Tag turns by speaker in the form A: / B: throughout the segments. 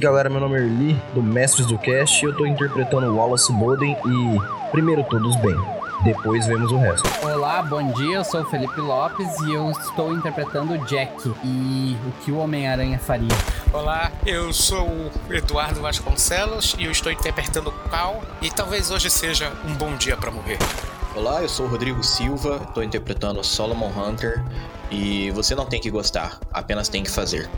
A: galera, meu nome é Erli, do Mestres do Cast, e eu tô interpretando Wallace Boden e primeiro todos bem, depois vemos o resto.
B: Olá, bom dia, eu sou o Felipe Lopes e eu estou interpretando o Jack e o que o Homem-Aranha faria.
C: Olá, eu sou o Eduardo Vasconcelos e eu estou interpretando o Cal e talvez hoje seja um bom dia para morrer.
D: Olá, eu sou o Rodrigo Silva, estou interpretando Solomon Hunter e você não tem que gostar, apenas tem que fazer.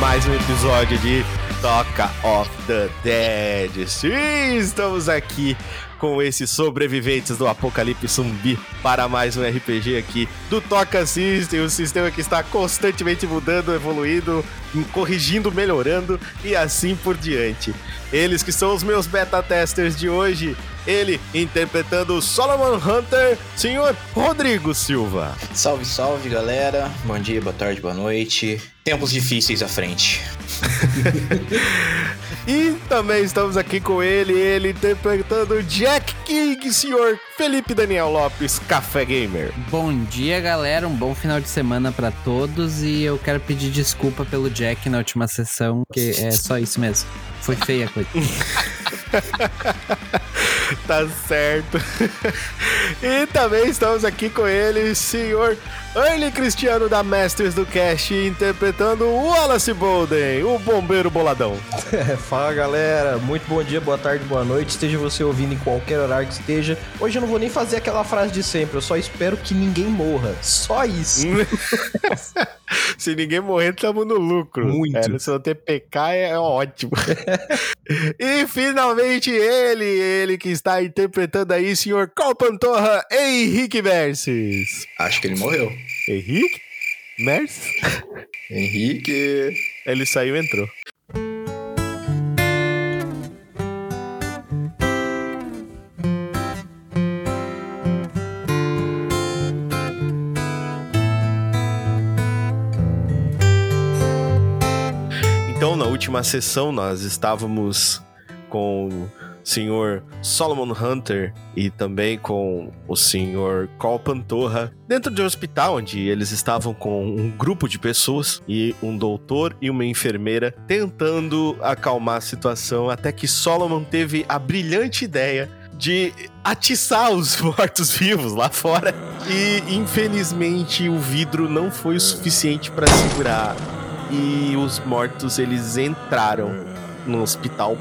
E: Mais um episódio de Toca of the Dead. Sim, estamos aqui com esses sobreviventes do apocalipse zumbi para mais um RPG aqui do Toca System, o sistema que está constantemente mudando, evoluindo, corrigindo, melhorando e assim por diante. Eles que são os meus beta testers de hoje, ele interpretando o Solomon Hunter, senhor Rodrigo Silva.
D: Salve, salve galera, bom dia, boa tarde, boa noite. Tempos difíceis à frente.
E: E também estamos aqui com ele, ele interpretando Jack King, senhor Felipe Daniel Lopes, Café Gamer.
B: Bom dia, galera, um bom final de semana pra todos e eu quero pedir desculpa pelo Jack na última sessão, que é só isso mesmo. Foi feia a coisa.
E: tá certo. e também estamos aqui com ele, senhor Early Cristiano da Masters do Cast, interpretando o Wallace Bolden, o bombeiro boladão.
A: Fala galera, muito bom dia, boa tarde, boa noite, esteja você ouvindo em qualquer horário que esteja. Hoje eu não vou nem fazer aquela frase de sempre, eu só espero que ninguém morra. Só isso.
E: Se ninguém morrer, estamos no lucro.
A: Muito.
E: É, se não ter PK é ótimo. e finalmente ele, ele que está interpretando aí, senhor Calpantorra, Henrique Verses.
D: Acho que ele morreu.
E: Henrique? Merces?
D: Henrique.
E: Ele saiu e entrou. Então, na última sessão, nós estávamos com senhor Solomon Hunter e também com o senhor Col Pantorra dentro de um hospital onde eles estavam com um grupo de pessoas e um doutor e uma enfermeira tentando acalmar a situação até que Solomon teve a brilhante ideia de atiçar os mortos-vivos lá fora. E infelizmente o vidro não foi o suficiente para segurar e os mortos eles entraram no hospital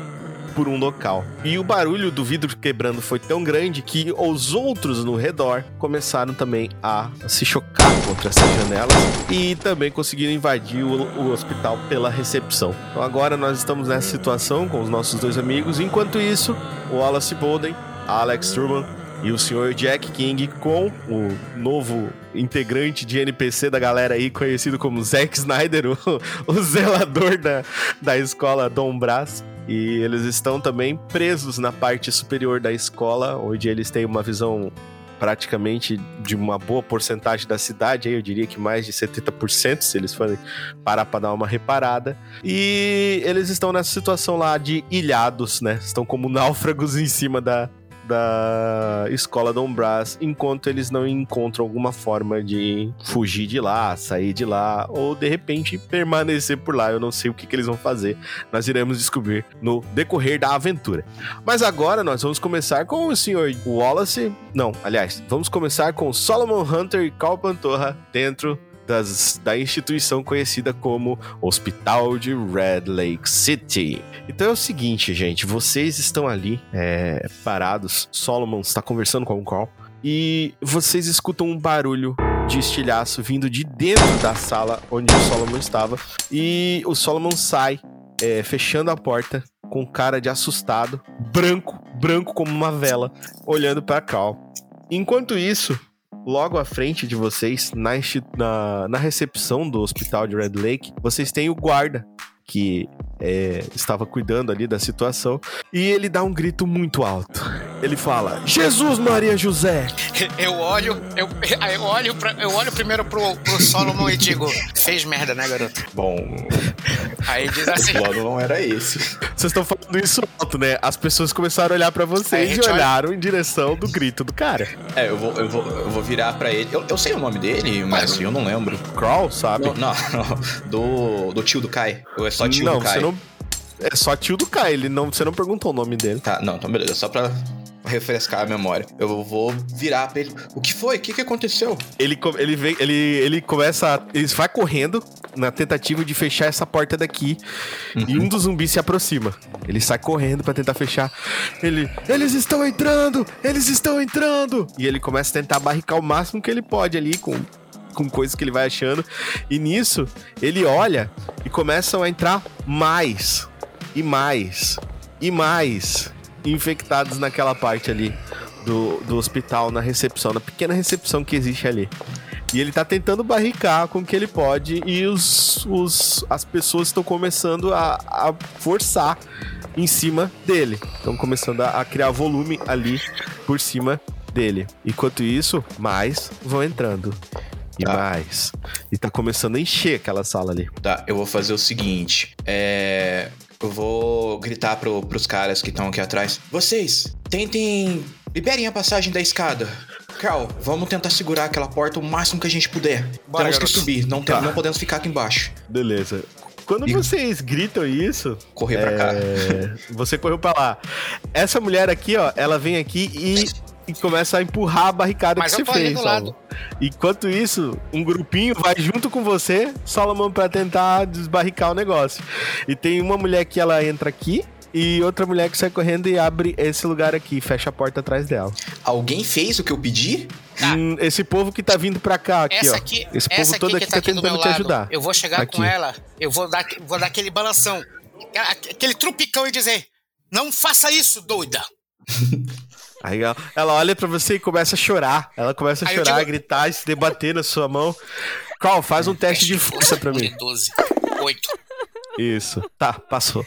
E: por um local. E o barulho do vidro quebrando foi tão grande que os outros no redor começaram também a se chocar contra essas janelas e também conseguiram invadir o, o hospital pela recepção. Então agora nós estamos nessa situação com os nossos dois amigos. Enquanto isso, o Wallace Bolden, Alex Truman e o senhor Jack King com o novo integrante de NPC da galera aí, conhecido como Zack Snyder, o, o zelador da, da escola Dom Brás. E eles estão também presos na parte superior da escola, onde eles têm uma visão praticamente de uma boa porcentagem da cidade, eu diria que mais de 70% se eles forem parar para dar uma reparada. E eles estão nessa situação lá de ilhados, né? Estão como náufragos em cima da, da escola Dom Brás, enquanto eles não encontram alguma forma de fugir de lá, sair de lá, ou de repente permanecer por lá. Eu não sei o que, que eles vão fazer. Nós iremos descobrir no decorrer da aventura. Mas agora nós vamos começar com o senhor Wallace. Não, aliás, vamos começar com Solomon Hunter e Cal Pantorra dentro das, da instituição conhecida como Hospital de Red Lake City. Então é o seguinte, gente, vocês estão ali é, parados, Solomon está conversando com o Carl, e vocês escutam um barulho de estilhaço vindo de dentro da sala onde o Solomon estava, e o Solomon sai, é, fechando a porta, com cara de assustado, branco, branco como uma vela, olhando para Carl. Enquanto isso, logo à frente de vocês, na, na, na recepção do hospital de Red Lake, vocês têm o guarda que é, estava cuidando ali da situação e ele dá um grito muito alto. Ele fala: Jesus Maria José!
C: Eu olho, eu, eu olho, pra, eu olho primeiro pro, pro Solomon e digo, fez merda, né, garoto?
D: Bom,
C: Aí diz
D: o
C: assim,
D: plano não era esse.
E: Vocês estão falando isso alto, né? As pessoas começaram a olhar pra
C: Aí a
E: vocês e
C: olha-
E: olharam em direção do grito do cara.
D: É, eu vou, eu vou, eu vou virar pra ele. Eu, eu sei o nome dele, mas eu não lembro.
E: Crawl, sabe?
D: Não, não, não. Do, do tio do Kai. É só tio
E: não,
D: do Kai?
E: você não. É só tio do Kai, ele não, você não perguntou o nome dele.
D: Tá, não, então beleza. Só pra refrescar a memória. Eu vou virar pra ele. O que foi? O que, que aconteceu?
E: Ele, ele, vem, ele, ele começa. a- Ele vai correndo na tentativa de fechar essa porta daqui. E um dos zumbis se aproxima. Ele sai correndo pra tentar fechar. Ele. Eles estão entrando! Eles estão entrando! E ele começa a tentar barricar o máximo que ele pode ali com. Com coisas que ele vai achando. E nisso, ele olha e começam a entrar mais. E mais. E mais. Infectados naquela parte ali do, do hospital, na recepção, na pequena recepção que existe ali. E ele tá tentando barricar com o que ele pode e os, os, as pessoas estão começando a, a forçar em cima dele. Estão começando a, a criar volume ali por cima dele. Enquanto isso, mais vão entrando. E
D: Tá.
E: mais. E tá começando a encher aquela sala ali.
D: Tá, eu vou fazer o seguinte. É. Eu vou gritar pro, pros caras que estão aqui atrás. Vocês, tentem. Liberem a passagem da escada. Carl, vamos tentar segurar aquela porta o máximo que a gente puder.
C: Bora,
D: Temos que
C: garoto.
D: subir, não,
E: Tá.
D: não podemos ficar aqui embaixo.
E: Beleza. Quando
D: E-
E: vocês gritam isso,
D: Correr pra cá.
E: É, você correu pra lá. Essa mulher aqui, ó, ela vem aqui e, e começa a empurrar a barricada
C: Mas
E: que você fez.
C: do
E: Solomon. Enquanto isso, um grupinho vai junto com você, Solomon, pra tentar desbarricar o negócio. E tem uma mulher que ela entra aqui e outra mulher que sai correndo e abre esse lugar aqui, fecha a porta atrás dela.
D: Alguém fez o que eu pedi?
C: Tá.
E: Hum, esse povo que tá vindo pra cá, aqui,
C: essa
E: ó.
C: aqui,
E: esse
C: essa
E: povo
C: aqui
E: todo aqui
C: tá
E: tá
C: aqui
E: tentando te
C: lado,
E: ajudar.
C: eu vou chegar
E: Aqui.
C: com ela, eu vou dar, vou dar aquele balanção, aquele trupicão e dizer, não faça isso, doida.
E: Aí ela, ela olha pra você e começa a chorar. Ela começa a
C: Aí
E: chorar, a
C: digo-
E: gritar e se debater na sua mão. Carl, faz um teste de força pra mim.
C: 12, 8.
E: Isso. Tá, passou.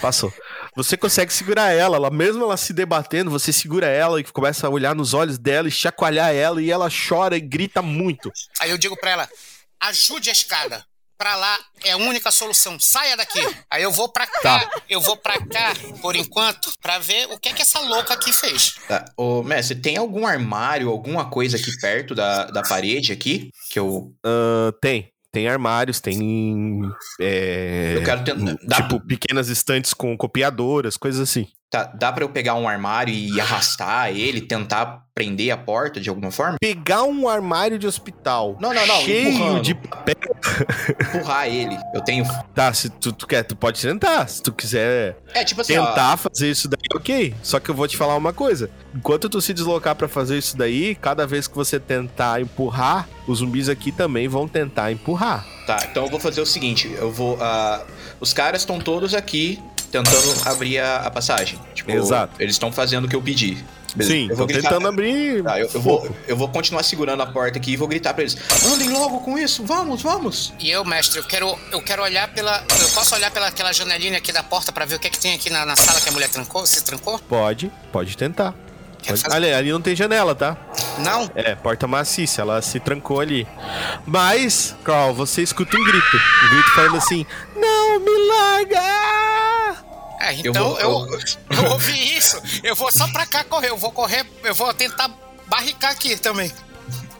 E: Passou. Você consegue segurar ela, ela mesmo ela se debatendo, você segura ela e começa a olhar nos olhos dela e chacoalhar ela e ela chora e grita muito.
C: Aí eu digo pra ela, ajude a escada. Pra lá é a única solução. Saia daqui. Aí eu vou pra cá.
E: Tá.
C: Eu vou pra cá, por enquanto, pra ver o que é que essa louca aqui fez.
D: Tá. Ô, mestre, tem algum armário, alguma coisa aqui perto da, da parede aqui? Que eu.
E: Ah, tem. Tem armários, tem. é,
D: Eu quero tentar. Dá,
E: Tipo, pequenas estantes com copiadoras, coisas assim.
D: Tá- dá pra eu pegar um armário e arrastar ele, tentar prender a porta de alguma forma?
E: Pegar um armário de hospital
D: Não, não, não,
E: cheio
D: empurrando.
E: de papel.
D: Empurrar ele. Eu tenho.
E: Tá, se tu, tu quer, tu pode tentar. Se tu quiser
D: É, tipo assim, ó,
E: tentar fazer isso daí, ok. Só que eu vou te falar uma coisa. Enquanto tu se deslocar pra fazer isso daí, cada vez que você tentar empurrar, os zumbis aqui também vão tentar empurrar.
D: Tá, então eu vou fazer o seguinte, eu vou. ah, os caras estão todos aqui tentando abrir a, a passagem. Tipo,
E: Exato.
D: eles estão fazendo o que eu pedi. Beleza,
E: Sim,
D: eu vou gritar-
E: tentando abrir.
D: Tá, eu, eu vou, eu vou continuar segurando a porta aqui e vou gritar pra eles: andem logo com isso, vamos, vamos.
C: E eu, mestre, eu quero, eu quero olhar pela. Eu posso olhar pela aquela janelinha aqui da porta pra ver o que é que tem aqui na, na sala que a mulher trancou? Se trancou?
E: Pode, pode tentar.
C: Fazer?
E: Ali, ali não tem janela, tá?
C: Não?
E: É, porta maciça, ela se trancou ali. Mas, Carl, você escuta um grito. Um grito falando assim: Não me larga!
C: É,
D: Eu
C: então
D: vou-
C: eu,
D: eu-
C: eu ouvi isso. Eu vou só pra cá correr. Eu vou correr, eu vou tentar barricar aqui também.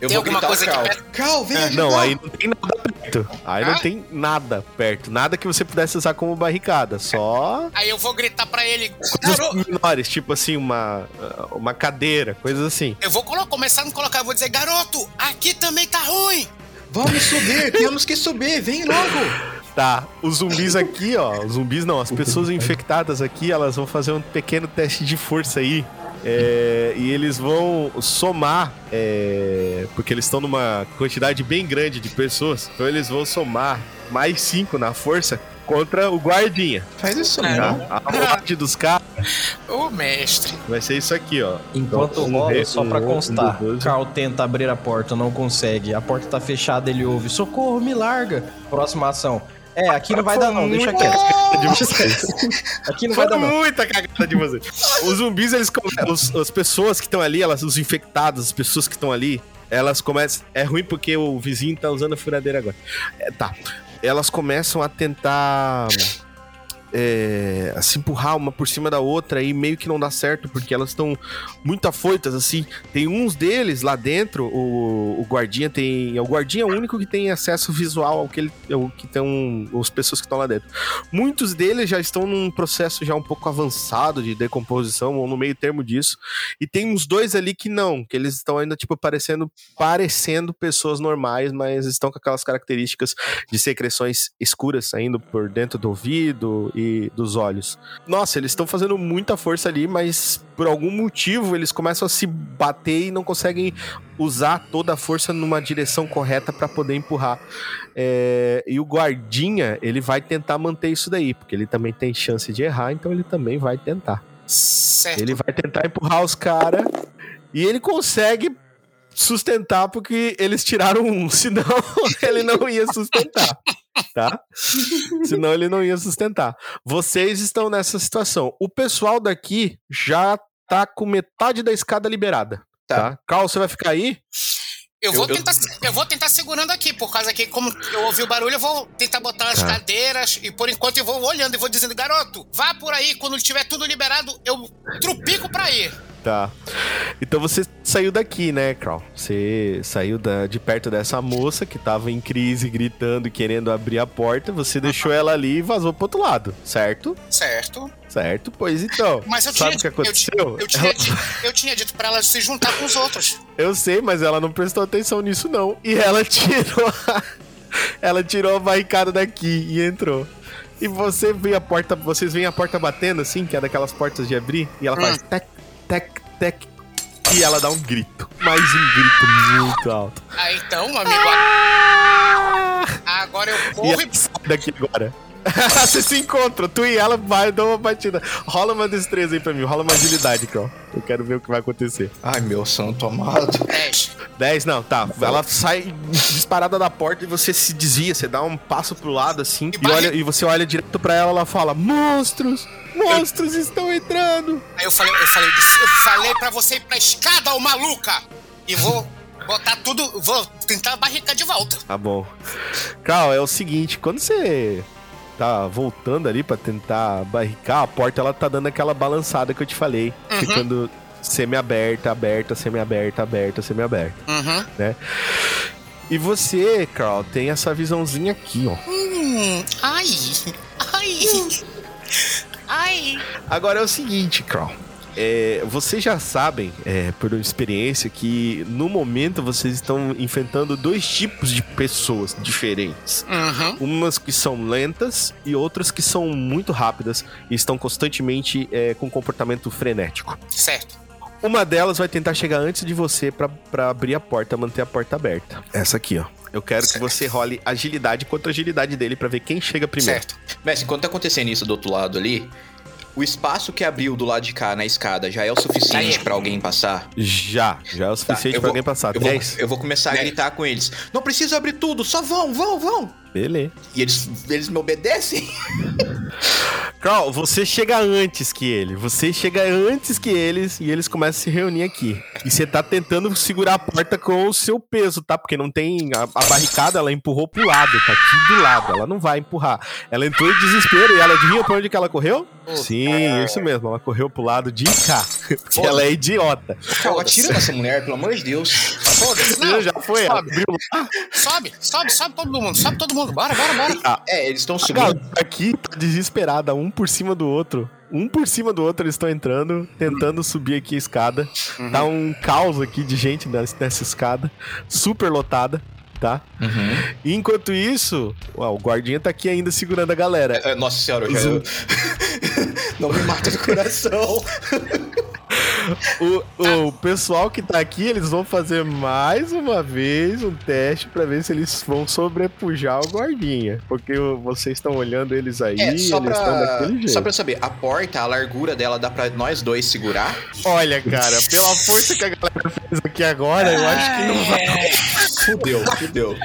D: Eu
C: Tem
D: vou
C: alguma coisa aqui
D: Cal.
C: perto?
D: Cal, vem ajudar.
E: Não, aí não tem nada perto. Aí não
C: Hã?
E: tem nada perto. Nada que você pudesse usar como barricada. Só
C: Aí eu vou gritar pra ele.
E: coisas
C: Garoto,
E: menores, tipo assim, uma, uma cadeira, coisas assim.
C: eu vou colo- começar a me colocar. Eu vou dizer, garoto, aqui também tá ruim.
D: Vamos subir, temos que subir, vem logo!
E: Tá, os zumbis aqui, ó. Os zumbis não, as pessoas infectadas aqui, elas vão fazer um pequeno teste de força aí. É, e eles vão somar, é, porque eles estão numa quantidade bem grande de pessoas, então eles vão somar mais 5 na força contra o guardinha.
D: Faz isso não.
E: Tá? A morte dos caras
C: Ô, mestre.
E: vai ser isso aqui, ó.
A: Enquanto
E: Então, um
A: rola,
E: re-
A: só
E: um
A: pra constar,
E: um.
A: Carl tenta abrir a porta, não consegue. A porta tá fechada, ele ouve: Socorro, me larga. Próxima ação. É, aqui não vai dar, não, deixa quieto. Aqui não vai dar, não.
E: muita cagada de você. Os zumbis, eles os- as pessoas que estão ali, elas, os infectados, as pessoas que estão ali, elas começam. É ruim porque o vizinho tá usando a furadeira agora. É, tá. Elas começam a tentar. É, se empurrar uma por cima da outra e meio que não dá certo, porque elas estão muito afoitas, assim. Tem uns deles lá dentro, o, o guardinha tem. O guardinha é o único que tem acesso visual ao que ele. Ao que estão. As pessoas que estão lá dentro. Muitos deles já estão num processo já um pouco avançado de decomposição, ou no meio termo disso. E tem uns dois ali que não, que eles estão ainda, tipo, parecendo, parecendo pessoas normais, mas estão com aquelas características de secreções escuras saindo por dentro do ouvido dos olhos. Nossa, eles estão fazendo muita força ali, mas por algum motivo eles começam a se bater e não conseguem usar toda a força numa direção correta para poder empurrar. É, e o guardinha, ele vai tentar manter isso daí, porque ele também tem chance de errar, então ele também vai tentar.
C: Certo.
E: Ele vai tentar empurrar os caras e ele consegue sustentar porque eles tiraram um, senão ele não ia sustentar, tá? Senão ele não ia sustentar. Vocês estão nessa situação. O pessoal daqui já tá com metade da escada liberada,
D: Tá.
E: tá? Carl, você vai ficar aí?
C: Eu vou,
D: Eu- eu-
C: tentar, eu vou tentar segurando aqui, por causa que, como eu ouvi o barulho, eu vou tentar botar as
E: Tá.
C: cadeiras e por enquanto eu vou olhando e vou dizendo, garoto, vá por aí, quando tiver tudo liberado, eu trupico pra ir.
E: Tá. Então você saiu daqui, né, Carl? Você saiu da- de perto dessa moça que tava em crise, gritando e querendo abrir a porta. Você deixou ela ali e vazou pro outro lado, certo?
C: Certo.
E: Certo? Pois então.
C: Mas eu
E: Sabe
C: tinha,
E: o que
C: eu
E: aconteceu?
C: Eu, tinha, di- eu tinha dito pra ela se juntar com os outros.
E: Eu sei, mas ela não prestou atenção nisso, não. E ela tirou a... Ela tirou a barricada daqui e entrou. E você vê a porta, vocês veem a porta batendo assim, que é daquelas portas de abrir, e ela faz tec, tec, tec. E ela dá um grito. Mais um grito muito alto.
C: Aí então, amigo, agora eu
E: E
C: corro
E: ela
C: e.
E: sai daqui agora. Você se encontra, tu e ela vai dar uma batida. Rola uma destreza aí pra mim, rola uma agilidade, Carl. Eu quero ver o que vai acontecer.
D: Ai, meu santo amado.
C: 10.
E: 10, não, tá. Ela sai disparada da porta e você se desvia, você dá um passo pro lado assim
C: E
E: e, olha, e você olha direto pra ela, ela fala: Monstros! Monstros estão entrando!
C: Aí eu falei, eu falei, eu falei pra você ir pra escada, ô maluca! E vou botar tudo, vou tentar barricar de volta.
E: Tá bom. Carl, é o seguinte, quando você tá voltando ali pra tentar barricar, a porta ela tá dando aquela balançada que eu te falei,
C: Uhum.
E: ficando semi-aberta, aberta, semi-aberta, aberta, semi-aberta.
C: Uhum.
E: E você, Carl, tem essa visãozinha aqui, ó.
C: Hum, ai, ai, ai.
E: Agora é o seguinte, Carl. É, vocês já sabem, é, por experiência, que no momento vocês estão enfrentando dois tipos de pessoas diferentes.
C: Uhum.
E: Umas que são lentas e outras que são muito rápidas e estão constantemente é, com comportamento frenético.
C: Certo.
E: Uma delas vai tentar chegar antes de você pra abrir a porta, manter a porta aberta. Essa aqui, ó. Eu quero que
C: Certo.
E: você role agilidade contra agilidade dele pra ver quem chega primeiro.
C: Certo.
D: Mestre, enquanto tá acontecendo isso do outro lado ali, o espaço que abriu do lado de cá na escada já é o suficiente pra alguém passar?
E: Já, já é o
D: Tá,
E: suficiente pra
D: vou-
E: alguém passar.
D: Eu vou,
E: 10?
D: eu vou começar a gritar com eles. Não precisa abrir tudo, só vão, vão, vão.
E: Beleza.
D: E eles, eles me obedecem?
E: Carl, você chega antes que ele. Você chega antes que eles e eles começam a se reunir aqui. E você tá tentando segurar a porta com o seu peso, tá? Porque não tem. A, a barricada ela empurrou pro lado, tá aqui do lado. Ela não vai empurrar. Ela entrou em desespero e ela adivinha pra onde que ela correu? Sim, isso mesmo. Ela correu pro lado de cá. Porque ela é idiota.
D: Pô, atira nessa mulher, pelo amor de Deus.
C: Foda-se, não.
E: já foi,
C: sobe.
E: abriu.
C: Sobe, sobe, sobe todo mundo, sobe todo mundo. Bora, bora, bora.
D: É, eles estão subindo.
E: aqui tá desesperada, um por cima do outro. Um por cima do outro eles estão entrando, tentando subir aqui a escada. Tá um caos aqui de gente nessa escada, super lotada. tá?
D: Uhum.
E: Enquanto isso, o guardinha tá aqui ainda segurando a galera.
D: É, Nossa senhora, eu já. Não me mata do coração.
E: O, o pessoal que tá aqui, eles vão fazer mais uma vez um teste pra ver se eles vão sobrepujar o guardinha. Porque vocês estão olhando eles aí,
D: É,
E: eles
D: só
E: estão
D: pra,
E: daquele jeito.
D: só pra eu saber, a porta, a largura dela dá pra nós dois segurar?
E: Olha, cara, pela força que a galera fez aqui agora, eu acho que não vai.
D: Fudeu, fudeu.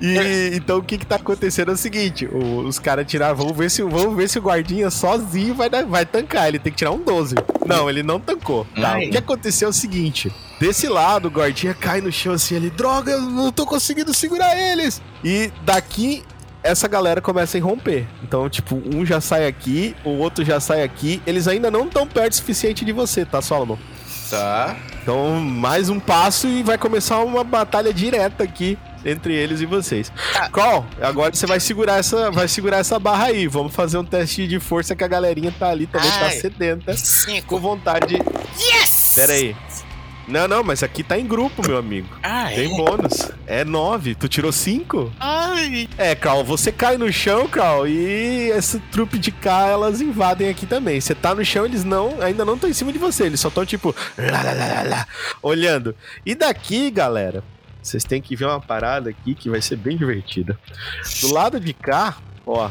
E: E então o que que tá acontecendo é o seguinte: os caras tiraram, vamos ver se, vamos ver se o guardinha sozinho vai, dar- vai tancar. Ele tem que tirar um 12. Não, ele não tancou. Tá, o que aconteceu é o seguinte: desse lado, o guardinha cai no chão assim, ele, droga, eu não tô conseguindo segurar eles. E daqui. Essa galera começa a romper. Então, tipo, um já sai aqui, o outro já sai aqui. Eles ainda não estão perto o suficiente de você, tá, Solomon?
D: Tá.
E: Então, mais um passo e vai começar uma batalha direta aqui entre eles e vocês. Call, agora você vai segurar essa, vai segurar essa barra aí. Vamos fazer um teste de força que a galerinha tá ali também tá
C: Ai.
E: sedenta, com
C: Cinco.
E: vontade.
C: Yes!
E: Pera aí. Não, não, mas aqui tá em grupo, meu amigo.
C: Ah, é?
E: Tem bônus. É nove. Tu tirou cinco?
C: Ai.
E: É, Carl, você cai no chão, Carl, e esse trupe de cá, elas invadem aqui também. Você tá no chão, eles não, ainda não estão em cima de você, eles só estão tipo, lá, lá, lá, lá, olhando. E daqui, galera, vocês têm que ver uma parada aqui que vai ser bem divertida. Do lado de cá, ó,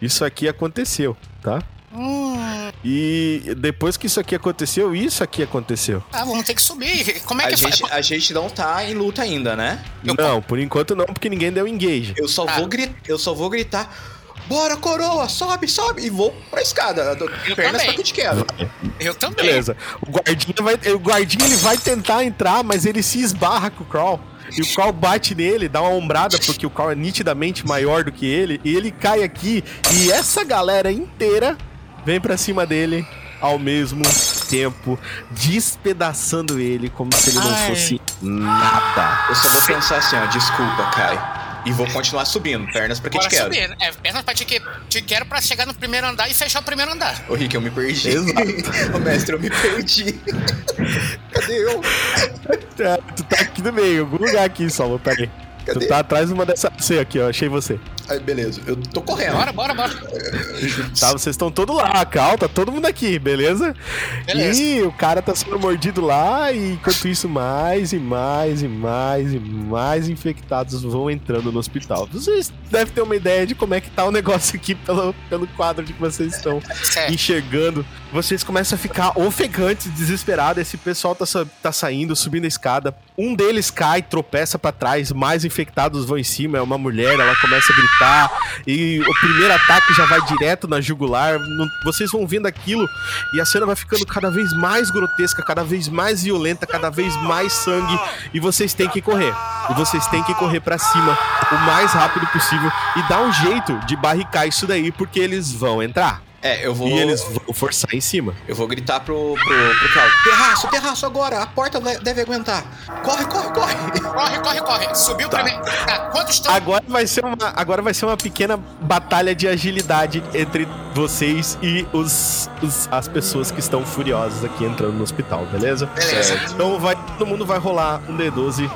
E: isso aqui aconteceu, tá?
C: Hum,
E: E depois que isso aqui aconteceu, isso aqui aconteceu.
C: ah, vamos ter que subir. Como é
D: A
C: que
D: gente,
C: faz?
D: a gente não tá em luta ainda, né?
C: Eu-
E: Não, por enquanto não, porque ninguém deu engage.
D: Eu só,
C: Ah.
D: vou, gri- eu só vou gritar. Bora, coroa, sobe, sobe! E vou pra escada.
C: Eu
D: Pernas
C: também.
D: pra que eu te quero.
C: Eu também.
E: Beleza. O guardinha vai, o guardinha ele vai tentar entrar, mas ele se esbarra com o Crawl. E o Crawl bate nele, dá uma ombrada, porque o Crawl é nitidamente maior do que ele. E ele cai aqui. E essa galera inteira vem pra cima dele ao mesmo tempo, despedaçando ele como se ele não
C: Ai.
E: fosse nada.
D: Eu só vou pensar assim, ó, desculpa, Kai. E vou continuar subindo, pernas pra que
C: Bora
D: te quero.
C: subir. É, pernas pra te, que, te quero pra chegar no primeiro andar e fechar o primeiro andar.
D: Ô, Rick, eu me perdi.
E: Exato.
D: Ô, mestre, eu me perdi. Cadê eu?
E: É, tu tá aqui no meio, em algum lugar aqui, Solo, pera aí. Tu
D: Cadê?
E: tá atrás de uma dessa. Você aqui, ó, achei você.
D: Ai, beleza, eu tô correndo.
C: Bora, bora, bora.
E: Tá, vocês estão todos lá, Cal, tá todo mundo aqui, beleza?
C: Beleza.
E: E o cara tá sendo mordido lá, e enquanto isso, mais e mais e mais e mais infectados vão entrando no hospital. Vocês devem ter uma ideia de como é que tá o negócio aqui pelo, pelo quadro de que vocês estão
C: Certo.
E: enxergando. Vocês começam a ficar ofegantes, desesperados. Esse pessoal tá, tá saindo, subindo a escada. Um deles cai, tropeça pra trás, mais infectados vão em cima. É uma mulher, ela começa a gritar. E o primeiro ataque já vai direto na jugular. Vocês vão vendo aquilo e a cena vai ficando cada vez mais grotesca, cada vez mais violenta, cada vez mais sangue. E vocês têm que correr. E vocês têm que correr pra cima o mais rápido possível e dar um jeito de barricar isso daí, porque eles vão entrar.
D: É, eu vou.
E: E eles vão forçar em cima.
D: Eu vou gritar pro, pro, pro Cal. Terraço, terraço agora! A porta deve aguentar. Corre, corre, corre!
C: Corre, corre, corre. Subiu
E: Tá.
C: primeiro. Tá, quantos estão?
E: Agora vai ser uma, agora vai ser uma pequena batalha de agilidade entre vocês e os, os- as pessoas que estão furiosas aqui entrando no hospital, beleza?
C: Beleza.
E: Então vai, todo mundo vai rolar um D12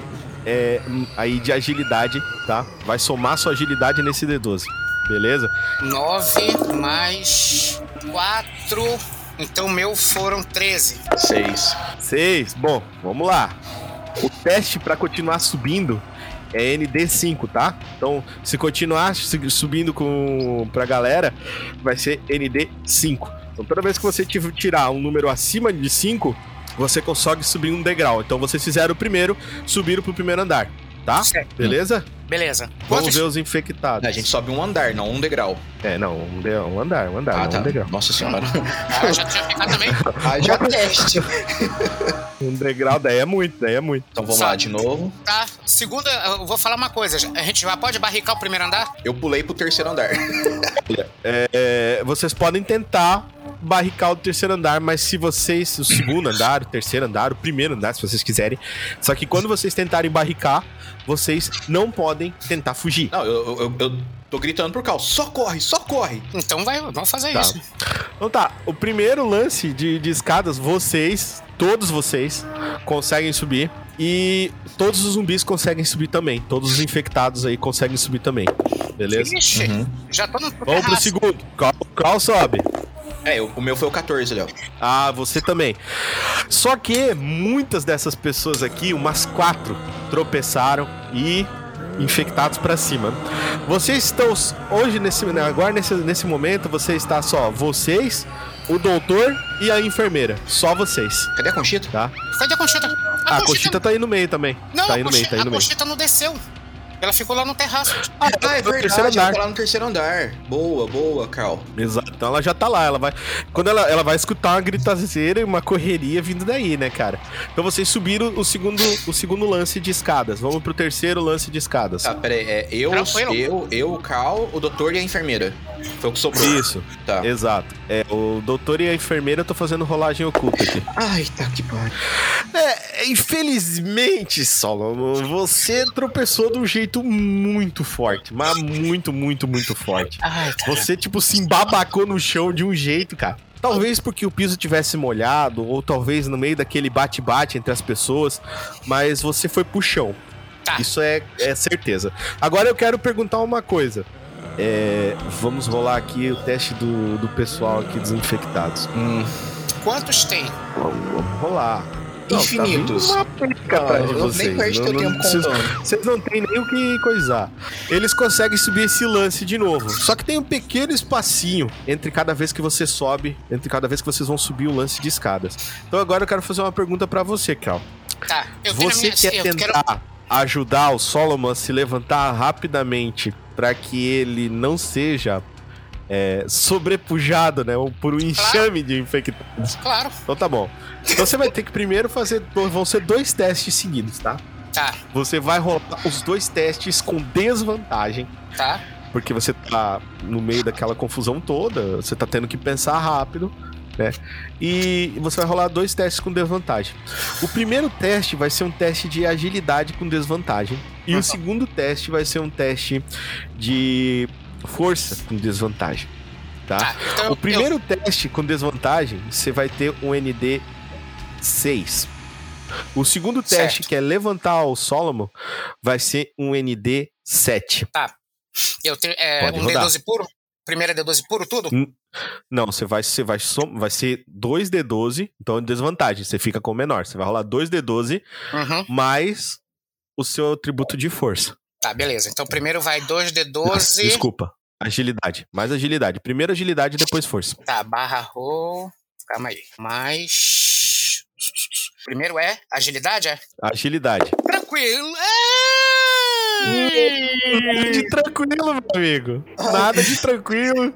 E: é, aí de agilidade, tá? Vai somar sua agilidade nesse D12, beleza?
C: 9 mais 4. Então o meu foram 13.
D: Seis.
E: Seis. Bom, vamos lá. O teste pra continuar subindo é ND5, tá? Então, se continuar su- subindo com pra galera, vai ser ND5. Então, toda vez que você tirar um número acima de 5, você consegue subir um degrau. Então, vocês fizeram o primeiro, subiram pro primeiro andar, tá?
C: Certo.
E: Beleza?
C: Beleza.
E: Vamos
C: Quantos?
E: ver os infectados.
D: A gente sobe um andar, não um degrau.
E: É, não, um, de- um andar, um andar,
D: Ah,
E: não
D: tá.
E: um degrau.
D: Nossa senhora.
C: Ah, já tinha ficado também.
D: Ah, já teste.
E: Um degrau, daí é muito, daí é muito.
D: Então vamos
C: Sabe.
D: lá de novo.
C: Tá. Segunda, eu vou falar uma coisa. A gente já pode barricar o primeiro andar?
D: Eu pulei pro terceiro andar.
E: É, vocês podem tentar barricar o terceiro andar, mas se vocês. O segundo andar, o terceiro andar, o primeiro andar, se vocês quiserem. Só que quando vocês tentarem barricar, vocês não podem tentar fugir.
D: Não, eu, eu, eu tô gritando pro Cal. Só corre, só corre.
C: Então vai, vamos fazer
E: Tá.
C: isso.
E: Então tá, o primeiro lance de, de escadas, vocês todos vocês conseguem subir. E todos os zumbis conseguem subir também. Todos os infectados aí conseguem subir também. Beleza?
C: Ixi,
D: Uhum.
C: já tô no
E: Vamos pro segundo. Qual, qual sobe?
D: É, o meu foi o 14, Léo.
E: Ah, você também. Só que muitas dessas pessoas aqui, umas quatro, tropeçaram e infectados pra cima. Vocês estão hoje nesse agora nesse, nesse momento você está só vocês, o doutor e a enfermeira, só vocês,
D: Cadê a Conchita?
E: tá?
C: Cadê a Conchita?
E: A Conchita tá aí no meio também.
C: Não,
E: tá
C: a,
E: aí no meio,
C: Conchita,
E: tá aí
C: a
E: no meio.
C: Conchita não desceu. Ela ficou lá no terraço.
D: Ah, é
E: no terceiro
D: verdade,
E: andar.
D: ela tá lá no terceiro andar. Boa, boa, Carl.
E: Exato. Então ela já tá lá, ela vai. Quando ela, ela vai escutar uma gritazeira e uma correria vindo daí, né, cara? Então vocês subiram o segundo, o segundo lance de escadas. Vamos pro terceiro lance de escadas.
D: Tá, peraí. É eu,
C: Tranquilo.
D: eu, eu, o Carl, o doutor e a enfermeira. Foi o que sobrou.
E: Isso,
D: Tá.
E: exato. É, o doutor e a enfermeira eu tô fazendo rolagem oculta aqui.
D: Ai, tá que pariu.
E: É, infelizmente, Solomon, você tropeçou de um jeito muito forte. Mas muito, muito, muito forte.
C: Ai.
E: Você, tipo, se embabacou no chão de um jeito, cara. Talvez porque o piso tivesse molhado, ou talvez no meio daquele bate-bate entre as pessoas, mas você foi pro chão.
C: Tá.
E: Isso é, é certeza. Agora eu quero perguntar uma coisa. É, vamos rolar aqui o teste do, do pessoal aqui dos infectados.
D: Hum,
C: Quantos tem?
E: Vamos, vamos
D: Infinitos.
E: Tá
D: nem
E: vocês.
D: perdi teu
E: Não- não-
D: tempo
E: vocês-
D: contando.
E: Vocês não tem nem o que coisar. Eles conseguem subir esse lance de novo. Só que tem um pequeno espacinho entre cada vez que você sobe, entre cada vez que vocês vão subir o lance de escadas. Então agora eu quero fazer uma pergunta pra você, Cal.
C: Tá, eu
E: Você
C: minha...
E: quer
C: eu
E: tentar
C: quero...
E: ajudar o Solomon a se levantar rapidamente pra que ele não seja é, sobrepujado, né? Por um enxame de infectados.
C: Claro,
E: Então tá bom. Então você vai ter que primeiro fazer. Vão ser dois testes seguidos, tá?
C: tá,
E: Você vai rolar os dois testes com desvantagem.
C: tá.
E: Porque você tá no meio daquela confusão toda. Você tá tendo que pensar rápido, né? E você vai rolar dois testes com desvantagem. O primeiro teste vai ser um teste de agilidade com desvantagem. E o segundo teste vai ser um teste de força com desvantagem. Tá?
C: Tá, então
E: O primeiro teste com desvantagem, você vai ter um ND 6. O segundo teste,
C: Certo.
E: que é levantar o Solomon, vai ser um ND 7.
C: Eu, eu tenho é, um
E: rodar.
C: D12 puro? Primeiro é D12 puro, tudo?
E: Não, você vai, você vai, som, vai ser 2D12, então é desvantagem. Você fica com o menor. Você vai rolar 2D12
C: Uhum.
E: mais o seu atributo de força.
C: Tá, beleza. Então primeiro vai 2D12.
E: Nossa, Desculpa. Agilidade. Mais agilidade. Primeiro agilidade, depois força.
C: Tá, barra roll. Calma aí. Mais. Primeiro é agilidade, é?
E: Agilidade.
C: Tranquilo.
E: Nada de tranquilo, meu amigo. Nada de tranquilo.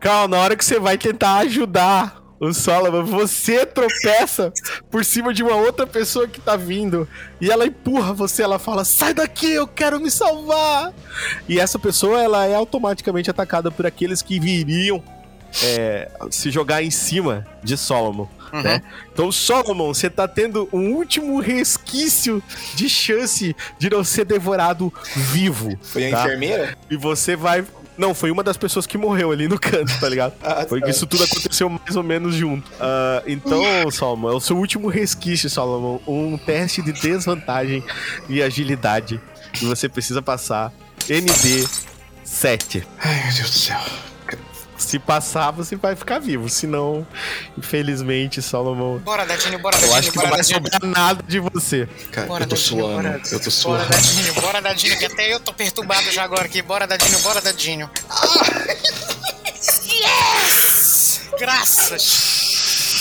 E: Calma, na hora que você vai tentar ajudar o Solomon, você tropeça por cima de uma outra pessoa que tá vindo. E ela empurra você, ela fala: sai daqui, eu quero me salvar. E essa pessoa, ela é automaticamente atacada por aqueles que viriam é, se jogar em cima de Solomon.
C: Uhum.
E: Né? Então, Solomon, você tá tendo um último resquício de chance de não ser devorado vivo.
D: Foi a
E: tá?
D: enfermeira?
E: E você vai. Não, foi uma das pessoas que morreu ali no canto, tá ligado?
D: Ah,
E: Foi que isso tudo aconteceu mais ou menos junto. Ah, então, Solomon, é o seu último resquício, Solomon. Um teste de desvantagem e agilidade. E você precisa passar ND 7.
D: Ai, meu Deus do céu.
E: Se passar, você vai ficar vivo. Se não, infelizmente, Solomon.
C: Bora, Dadinho, bora,
E: Eu
C: Dadinho,
E: acho que não
C: bora,
E: vai
C: Dadinho.
E: sobrar nada de você.
D: Cara,
C: Bora,
D: eu tô
C: Dadinho,
D: suando.
C: bora.
D: Eu tô
C: Bora,
D: suando.
C: Dadinho, bora, Dadinho, que até eu tô perturbado já agora aqui. Bora, Dadinho, bora, Dadinho. Yes! Graças!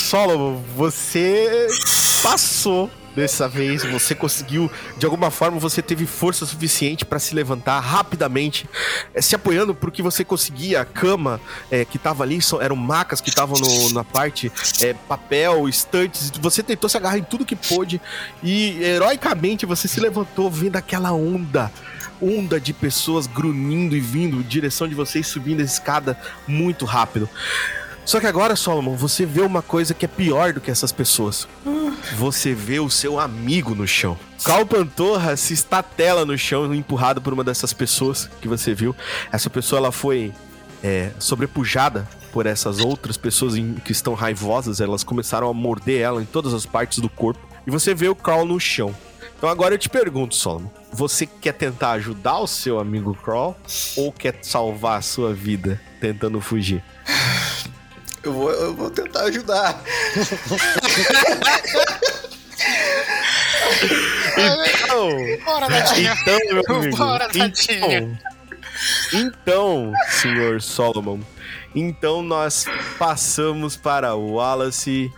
E: Solomon, você passou dessa vez, você conseguiu, de alguma forma você teve força suficiente pra se levantar rapidamente, eh, se apoiando porque você conseguia, a cama eh, que tava ali, eram macas que estavam na parte, eh, papel, estantes, você tentou se agarrar em tudo que pôde e heroicamente você se levantou vendo aquela onda onda de pessoas grunhindo e vindo em direção de vocês, subindo a escada muito rápido. Só que agora, Solomon, você vê uma coisa que é pior do que essas pessoas. Você vê o seu amigo no chão. Cal Pantorra se estatela no chão, empurrado por uma dessas pessoas que você viu. Essa pessoa, ela foi é, sobrepujada por essas outras pessoas que estão raivosas, elas começaram a morder ela em todas as partes do corpo. E você vê o Carl no chão. Então agora eu te pergunto, Solomon, você quer tentar ajudar o seu amigo Crawl ou quer salvar a sua vida tentando fugir?
D: Eu vou, eu vou tentar ajudar.
E: Então,
C: Bora,
E: então meu amigo,
C: Bora,
E: então, então, senhor Solomon, então nós passamos para o Wallace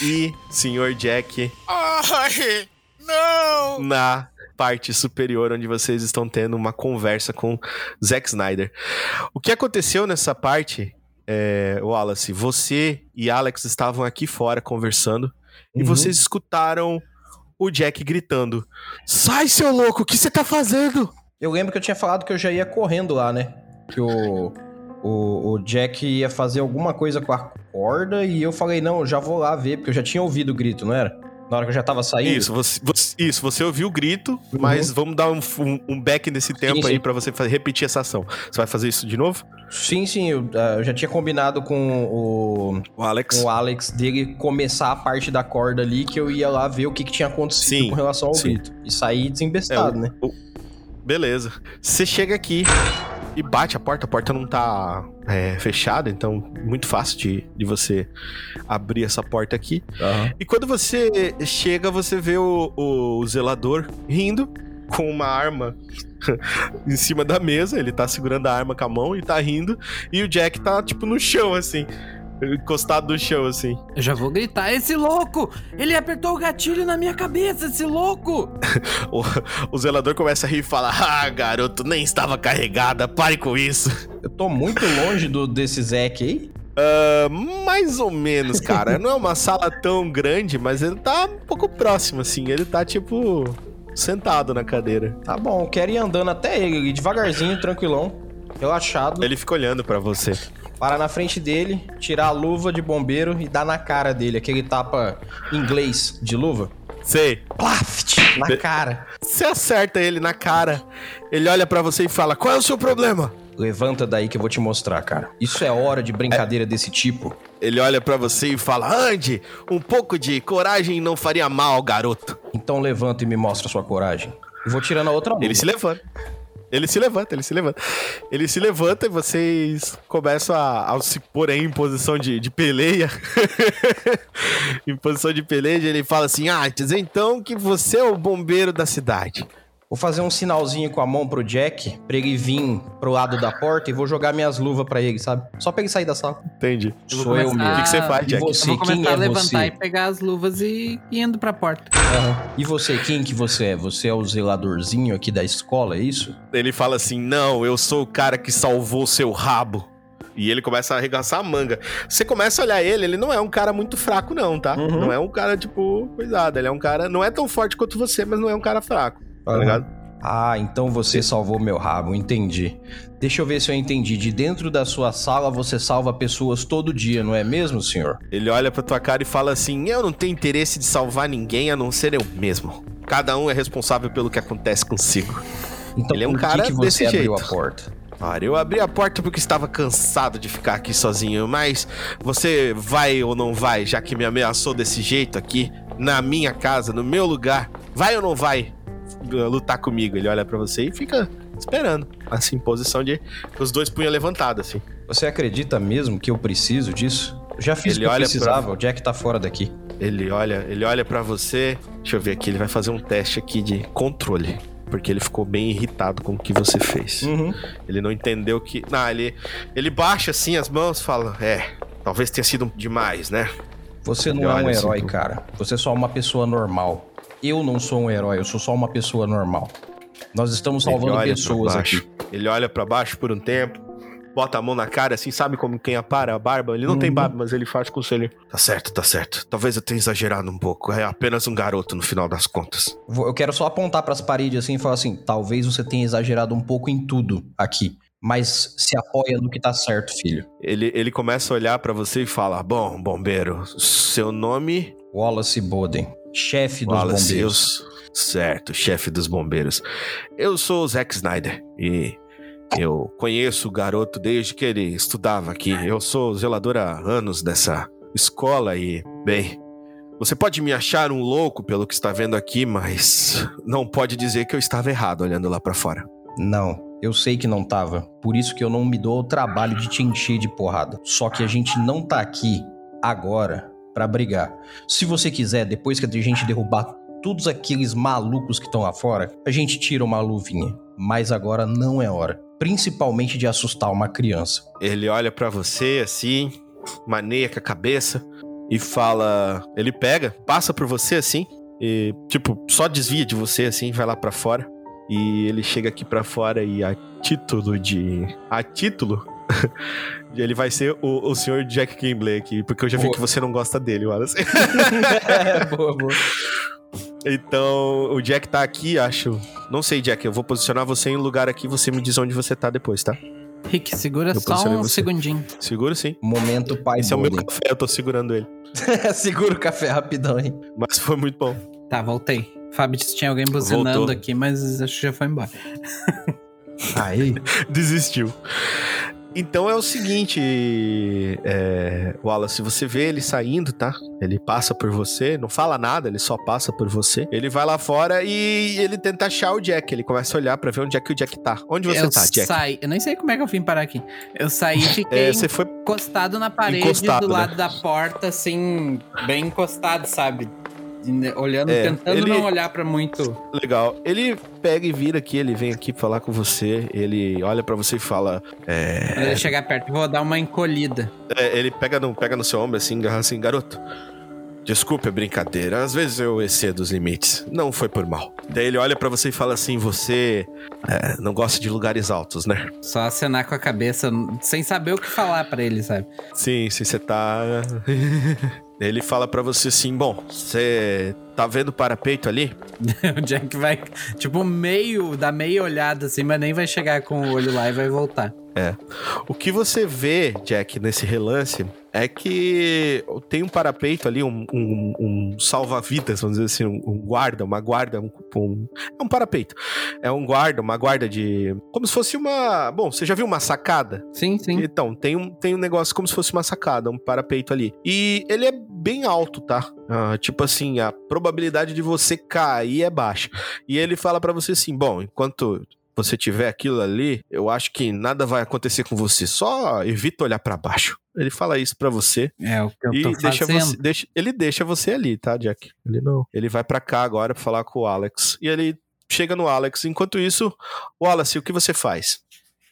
E: e senhor Jack
C: Ai, não!
E: na parte superior onde vocês estão tendo uma conversa com Zack Snyder. O que aconteceu nessa parte, é, Wallace, você e Alex estavam aqui fora conversando e
A: Uhum.
E: vocês escutaram o Jack gritando: Sai, seu louco, o que você tá fazendo?
A: Eu lembro que eu tinha falado que eu já ia correndo lá, né? Que o, o, o Jack ia fazer alguma coisa com a corda e eu falei, não, eu já vou lá ver, porque eu já tinha ouvido o grito, não era? Na hora que eu já tava saindo.
E: Isso, você, você- isso, você ouviu o grito, mas vamos dar um, um, um back nesse tempo
A: Uhum. sim.
E: aí pra você fa- repetir essa ação. Você vai fazer isso de novo?
A: Sim, sim, eu, ah, eu já tinha combinado com o,
E: O Alex?
A: com o Alex dele começar a parte da corda ali, que eu ia lá ver o que, que tinha acontecido
E: Sim,
A: com relação ao grito. E sair desembestado,
E: É, o-
A: né?
E: Beleza. Você chega aqui e bate a porta. A porta não tá é, fechada, então muito fácil de, de você abrir essa porta aqui.
A: Aham.
E: E quando você chega, você vê o, o zelador rindo com uma arma em cima da mesa. Ele tá segurando a arma com a mão e tá rindo. E o Jack tá, tipo, no chão, assim. Encostado no chão, assim.
B: Eu já vou gritar, esse louco! Ele apertou o gatilho na minha cabeça, esse louco!
E: O, o zelador começa a rir e fala: Ah, garoto, nem estava carregada, pare com isso.
A: Eu tô muito longe do, desse Zack aí.
E: Ah, mais ou menos, cara. Não é uma sala tão grande, mas ele tá um pouco próximo, assim. Ele tá, tipo, sentado na cadeira.
A: Tá bom, eu quero ir andando até ele, devagarzinho, tranquilão, relaxado.
E: Ele fica olhando pra você.
A: Parar na frente dele, tirar a luva de bombeiro e dar na cara dele, aquele tapa inglês de luva.
E: Sei.
A: Plaft! Na cara.
E: Você acerta ele na cara. Ele olha pra você e fala: Qual é o seu problema?
A: Levanta daí que eu vou te mostrar, cara. Isso é hora de brincadeira desse tipo.
E: Ele olha pra você e fala: Ande, um pouco de coragem não faria mal, garoto.
A: Então levanta e me mostra sua coragem. Eu vou tirando a outra luva.
E: Ele se levanta. Ele se levanta, ele se levanta. Ele se levanta e vocês começam a, a se pôr aí em posição de, de peleia. em posição de peleja, ele fala assim: Ah, então que você é o bombeiro da cidade.
A: Vou fazer um sinalzinho com a mão pro Jack, pra ele vir pro lado da porta e vou jogar minhas luvas pra ele, sabe? Só pra ele sair da sala.
E: Entendi.
B: Eu
A: Sou eu mesmo.
E: O que, que você faz,
A: E
E: Jack?
A: você,
B: Eu vou
A: quem é
B: levantar
A: você?
B: e pegar as luvas e ir indo pra porta.
A: Aham. E você, quem que você é? Você é o zeladorzinho aqui da escola, é isso?
E: Ele fala assim: Não, eu sou o cara que salvou seu rabo. E ele começa a arregaçar a manga. Você começa a olhar ele, ele não é um cara muito fraco, não, tá?
A: Uhum.
E: Não é um cara, tipo, cuidado. Ele é um cara. Não é tão forte quanto você, mas não é um cara fraco. Tá ligado?
A: Ah, então você salvou meu rabo, entendi. Deixa eu ver se eu entendi. De dentro da sua sala você salva pessoas todo dia, não é mesmo, senhor?
E: Ele olha pra tua cara e fala assim: Eu não tenho interesse de salvar ninguém a não ser eu mesmo. Cada um é responsável pelo que acontece consigo.
A: Então
E: Ele é um cara
A: que, que você
E: desse
A: abriu
E: jeito.
A: a porta?
E: Ora, eu abri a porta porque estava cansado de ficar aqui sozinho, mas você vai ou não vai, já que me ameaçou desse jeito aqui, na minha casa, no meu lugar? Vai ou não vai lutar comigo? Ele olha pra você e fica esperando, assim, em posição de. os dois punhos levantados, assim.
A: Você acredita mesmo que eu preciso disso? Eu já fiz
E: Ele
A: o que precisava, o Jack tá fora daqui.
E: Ele olha, ele olha para você. Deixa eu ver aqui, ele vai fazer um teste aqui de controle. Porque ele ficou bem irritado com o que você fez.
A: Uhum.
E: Ele não entendeu que. Não, ele, ele baixa assim as mãos e fala: É, talvez tenha sido demais, né?
A: Você não é um
E: assim
A: herói,
E: pro-
A: cara. Você é só uma pessoa normal. Eu não sou um herói, eu sou só uma pessoa normal. Nós estamos salvando pessoas aqui.
E: Ele olha pra baixo por um tempo, bota a mão na cara, assim, sabe como quem apara a barba? Ele não tem
A: Uhum.
E: barba, mas ele faz conselho. Tá certo, tá certo. Talvez eu tenha exagerado um pouco. É apenas um garoto no final das contas.
A: Eu quero só apontar pras paredes assim e falar assim: talvez você tenha exagerado um pouco em tudo aqui. Mas se apoia no que tá certo, filho.
E: Ele, ele começa a olhar pra você e fala: Bom, bombeiro, seu nome.
A: Wallace Boden, chefe dos
E: Wallace,
A: bombeiros.
E: eu- Certo, chefe dos bombeiros. Eu sou o Zack Snyder e Eu conheço o garoto desde que ele estudava aqui. Eu sou zelador há anos dessa escola e, bem, você pode me achar um louco pelo que está vendo aqui, mas não pode dizer que eu estava errado olhando lá pra fora.
A: Não, eu sei que não tava. Por isso que eu não me dou o trabalho de te encher de porrada. Só que a gente não tá aqui agora pra brigar. Se você quiser, depois que a gente derrubar todos aqueles malucos que estão lá fora, a gente tira uma luvinha. Mas agora não é hora. Principalmente de assustar uma criança.
E: Ele olha pra você assim, maneia com a cabeça e fala. Ele pega, passa por você assim, e tipo, só desvia de você assim, vai lá pra fora. E ele chega aqui pra fora e a título de. A título. ele vai ser o, o senhor Jack Kimbley aqui, porque eu já vi
A: Boa.
E: que você não gosta dele, Wallace.
A: é, boa, boa.
E: Então, o Jack tá aqui, acho. Não sei, Jack, eu vou posicionar você em um lugar aqui, você me diz onde você tá depois, tá?
B: Rick, segura
E: Eu
B: só um
E: você.
B: segundinho.
E: Seguro sim.
A: Momento pai
E: Esse é o meu café, eu tô segurando ele.
A: Segura o café rapidão, hein?
E: Mas foi muito bom.
B: Tá, voltei. Fábio disse que tinha alguém buzinando
E: Voltou.
B: aqui, mas acho que já foi embora.
A: Aí.
E: Desistiu. Então é o seguinte, é, Wallace, você vê ele saindo, tá? Ele passa por você, não fala nada, ele só passa por você. Ele vai lá fora e ele tenta achar o Jack. Ele começa a olhar pra ver onde é que o Jack tá. Onde você
B: eu
E: tá, Jack?
B: saí. Eu nem sei como é que eu vim parar aqui. Eu saí e fiquei
E: É, você foi.
B: encostado na parede
E: Encostado,
B: do
E: né?
B: lado da porta, assim, bem encostado, sabe? Né, Olhando,
E: É,
B: tentando
E: ele-
B: não olhar pra muito.
E: Legal. Ele pega e vira aqui, ele vem aqui falar com você. Ele olha pra você e fala. É,
B: Quando ele chegar perto, eu vou dar uma encolhida.
E: É, ele pega no, pega no seu ombro assim, garra assim, garoto. Desculpe a brincadeira, às vezes eu excedo os limites. Não foi por mal. Daí ele olha pra você e fala assim: você é, não gosta de lugares altos, né?
B: Só acenar com a cabeça, sem saber o que falar pra ele, sabe?
E: Sim, sim, você tá. Ele fala pra você assim: bom, você tá vendo o parapeito ali?
B: o Jack vai, tipo, meio, dá meia olhada assim, mas nem vai chegar com o olho lá e vai voltar.
E: O que você vê, Jack, nesse relance é que tem um parapeito ali, um, um- um salva-vidas, vamos dizer assim, um, um guarda, uma guarda, um, é um parapeito. É um guarda, uma guarda de. Como se fosse uma. Bom, você já viu uma sacada?
B: Sim, sim.
E: Então, tem um, tem um negócio como se fosse uma sacada, um parapeito ali. E ele é bem alto, tá? Ah, tipo assim, a probabilidade de você cair é baixa. E ele fala pra você assim: bom, enquanto você tiver aquilo ali, eu acho que nada vai acontecer com você. Só evita olhar pra baixo. Ele fala isso pra você
B: É o que eu
E: e
B: tô
E: deixa
B: fazendo.
E: você, deixa, ele deixa você ali, tá, Jack? Ele não. Ele vai pra cá agora pra falar com o Alex. E ele chega no Alex. Enquanto isso, Wallace, o que você faz?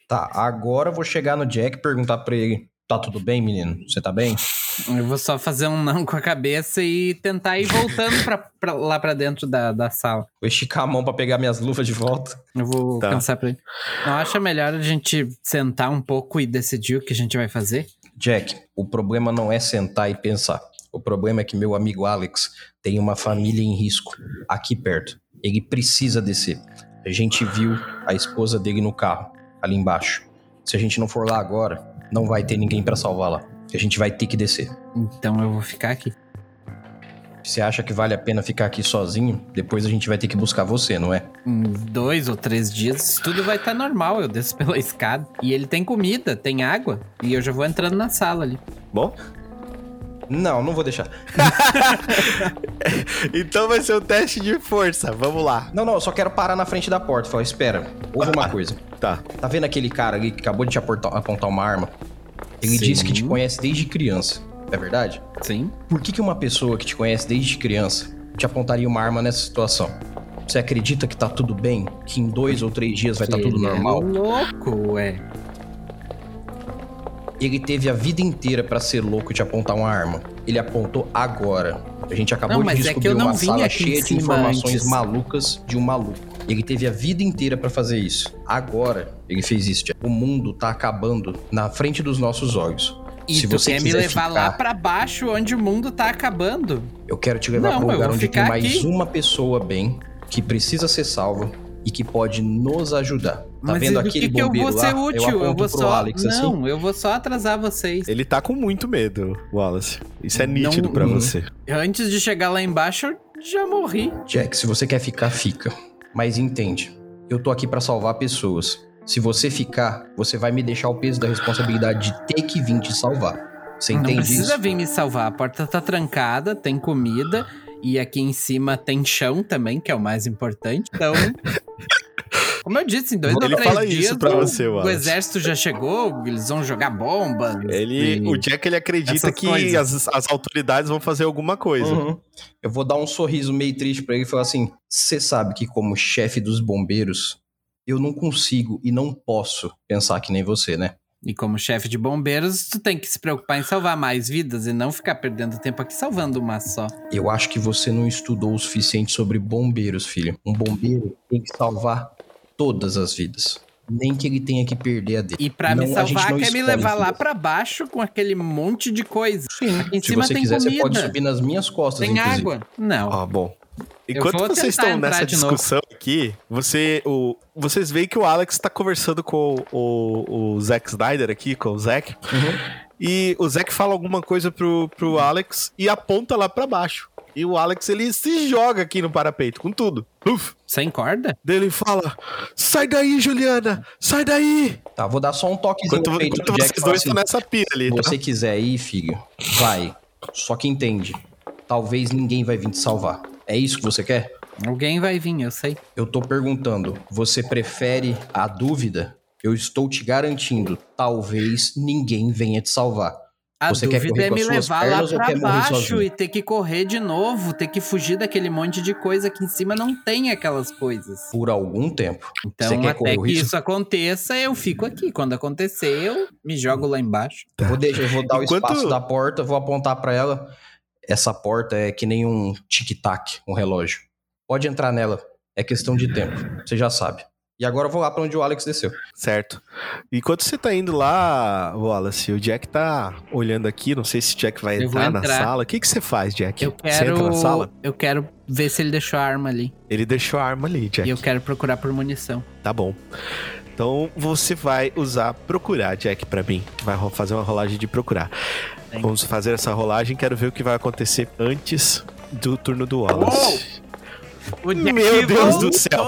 A: Tá, agora eu vou chegar no Jack e perguntar pra ele: tá tudo bem, menino? Você tá bem?
B: Eu vou só fazer um não com a cabeça e tentar ir voltando pra, pra- lá pra dentro da, da sala.
A: Vou esticar a mão pra pegar minhas luvas de volta.
B: Eu vou
E: Tá.
B: pensar pra ele. Não acha melhor a gente sentar um pouco e decidir o que a gente vai fazer?
A: Jack, o problema não é sentar e pensar. O problema é que meu amigo Alex tem uma família em risco aqui perto. Ele precisa descer. A gente viu a esposa dele no carro, ali embaixo. Se a gente não for lá agora, não vai ter ninguém pra salvar lá. A gente vai ter que descer.
B: Então eu vou ficar aqui.
A: Você acha que vale a pena ficar aqui sozinho? Depois a gente vai ter que buscar você, não é?
B: Em dois ou três dias, tudo vai estar normal. Eu desço pela escada. E ele tem comida, tem água. E eu já vou entrando na sala ali.
E: Bom,
A: Não, não vou deixar.
E: então vai ser o teste de força. Vamos lá.
A: Não, não, eu só quero parar na frente da porta. Falar, espera, ouve uma coisa.
E: Tá.
A: Tá vendo aquele cara ali que acabou de te aportar- apontar uma arma? Ele
B: Sim.
A: disse que te conhece desde criança. É verdade?
B: Sim.
A: Por que, que uma pessoa que te conhece desde criança te apontaria uma arma nessa situação? Você acredita que tá tudo bem? Que em dois ou três dias vai estar tudo
B: Ele
A: normal?
B: É louco, ué.
A: Ele teve a vida inteira pra ser louco e te apontar uma arma. Ele apontou agora. A gente acabou
B: Não,
A: de
B: é que
A: descobrir
B: eu não
A: uma sala cheia de informações
B: antes.
A: malucas de um maluco. Ele teve a vida inteira pra fazer isso. Agora ele fez isso. O mundo tá acabando na frente dos nossos olhos.
B: E
A: Se
B: tu
A: você
B: quer me levar
A: ficar-
B: lá pra baixo, onde o mundo tá acabando?
A: Eu quero te levar para um lugar onde tem mais
B: aqui.
A: uma pessoa bem, que precisa ser salva e que pode nos ajudar. Tá
B: Mas
A: vendo
B: e do
A: aquele
B: que, que eu
A: bombeiro
B: vou ser
A: lá?
B: útil?
A: eu
B: Eu, vou só.
A: Alex assim.
B: não, eu vou só atrasar vocês.
E: Ele tá com muito medo, Wallace. Isso é
B: Não-
E: nítido pra
A: Uhum.
E: você.
B: Antes de chegar lá embaixo, eu já morri.
A: Jack, se você quer ficar, fica. Mas entende, eu tô aqui pra salvar pessoas. Se você ficar, você vai me deixar o peso da responsabilidade de ter que vir te salvar. Você
B: Não
A: entende
B: precisa
A: isso?
B: vir me salvar. A porta tá trancada, tem comida. E aqui em cima tem chão também, que é o mais importante. Então. Como eu disse, em dois
E: Ele
B: ou três
E: fala
B: dias
E: isso pra
B: o,
E: você,
B: o
E: Wallace.
B: exército já chegou, eles vão jogar bombas.
E: Ele,
B: e-
E: o Jack ele acredita que as, as autoridades vão fazer alguma coisa.
A: Uhum. Eu vou dar um sorriso meio triste pra ele e falar assim: você sabe que, como chefe dos bombeiros, eu não consigo e não posso pensar que nem você, né?
B: E como chefe de bombeiros, tu tem que se preocupar em salvar mais vidas e não ficar perdendo tempo aqui salvando uma só.
A: Eu acho que você não estudou o suficiente sobre bombeiros, filho. Um bombeiro tem que salvar todas as vidas. Nem que ele tenha que perder a dele.
B: E pra
A: Não,
B: me salvar,
A: não
B: quer me levar lá pra baixo com aquele monte de coisa.
A: Sim,
B: Aqui em
A: se
B: cima
A: você
B: tem
A: quiser, você
B: comida.
A: pode subir nas minhas costas,
B: Tem
A: inclusive.
B: água? Não.
E: Ó, bom. Enquanto vocês estão nessa discussão aqui, você, o, vocês veem que o Alex tá conversando com o, o, o Zack Snyder aqui, com o Zack.
A: Uhum.
E: E o Zack fala alguma coisa pro, pro Alex e aponta lá pra baixo. E o Alex, ele se joga aqui no parapeito, com tudo. Uf.
B: Sem corda?
E: Daí ele fala, sai daí, Juliana, sai daí.
A: Tá, vou dar só um toquezinho
E: Enquanto,
A: no peito
E: enquanto
A: do Jack.
E: vocês dois estão
A: assim,
E: nessa pira ali,
A: Se
E: tá?
A: você quiser ir, filho, vai. Só que entende. Talvez ninguém vai vir te salvar. É isso que você quer?
B: Alguém vai vir, eu sei.
A: Eu tô perguntando, você prefere a dúvida? Eu estou te garantindo, talvez ninguém venha te salvar.
B: A
A: Você quer
B: dúvida
A: correr
B: é
A: com as
B: me
A: suas
B: levar lá
A: quer morrer
B: baixo e ter que correr de novo, ter que fugir daquele monte de coisa que em cima não tem aquelas coisas.
A: Por algum tempo.
B: Então,
A: Você quer
B: até
A: o
B: que isso aconteça, eu fico aqui. Quando acontecer, eu me jogo lá embaixo.
A: Eu vou, deixar, eu vou dar o
E: Enquanto-
A: espaço da porta, vou apontar pra ela. Essa porta é que nem um tic-tac, um relógio. Pode entrar nela. É questão de tempo. Você já sabe. E agora eu vou lá pra onde o Alex desceu.
E: Certo. Enquanto você tá indo lá, Wallace, o Jack tá olhando aqui, não sei se o Jack vai
B: vou
E: entrar, na
B: entrar.
E: sala. O que que você faz, Jack?
B: Eu
E: Você entra na
B: quero.
E: sala?
B: Eu quero ver se ele deixou a arma ali.
E: Ele deixou a arma ali, Jack.
B: E eu quero procurar por munição.
E: Tá bom. Então você vai usar procurar, Jack, pra mim. Vai fazer uma rolagem de procurar. Vamos fazer essa rolagem. Quero ver o que vai acontecer antes do turno do Wallace.
B: O
E: Meu Deus do
B: voltou!
E: céu.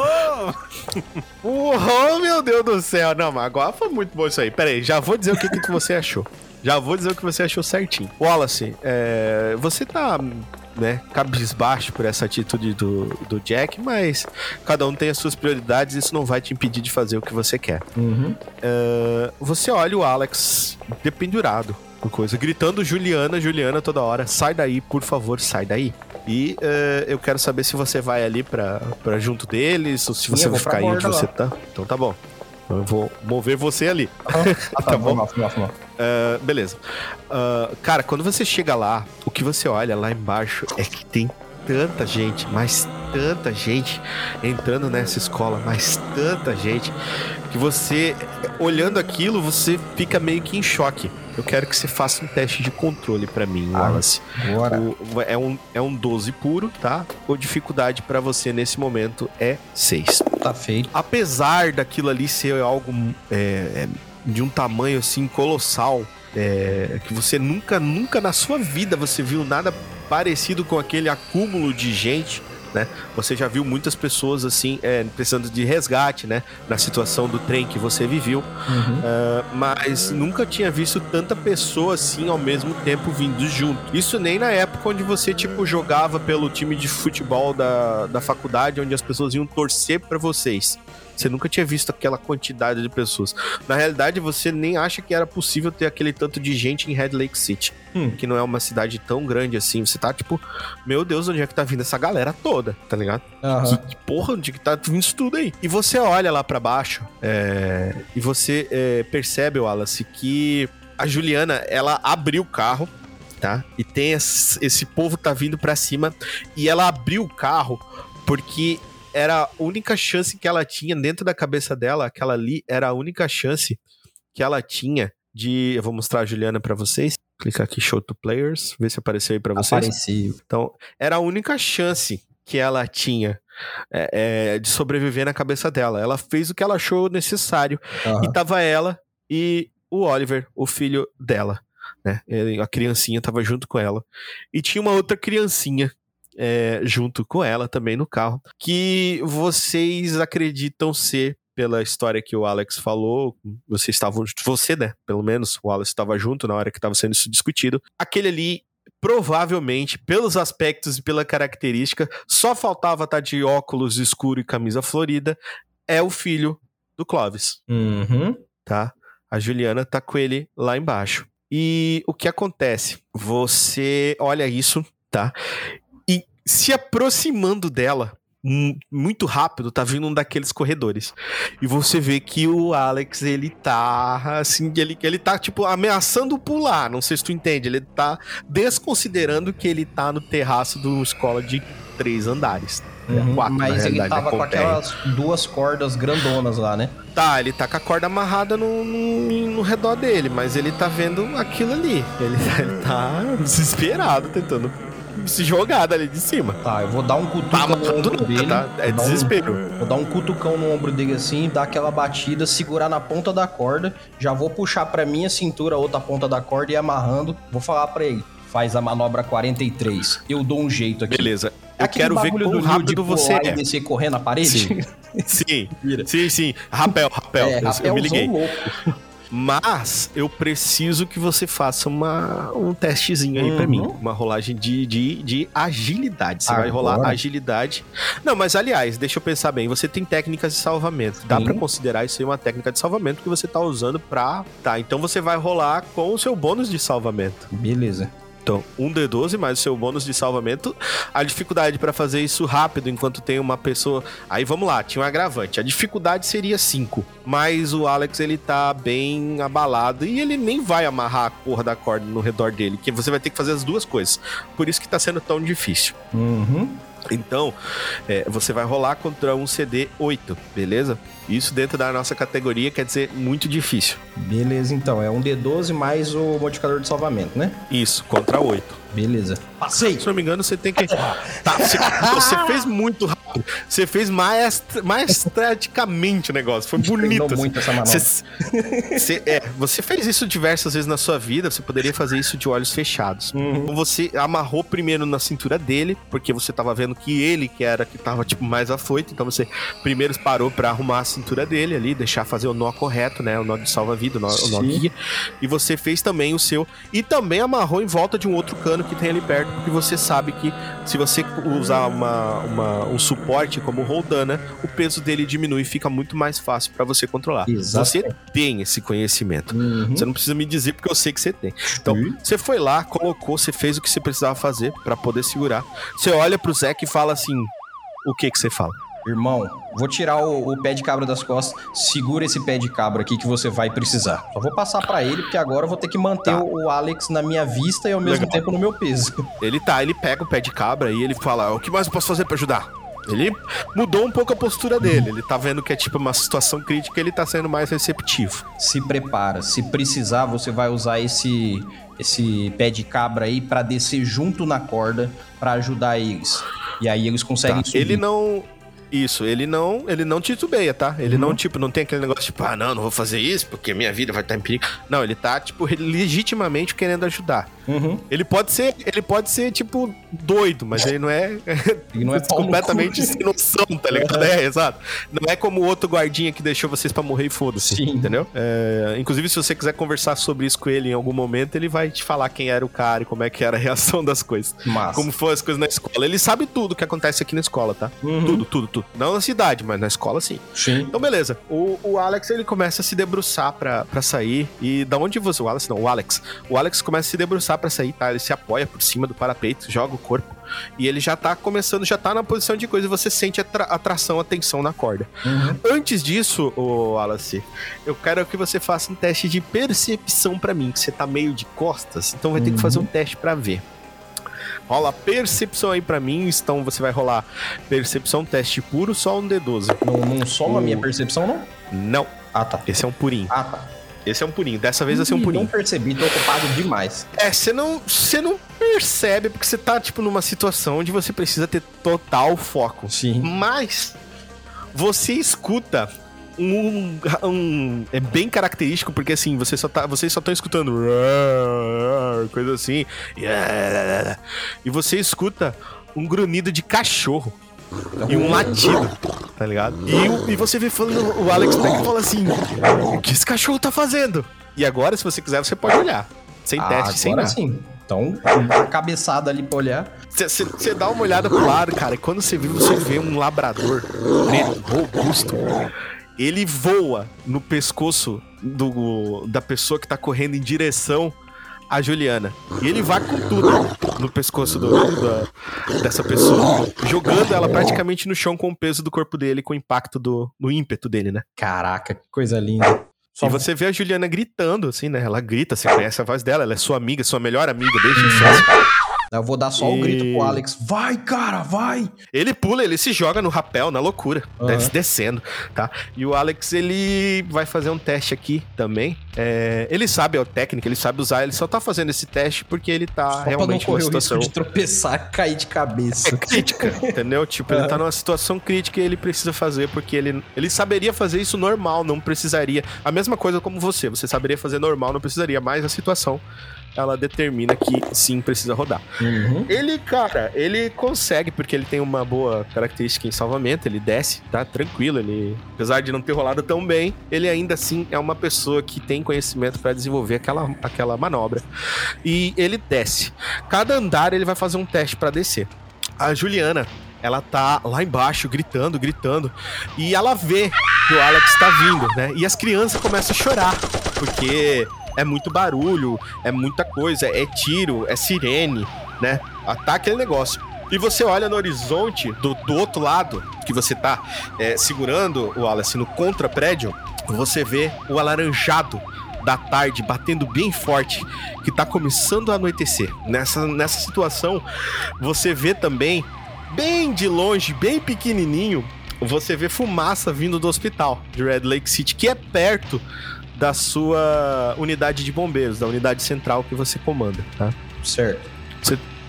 E: Oh, meu Deus do céu. Não, mas agora foi muito bom isso aí. Pera aí, já vou dizer o que, que você achou. Já vou dizer o que você achou certinho. Wallace, é, você tá, né, cabisbaixo por essa atitude do, do Jack, mas cada um tem as suas prioridades, isso não vai te impedir de fazer o que você quer. É, você olha o Alex dependurado coisa, gritando Juliana, Juliana toda hora, sai daí, por favor, sai daí. E é, eu quero saber se você vai ali pra, pra junto deles, ou se você vai ficar aí onde
A: borda
E: você
A: lá.
E: tá. Então tá bom. Então Eu vou mover você ali.
A: Ah,
E: Tá bom. Ah, beleza. Ah, cara, quando você chega lá, o que você olha lá embaixo é que tem tanta gente, mas tanta gente entrando nessa escola, mas tanta gente, que você, olhando aquilo, você fica meio que em choque. Eu quero que você faça um teste de controle pra mim,
A: Ah,
E: Wallace.
A: Agora.
E: O- é, um, é um 12 puro, tá? A dificuldade pra você nesse momento é 6
A: Tá feito.
E: apesar daquilo ali ser algo é, é, de um tamanho assim colossal, é, que você nunca, nunca na sua vida você viu nada parecido com aquele acúmulo de gente. Né? Você já viu muitas pessoas assim é, precisando de resgate, né? Na situação do trem que você viveu,
A: Uhum.
E: Ah, mas nunca tinha visto tanta pessoa assim ao mesmo tempo vindo junto. Isso nem na época onde você tipo jogava pelo time de futebol da, da faculdade, onde as pessoas iam torcer pra vocês. Você nunca tinha visto aquela quantidade de pessoas. Na realidade, você nem acha que era possível ter aquele tanto de gente em Red Lake City,
A: Hum.
E: que não é uma cidade tão grande assim. Você tá tipo, meu Deus, onde é que tá vindo essa galera toda, tá ligado? Que porra, onde que tá vindo isso tudo aí? E você olha lá pra baixo é, e você é, percebe, Wallace, que a Juliana, ela abriu o carro, tá? E tem esse, esse povo tá vindo pra cima e ela abriu o carro porque era a única chance que ela tinha dentro da cabeça dela, aquela ali era a única chance que ela tinha de, eu vou mostrar a Juliana pra vocês. Clicar aqui show to players, ver se apareceu aí pra vocês.
A: Apareceu.
E: Então, era a única chance que ela tinha é, é, de sobreviver na cabeça dela. Ela fez o que ela achou necessário.
A: Aham.
E: E tava ela e o Oliver, o filho dela. Né? A criancinha tava junto com ela. E tinha uma outra criancinha é, junto com ela também no carro. Que vocês acreditam ser pela história que o Alex falou, você estava, você, né? Pelo menos, o Alex estava junto na hora que estava sendo isso discutido. Aquele ali, provavelmente, pelos aspectos e pela característica, só faltava estar de óculos escuro e camisa florida, é o filho do Clovis,
A: Uhum.
E: tá? A Juliana tá com ele lá embaixo. E o que acontece? Você olha isso, tá? Se aproximando dela, mu- muito rápido, tá vindo um daqueles corredores. E você vê que o Alex, ele tá, assim, ele, ele tá, tipo, ameaçando pular. Não sei se tu entende. Ele tá desconsiderando que ele tá no terraço de uma escola de três andares.
A: Uhum.
E: Quatro,
A: Mas ele tava com
E: com
A: aquelas duas cordas grandonas lá, né?
E: Tá, ele tá com a corda amarrada no, no, no redor dele, mas ele tá vendo aquilo ali. Ele, ele tá desesperado, tentando se jogar dali de cima.
A: Tá, eu vou dar um
E: Tá
A: cutucão no
E: amarrando
A: ombro dele.
E: tá? É
A: dar um-
E: desespero.
A: Vou dar um cutucão no ombro dele assim, dar aquela batida, segurar na ponta da corda. Já vou puxar pra minha cintura a outra ponta da corda e amarrando. Vou falar pra ele. Faz a manobra 43. Eu dou um jeito aqui.
E: Beleza. Eu
A: Aquele
E: quero ver quão rápido você é.
A: Descer correndo na parede?
E: Sim. Sim, sim, sim. Rapel, rapel.
A: é,
E: eu, eu me liguei.
A: louco.
E: Mas eu preciso que você faça uma, um testezinho aí pra
A: Uhum.
E: mim. Uma rolagem de, de, de agilidade. Você vai
A: Agora?
E: rolar agilidade. Não, mas aliás, deixa eu pensar bem. Você tem técnicas de salvamento. Dá
A: Sim.
E: pra considerar isso aí uma técnica de salvamento que você tá usando pra. Tá, então você vai rolar com o seu bônus de salvamento.
A: Beleza.
E: Então, um D12 mais o seu bônus de salvamento. A dificuldade pra fazer isso rápido enquanto tem uma pessoa. Aí vamos lá, tinha um agravante. A dificuldade seria 5. Mas o Alex ele tá bem abalado e ele nem vai amarrar a porra da corda no redor dele, que você vai ter que fazer as duas coisas. Por isso que tá sendo tão difícil.
A: Uhum.
E: Então, é, você vai rolar contra um CD 8, beleza? Isso dentro da nossa categoria quer dizer muito difícil.
A: Beleza, então. É um D12 mais o modificador de salvamento, né?
E: Isso, contra 8.
A: Beleza. Passei!
E: Se não me engano, você tem que. Tá, você, você fez muito rápido. Você fez maestra, maestraticamente o negócio. Foi bonito. Assim.
A: muito essa manobra.
E: Você, você- é, você fez isso diversas vezes na sua vida, você poderia fazer isso de olhos fechados.
A: Uhum.
E: Então você amarrou primeiro na cintura dele, porque você tava vendo que ele que era que tava tipo mais afoito, então você primeiro parou pra arrumar a cintura dele ali, deixar fazer o nó correto, né, o nó de salva-vida, o nó, o nó guia. E você fez também o seu e também amarrou em volta de um outro cano que tem ali perto, porque você sabe que se você usar uma, uma- um suporte como o Roldana, o peso dele diminui e fica muito mais fácil pra você controlar.
A: Exato.
E: Você tem esse conhecimento.
A: Uhum.
E: Você não precisa me dizer porque eu sei que você tem. Então,
A: Sim.
E: você foi lá, colocou, você fez o que você precisava fazer pra poder segurar. Você olha pro Zeke e fala assim: o que que você fala?
A: Irmão, vou tirar o, o pé de cabra das costas. Segura esse pé de cabra aqui que você vai precisar. Só vou passar pra ele, porque agora eu vou ter que manter
E: Tá.
A: o, o Alex na minha vista e ao mesmo
E: Legal.
A: tempo no meu peso.
E: Ele tá, ele pega o pé de cabra e ele fala: o que mais eu posso fazer pra ajudar? Ele mudou um pouco a postura dele. Ele tá vendo que é tipo uma situação crítica, ele tá sendo mais receptivo.
A: Se prepara. Se precisar, você vai usar esse esse pé de cabra aí pra descer junto na corda pra ajudar eles. E aí eles conseguem
E: Tá,
A: subir.
E: Ele não. Isso, ele não, ele não titubeia, tá? Ele não, tipo, não tem aquele negócio tipo, ah, não, não vou fazer isso porque minha vida vai estar em perigo. Não, ele tá, tipo, legitimamente querendo ajudar.
A: Uhum.
E: Ele pode ser, ele pode ser, tipo, doido, mas ele não é.
A: Ele não é
E: completamente sem noção, tá ligado? É, exato. Não é como o outro guardinha que deixou vocês pra morrer e foda-se.
A: Sim.
E: Entendeu? É, inclusive, se você quiser conversar sobre isso com ele em algum momento, ele vai te falar quem era o cara e como é que era a reação das coisas.
A: Massa.
E: Como foram as coisas na escola. Ele sabe tudo que acontece aqui na escola, tá?
A: Uhum.
E: Tudo, tudo, tudo. Não na cidade, mas na escola sim.
A: Sim.
E: Então, beleza. O, o Alex, ele começa a se debruçar pra sair. E da onde você... O Alex não, o Alex. O Alex começa a se debruçar pra sair, tá? Ele se apoia por cima do parapeito, joga o corpo. E ele já tá começando, já tá na posição de coisa. Você sente a, tra- a tração, a tensão na corda.
A: Uhum.
E: Antes disso, o Wallace, eu quero que você faça um teste de percepção pra mim, que você tá meio de costas, então vai ter que fazer um teste pra ver. Rola percepção aí pra mim, então você vai rolar percepção, teste puro, só um D12.
A: Não, não soma a minha percepção, não?
E: Não,
A: Ah, tá.
E: esse é um purinho.
A: Ah, tá.
E: Esse é um purinho, dessa vez vai ser um
A: Ih,
E: purinho.
A: Não percebi, tô ocupado demais.
E: É, você não, você não percebe porque você tá, tipo, numa situação onde você precisa ter total foco.
A: Sim.
E: Mas você escuta um, um- é bem característico porque assim você só tá vocês só estão escutando coisa assim e você escuta um grunhido de cachorro e um latido, tá ligado? E, o- e você vê falando, o Alex Beck fala assim: o que esse cachorro tá fazendo? E agora, se você quiser, você pode olhar. Sem
A: Ah,
E: teste, sem nada.
A: sim. Então, uma cabeçada ali pra olhar.
E: Você dá uma olhada pro lado, cara, e quando você vê, você vê um labrador preto, robusto. Ele voa no pescoço do, da pessoa que tá correndo em direção à Juliana. E ele vai com tudo no pescoço do- da- dessa pessoa. Jogando ela praticamente no chão com o peso do corpo dele, com o impacto do, do ímpeto dele, né?
A: Caraca, que coisa linda. Só
E: E você vê a Juliana gritando, assim, né? Ela grita, você conhece a voz dela, ela é sua amiga, sua melhor amiga desde a infância.
A: Eu vou dar só o
E: E-
A: grito pro Alex. Vai, cara, vai!
E: Ele pula, ele se joga no rapel, na loucura, desce- descendo, tá? E o Alex, ele vai fazer um teste aqui também. É, ele sabe, o técnico, ele sabe usar, ele só tá fazendo esse teste porque ele tá
A: Só pra não
E: realmente numa
A: o
E: situação
A: de tropeçar cair de cabeça.
E: é crítica, entendeu? Tipo, ele tá numa situação crítica e ele precisa fazer porque ele, ele saberia fazer isso normal, não precisaria. A mesma coisa como você, você saberia fazer normal, não precisaria, mas a situação ela determina que sim precisa rodar.
A: Uhum.
E: Ele, cara, ele consegue, porque ele tem uma boa característica em salvamento, ele desce, tá? Tranquilo, ele. Apesar de não ter rolado tão bem, ele ainda assim é uma pessoa que tem conhecimento pra desenvolver aquela, aquela manobra. E ele desce. Cada andar ele vai fazer um teste pra descer. A Juliana. Ela tá lá embaixo, gritando, gritando. E ela vê que o Alex tá vindo, né? E as crianças começam a chorar. Porque é muito barulho, é muita coisa, é tiro, é sirene, né? Tá aquele negócio. E você olha no horizonte do, do outro lado, que você tá é, segurando o Wallace no contra-prédio, você vê o alaranjado da tarde batendo bem forte, que tá começando a anoitecer. Nessa, nessa situação, você vê também, bem de longe, bem pequenininho, você vê fumaça vindo do hospital de Red Lake City, que é perto da sua unidade de bombeiros, da unidade central que você comanda, tá?
A: Certo.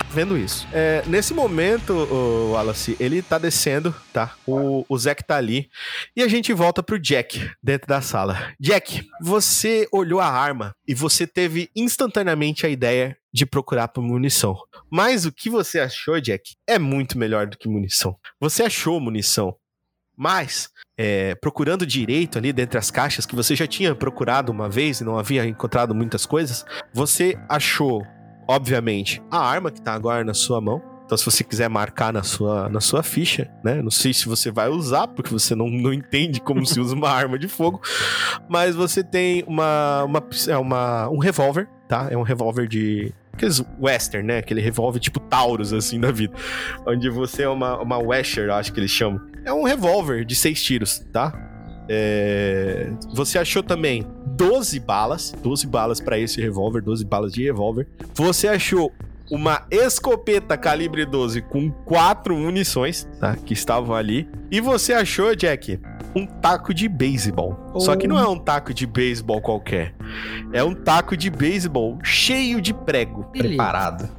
E: vendo isso. É, nesse momento, o Wallace, ele tá descendo, tá? O, o Zack tá ali. E a gente volta pro Jack, dentro da sala. Jack, você olhou a arma e você teve instantaneamente a ideia de procurar por munição. Mas o que você achou, Jack, é muito melhor do que munição. Você achou munição. Mas, é, procurando direito ali dentre as caixas que você já tinha procurado uma vez e não havia encontrado muitas coisas, você achou obviamente, a arma que tá agora na sua mão. Então, se você quiser marcar na sua, na sua ficha, né? Não sei se você vai usar, porque você não, não entende como se usa uma arma de fogo. Mas você tem uma, uma, é uma, um revólver, tá? É um revólver de. Aqueles western, né? Aquele revólver tipo Taurus, assim, da vida. Onde você é uma, uma Wesher, acho que eles chamam. É um revólver de seis tiros, tá? É, Você achou também 12 balas, 12 balas para esse revólver, 12 balas de revólver. Você achou uma escopeta calibre 12 com quatro munições, tá? Que estavam ali. E você achou, Jack, um taco de beisebol. Só que não é um taco de beisebol qualquer. É um taco de beisebol cheio de prego.
A: Preparado.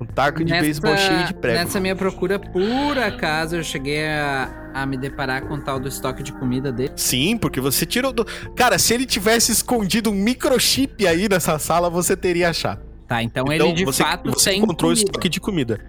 E: Um taco de beisebol cheio de prego.
B: Nessa minha procura, por acaso, eu cheguei a, a me deparar com o tal do estoque de comida dele.
E: Sim, porque você tirou do. Cara, se ele tivesse escondido um microchip aí nessa sala, você teria achado.
B: Tá, então,
E: Então,
B: ele de
E: você,
B: fato
E: você
B: tem
E: encontrou
B: comida.
E: estoque de comida.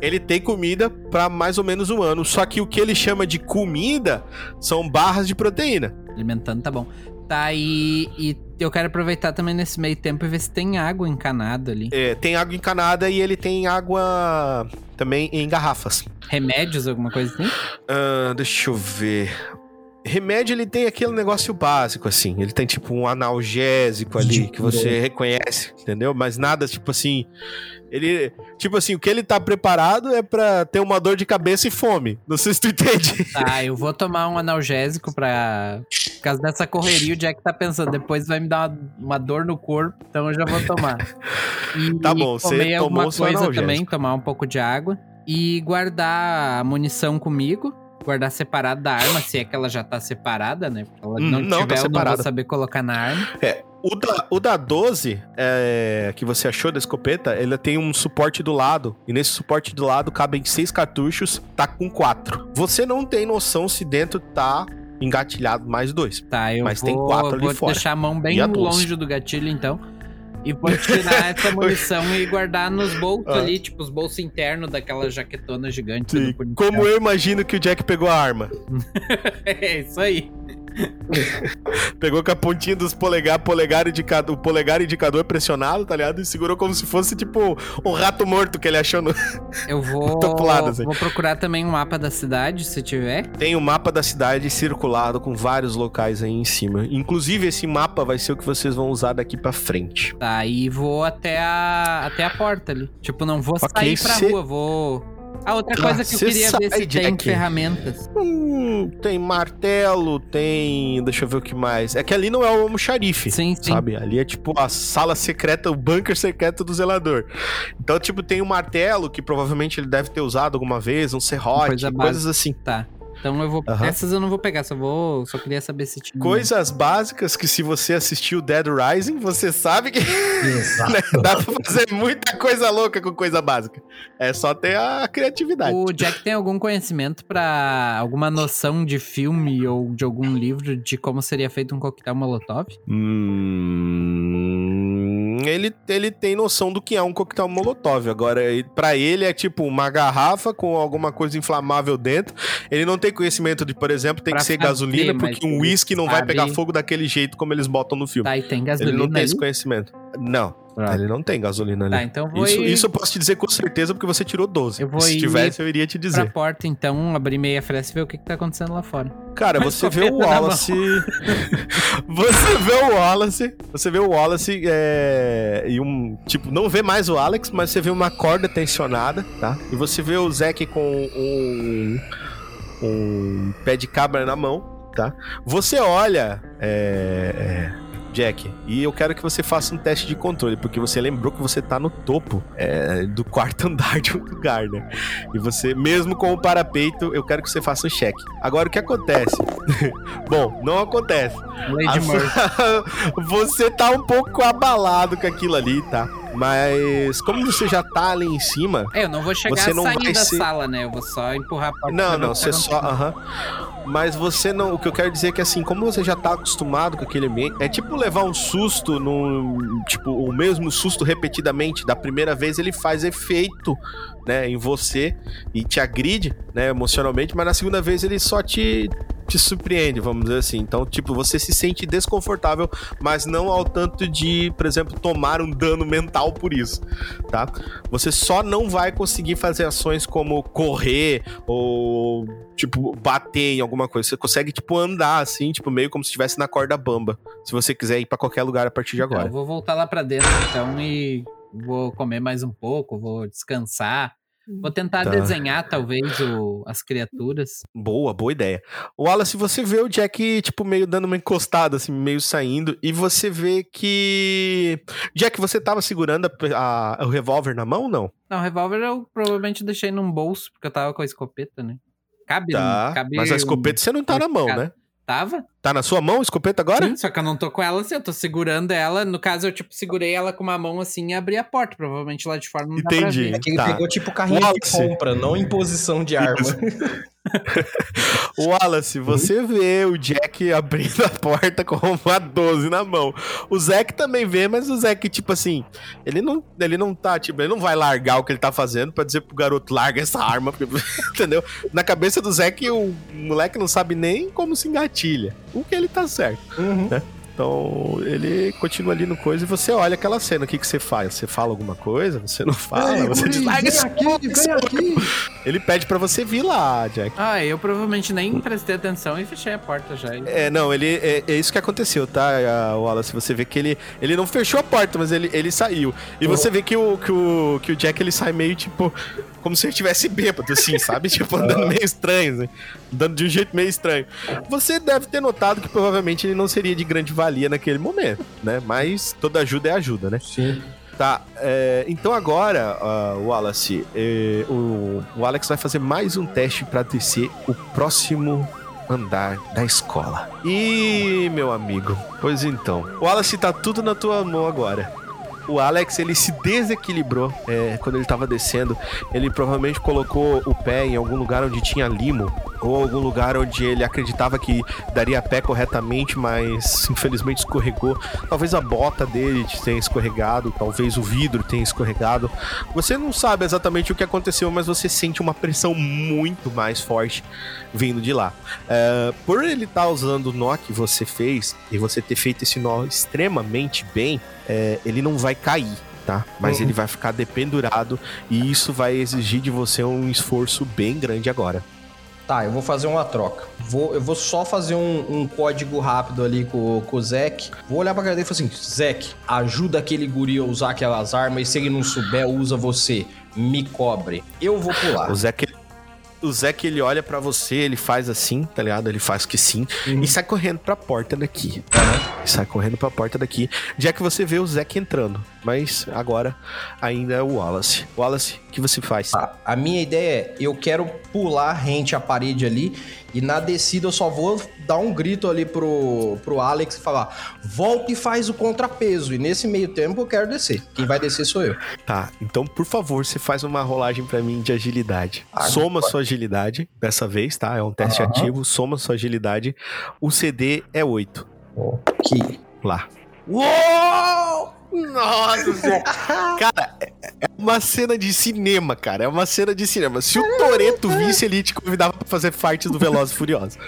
E: Ele tem comida pra mais ou menos um ano. Só que o que ele chama de comida são barras de proteína.
B: Alimentando, tá bom. Tá, e, e eu quero aproveitar também nesse meio tempo e ver se tem água encanada ali.
E: É, tem água encanada e ele tem água também em garrafas.
B: Remédios, alguma coisa assim?
E: Ah, deixa eu ver. Remédio, ele tem aquele negócio básico, assim. Ele tem, tipo, um analgésico ali que você reconhece, entendeu? Mas nada, tipo assim. Ele. Tipo assim, o que ele tá preparado é pra ter uma dor de cabeça e fome. Não sei se tu entende.
B: Tá, eu vou tomar um analgésico pra. Por causa dessa correria, o Jack tá pensando, depois vai me dar uma, uma dor no corpo, então eu já vou tomar. E
E: Tá bom, você
B: comer
E: tomou
B: coisa também, tomar um pouco de água. E guardar a munição comigo. Guardar separado da arma, se é que ela já tá separada, né? Porque ela
E: Hum,
B: não,
E: não, tá
B: tiver, eu não vou
E: separada.
B: saber colocar na arma.
E: O da, o da 12, é, que você achou da escopeta, ele tem um suporte do lado. E nesse suporte do lado cabem seis cartuchos, tá com quatro. Você não tem noção se dentro tá engatilhado mais dois.
B: Tá, eu
E: Mas
B: vou,
E: tem quatro ali
B: vou
E: fora.
B: deixar a mão bem
E: a
B: longe do gatilho, então. E vou tirar essa munição e guardar nos bolsos
E: Ah.
B: ali, tipo os bolsos internos daquela jaquetona gigante.
E: Como eu imagino que o Jack pegou a arma.
B: É isso aí.
E: Pegou com a pontinha dos polegar, polegar indicador, o polegar indicador pressionado, tá ligado? E segurou como se fosse tipo um rato morto que ele achou no.
B: Eu vou,
E: lado, assim.
B: vou procurar também um mapa da cidade, se tiver.
E: Tem o mapa da cidade circulado com vários locais aí em cima. Inclusive, esse mapa vai ser o que vocês vão usar daqui pra frente.
B: Tá, e vou até a, até a porta ali. Tipo, não vou
E: Ok,
B: sair pra
E: cê-
B: rua, vou... Ah, outra
E: Ah,
B: coisa que eu queria ver se tem ferramentas.
E: Hum, tem martelo, tem. Deixa eu ver o que mais. É que ali não é o almoxarife.
B: Sim, sim.
E: Sabe? Ali é tipo a sala secreta, o bunker secreto do zelador. Então, tipo, tem um martelo que provavelmente ele deve ter usado alguma vez, um serrote,
B: Coisa
E: coisas assim.
B: Tá. Então eu vou. Essas eu não vou pegar, só vou. Só queria saber se tinha.
E: Coisas básicas que se você assistiu Dead Rising, você sabe que
A: Exato.
E: né, dá pra fazer muita coisa louca com coisa básica. É só ter a criatividade.
B: O Jack tem algum conhecimento pra. alguma noção de filme ou de algum livro de como seria feito um coquetel molotov?
E: Hum, ele, ele tem noção do que é um coquetel molotov. Agora, pra ele é tipo uma garrafa com alguma coisa inflamável dentro. Ele não tem conhecimento de, por exemplo, tem
B: Pra
E: que ser gasolina, porque um
B: ele
E: uísque não vai
B: sabe-
E: pegar fogo daquele jeito como eles botam no filme.
B: Tá, e tem
E: ele
B: gasolina
E: não tem
B: ali?
E: esse conhecimento. Não,
B: Tá.
E: ele não tem gasolina ali.
B: Tá, então vou
E: Isso,
B: ir
E: isso eu posso te dizer com certeza porque você tirou 12.
B: Eu vou
E: Se tivesse, eu iria te
B: pra
E: dizer.
B: porta, então, abrir meia fresta e ver o que, que tá acontecendo lá fora.
E: Cara,
B: Mas
E: você vê o Wallace. você vê o Wallace. Você vê o Wallace é, e um. Tipo, não vê mais o Alex, mas você vê uma corda tensionada, tá? E você vê o Zack com um. Um pé de cabra na mão, tá? Você olha. É, é, Jack, e eu quero que você faça um teste de controle, porque você lembrou que você tá no topo é, do quarto andar de um lugar, né? E você, mesmo com o parapeito, eu quero que você faça um cheque. Agora, o que acontece? Bom, não acontece. Sua- você tá um pouco abalado com aquilo ali, tá? Mas como você já tá ali em cima.
B: É, eu não vou chegar
E: Você
B: a
E: não
B: sair
E: vai
B: da
E: ser-
B: sala, né? Eu vou só empurrar a porta.
E: Não, não, você
B: tá
E: só. Aham. Mas você não. O que eu quero dizer é que assim, como você já tá acostumado com aquele ambiente, é tipo levar um susto no. Tipo, o mesmo susto repetidamente. Da primeira vez ele faz efeito, né, em você e te agride, né, emocionalmente, mas na segunda vez ele só te. Te surpreende, vamos dizer assim. Então, tipo, você se sente desconfortável, mas não ao tanto de, por exemplo, tomar um dano mental por isso, tá? Você só não vai conseguir fazer ações como correr ou, tipo, bater em alguma coisa. Você consegue, tipo, andar assim, tipo, meio como se estivesse na corda bamba. Se você quiser ir pra qualquer lugar a partir de
B: Então,
E: agora.
B: eu vou voltar lá pra dentro, então, e vou comer mais um pouco, vou descansar. Vou tentar
E: Tá.
B: desenhar, talvez, o- as criaturas.
E: Boa, boa ideia. Wallace, você vê o Jack, tipo, meio dando uma encostada, assim, meio saindo, e você vê que. Jack, você tava segurando a- a- o revólver na mão ou não?
B: Não, o revólver eu provavelmente deixei num bolso, porque eu tava com a escopeta, né? Cabe,
E: Tá.
B: cabe
E: Mas a escopeta você não tá na mão, né?
B: Tava?
E: Tá na sua mão a escopeta agora?
B: Sim, só que eu não tô com ela assim, eu tô segurando ela. No caso, eu, tipo, segurei ela com uma mão assim e abri a porta. Provavelmente lá de fora não dá pra
E: Entendi.
B: ver.
A: É que ele
E: Tá.
A: pegou tipo carrinho
E: Wallace.
A: de compra, não em posição de arma.
E: Wallace, você vê o Jack abrindo a porta com uma 12 na mão. O Zack também vê, mas o Zack, tipo assim, ele não, ele não tá, tipo, ele não vai largar o que ele tá fazendo pra dizer pro garoto, larga essa arma, entendeu? Na cabeça do Zack, o moleque não sabe nem como se engatilha. O que ele tá certo.
A: Uhum.
E: Então, ele continua ali no coisa e você olha aquela cena, o que que você faz? Você fala alguma coisa? Você não fala?
A: Ei,
E: você
A: guri,
E: diz,
A: vem aqui, vem aqui.
E: Ele pede pra você vir lá, Jack.
B: Ah, eu provavelmente nem prestei atenção e fechei a porta já.
E: É, não, ele é, é isso que aconteceu, tá, Wallace? Você vê que ele, ele não fechou a porta, mas ele, ele saiu. E você vê que o, que, o, que o Jack ele sai meio tipo. Como se ele estivesse bêbado, assim, sabe? Tipo, andando meio estranho, assim, andando de um jeito meio estranho. Você deve ter notado que provavelmente ele não seria de grande valia naquele momento, né? Mas toda ajuda é ajuda, né?
A: Sim.
E: Tá, é, então agora, ah, Wallace, é, o, o Alex vai fazer mais um teste pra descer o próximo andar da escola. E meu amigo, pois então, o Wallace tá tudo na tua mão agora. O Alex, ele se desequilibrou é, quando ele tava descendo. Ele provavelmente colocou o pé em algum lugar onde tinha limo ou algum lugar onde ele acreditava que daria pé corretamente, mas infelizmente escorregou. Talvez a bota dele tenha escorregado, talvez o vidro tenha escorregado. Você não sabe exatamente o que aconteceu, mas você sente uma pressão muito mais forte vindo de lá. É, por ele estar tá usando o nó que você fez e você ter feito esse nó extremamente bem, é, ele não vai cair tá? Mas uhum. ele vai ficar dependurado e isso vai exigir de você um esforço bem grande agora.
A: Tá, eu vou fazer uma troca. Vou, eu vou só fazer um, um código rápido ali com, com o Zek. Vou olhar pra cara dele e falar assim: Zek, ajuda aquele guri a usar aquelas armas e se ele não souber, usa você. Me cobre. Eu vou pular.
E: O Zek, o Zeke, ele olha para você, ele faz assim, tá ligado? Ele faz que sim uhum. e sai correndo pra porta daqui. Uhum. Sai correndo pra porta daqui. Já que você vê o Zeke entrando. Mas agora ainda é o Wallace. Wallace, o que você faz?
A: Ah, a minha ideia é: eu quero pular rente à parede ali e na descida eu só vou dar um grito ali pro, pro Alex e falar: volta e faz o contrapeso. E nesse meio tempo eu quero descer. Quem vai descer sou eu.
E: Tá, então por favor, você faz uma rolagem para mim de agilidade. Ah, soma sua agilidade dessa vez, tá? É um teste uhum. ativo, soma sua agilidade. O CD é 8.
A: Aqui.
E: Lá. Uou! Nossa senhora. Cara, é, é uma cena de cinema, cara. É uma cena de cinema. Se o Toreto visse, ele te convidava pra fazer fights do Velozes e Furiosos.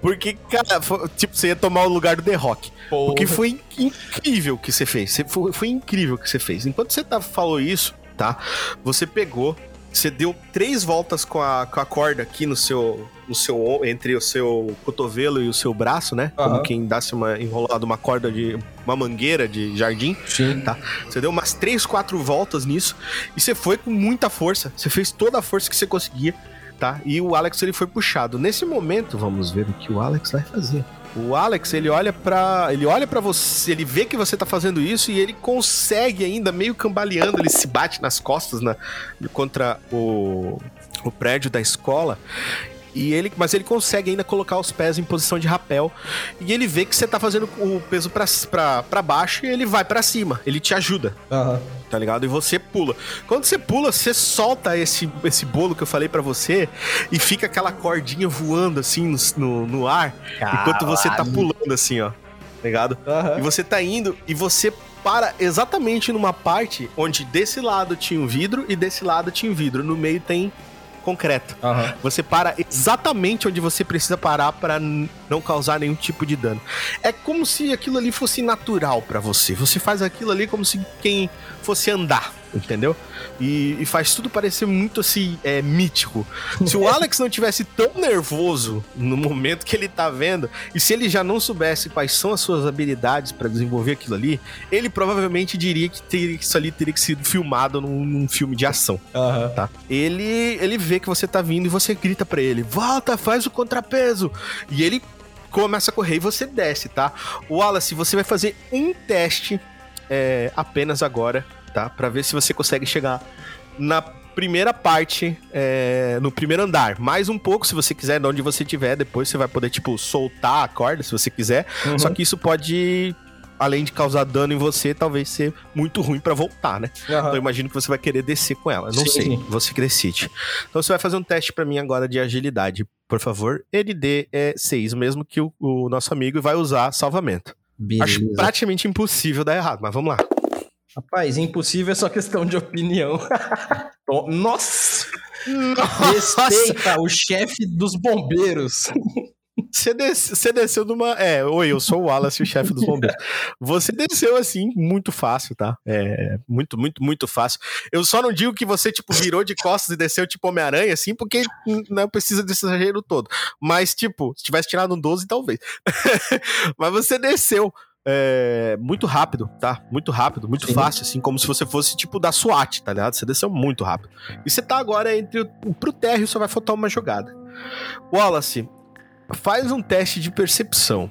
E: Porque, cara, foi, tipo, você ia tomar o lugar do The Rock. Porra. Porque foi incrível o que você fez. Foi, foi incrível o que você fez. Enquanto você tá, falou isso, tá? Você pegou você deu três voltas com a, com a corda aqui no seu, no seu. entre o seu cotovelo e o seu braço, né? Uhum. Como quem desse uma enrolada uma corda de. uma mangueira de jardim.
A: Sim.
E: Tá? Você deu umas três, quatro voltas nisso. E você foi com muita força. Você fez toda a força que você conseguia. Tá? E o Alex ele foi puxado. Nesse momento, vamos ver o que o Alex vai fazer. O Alex, ele olha para ele olha para você, ele vê que você tá fazendo isso e ele consegue ainda meio cambaleando, ele se bate nas costas na, contra o, o prédio da escola e ele, mas ele consegue ainda colocar os pés em posição de rapel. E ele vê que você tá fazendo o peso para baixo e ele vai para cima. Ele te ajuda.
A: Uhum.
E: Tá ligado? E você pula. Quando você pula, você solta esse, esse bolo que eu falei para você e fica aquela cordinha voando assim no, no, no ar. Caralho. Enquanto você tá pulando assim, ó. Tá ligado? Uhum. E você tá indo e você para exatamente numa parte onde desse lado tinha um vidro e desse lado tinha um vidro. No meio tem concreto.
A: Uhum.
E: Você para exatamente onde você precisa parar para não causar nenhum tipo de dano. É como se aquilo ali fosse natural para você. Você faz aquilo ali como se quem fosse andar entendeu? E, e, faz tudo parecer muito assim, é, mítico. Se o Alex não tivesse tão nervoso no momento que ele tá vendo, e se ele já não soubesse quais são as suas habilidades para desenvolver aquilo ali, ele provavelmente diria que, teria, que isso ali teria que ser filmado num, num filme de ação.
A: Uhum.
E: Tá? Ele, ele vê que você tá vindo e você grita para ele: volta, faz o contrapeso. E ele começa a correr e você desce, tá? Wallace, você vai fazer um teste é, apenas agora tá? Para ver se você consegue chegar na primeira parte, é, no primeiro andar. Mais um pouco, se você quiser, de onde você estiver. Depois você vai poder, tipo, soltar a corda, se você quiser. Uhum. Só que isso pode além de causar dano em você, talvez ser muito ruim para voltar, né? Uhum. Então eu imagino que você vai querer descer com ela. Não Sim. sei, você que decide. Então você vai fazer um teste para mim agora de agilidade, por favor. ND é 6, mesmo que o, o nosso amigo vai usar salvamento. Beleza. Acho praticamente impossível dar errado, mas vamos lá.
A: Rapaz, impossível é só questão de opinião. Nossa! Nossa! Respeita o chefe dos bombeiros.
E: Você, você desceu numa. É, oi, eu sou o Wallace, o chefe dos bombeiros. Você desceu assim, muito fácil, tá? É, muito, muito, muito fácil. Eu só não digo que você, tipo, virou de costas e desceu tipo Homem-Aranha, assim, porque não precisa desse exagero todo. Mas, tipo, se tivesse tirado um 12, talvez. Mas você desceu é, muito rápido, tá? Muito rápido, muito Sim. fácil, assim, como se você fosse tipo da SWAT, tá ligado? Você desceu muito rápido. E você tá agora entre o, pro térreo, só vai faltar uma jogada. Wallace, faz um teste de percepção.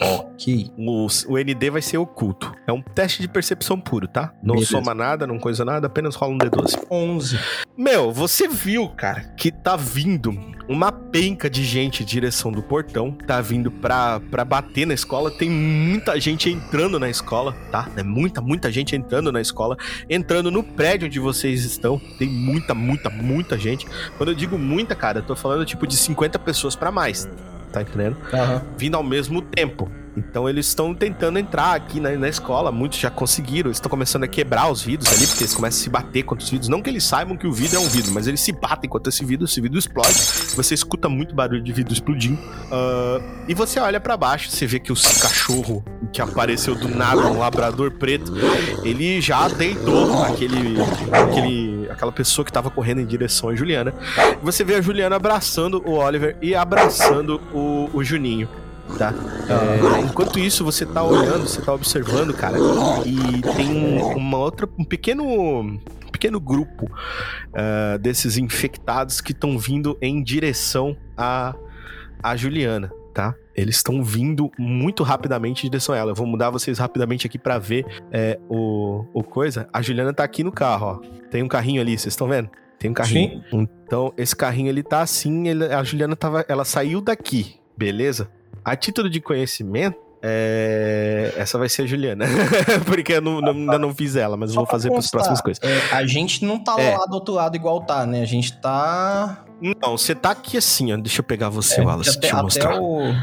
A: Ok.
E: O, o ND vai ser oculto. É um teste de percepção puro, tá? Não
A: Beleza.
E: soma nada, não coisa nada, apenas rola um D12.
A: 11.
E: Meu, você viu, cara, que tá vindo uma penca de gente em direção do portão. Tá vindo pra, pra bater na escola. Tem muita gente entrando na escola, tá? É muita, muita gente entrando na escola. Entrando no prédio onde vocês estão. Tem muita, muita, muita gente. Quando eu digo muita, cara, eu tô falando tipo de 50 pessoas pra mais. Tá entendendo?
A: Aham.
E: vindo ao mesmo tempo. Então eles estão tentando entrar aqui na, na escola, muitos já conseguiram, eles estão começando a quebrar os vidros ali, porque eles começam a se bater contra os vidros. Não que eles saibam que o vidro é um vidro, mas eles se batem contra esse vidro, esse vidro explode. Você escuta muito barulho de vidro explodindo. Ah, e você olha pra baixo, você vê que o cachorro que apareceu do nada, um labrador preto, ele já deitou aquele, aquela pessoa que tava correndo em direção a Juliana. Você vê a Juliana abraçando o Oliver e abraçando o, o Juninho. Tá? É, enquanto isso, você tá olhando, você tá observando, cara, e tem um, uma outra, um pequeno, um pequeno grupo ah, desses infectados que estão vindo em direção a, a Juliana, tá? Eles estão vindo muito rapidamente em direção a ela. Eu vou mudar vocês rapidamente aqui pra ver é, o, o coisa. A Juliana tá aqui no carro, ó. Tem um carrinho ali, vocês estão vendo? Tem um carrinho. Então, esse carrinho ele tá assim, ele- a Juliana tava, ela saiu daqui, beleza? A título de conhecimento, é, essa vai ser a Juliana, porque eu não- não- ainda não fiz ela, mas
A: Só
E: vou fazer para as próximas coisas.
A: é, a gente não tá
E: É.
A: lá do outro lado igual tá, né? A gente tá.
E: Não, você tá aqui assim, ó. Deixa eu pegar você,
A: é,
E: Wallace,
A: até,
E: deixa eu mostrar.
A: até o.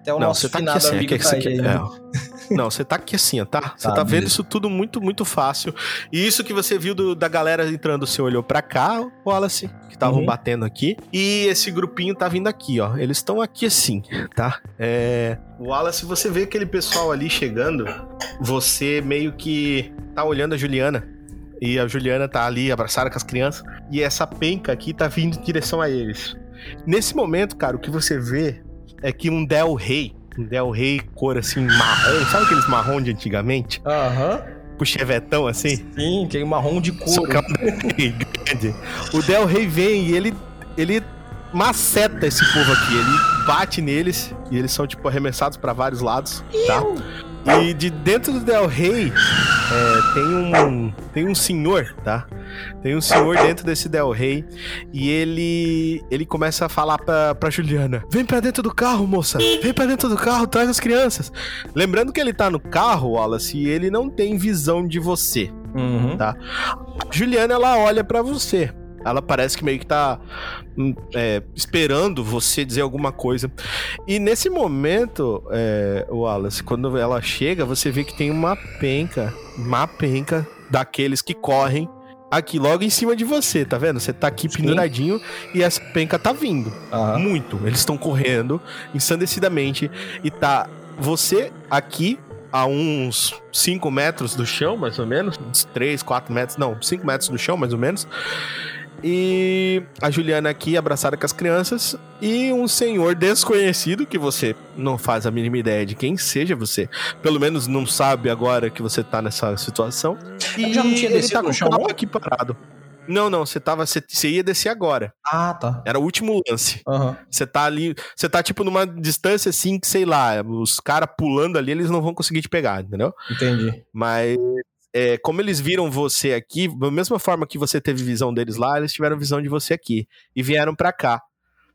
A: Até o
E: Não,
A: nosso
E: tá aqui assim, é
A: amigo
E: que
A: tá
E: isso
A: aí
E: aqui,
A: ainda.
E: é. Não, você tá aqui assim, ó, tá? Você
A: Tá,
E: tá, vendo isso tudo muito, muito fácil. E isso que você viu do- da galera entrando, você olhou pra cá, Wallace, que estavam
A: Uhum.
E: batendo aqui. E esse grupinho tá vindo aqui, ó. Eles estão aqui assim, tá? É... Wallace, você vê aquele pessoal ali chegando, você meio que tá olhando a Juliana. E a Juliana tá ali abraçada com as crianças. E essa penca aqui tá vindo em direção a eles. Nesse momento, cara, o que você vê é que um Del Rey, Del Rey cor assim, marrom, sabe aqueles marrom de antigamente?
A: Aham.
E: O chevetão assim?
A: Sim, aquele marrom de
E: Só
A: couro.
E: que é um grande. O Del Rey vem e ele, ele maceta esse povo aqui. Ele bate neles e eles são, tipo, arremessados pra vários lados, tá? E de dentro do Del Rey é, tem um tem um senhor, tá? Tem um senhor dentro desse Del Rey e ele ele começa a falar pra, pra Juliana: Vem pra dentro do carro, moça! Vem pra dentro do carro, traz as crianças. Lembrando que ele tá no carro, Wallace, e ele não tem visão de você.
A: Uhum.
E: Tá. Juliana, ela olha pra você. Ela parece que meio que tá hum, é, esperando você dizer alguma coisa. E nesse momento, é, Wallace, quando ela chega, você vê que tem uma penca, uma penca daqueles que correm aqui logo em cima de você, tá vendo? Você tá aqui
A: Sim.
E: penduradinho e essa penca tá vindo.
A: Aham.
E: Muito. Eles estão correndo ensandecidamente e tá você aqui a uns 5 metros do chão, mais ou menos, uns 3, 4 metros, não, 5 metros do chão, mais ou menos. E a Juliana aqui abraçada com as crianças e um senhor desconhecido que você não faz a mínima ideia de quem seja você. Pelo menos não sabe agora que você tá nessa situação. E
A: Eu já não tinha
E: ele tá com o
A: chão,
E: carro aqui parado. Não, não, você tava você, você ia descer agora.
A: Ah, tá.
E: Era o último lance.
A: Aham.
E: Você tá ali, você tá tipo numa distância assim que, sei lá, os caras pulando ali, eles não vão conseguir te pegar, entendeu?
A: Entendi.
E: Mas é, como eles viram você aqui, da mesma forma que você teve visão deles lá, eles tiveram visão de você aqui e vieram pra cá.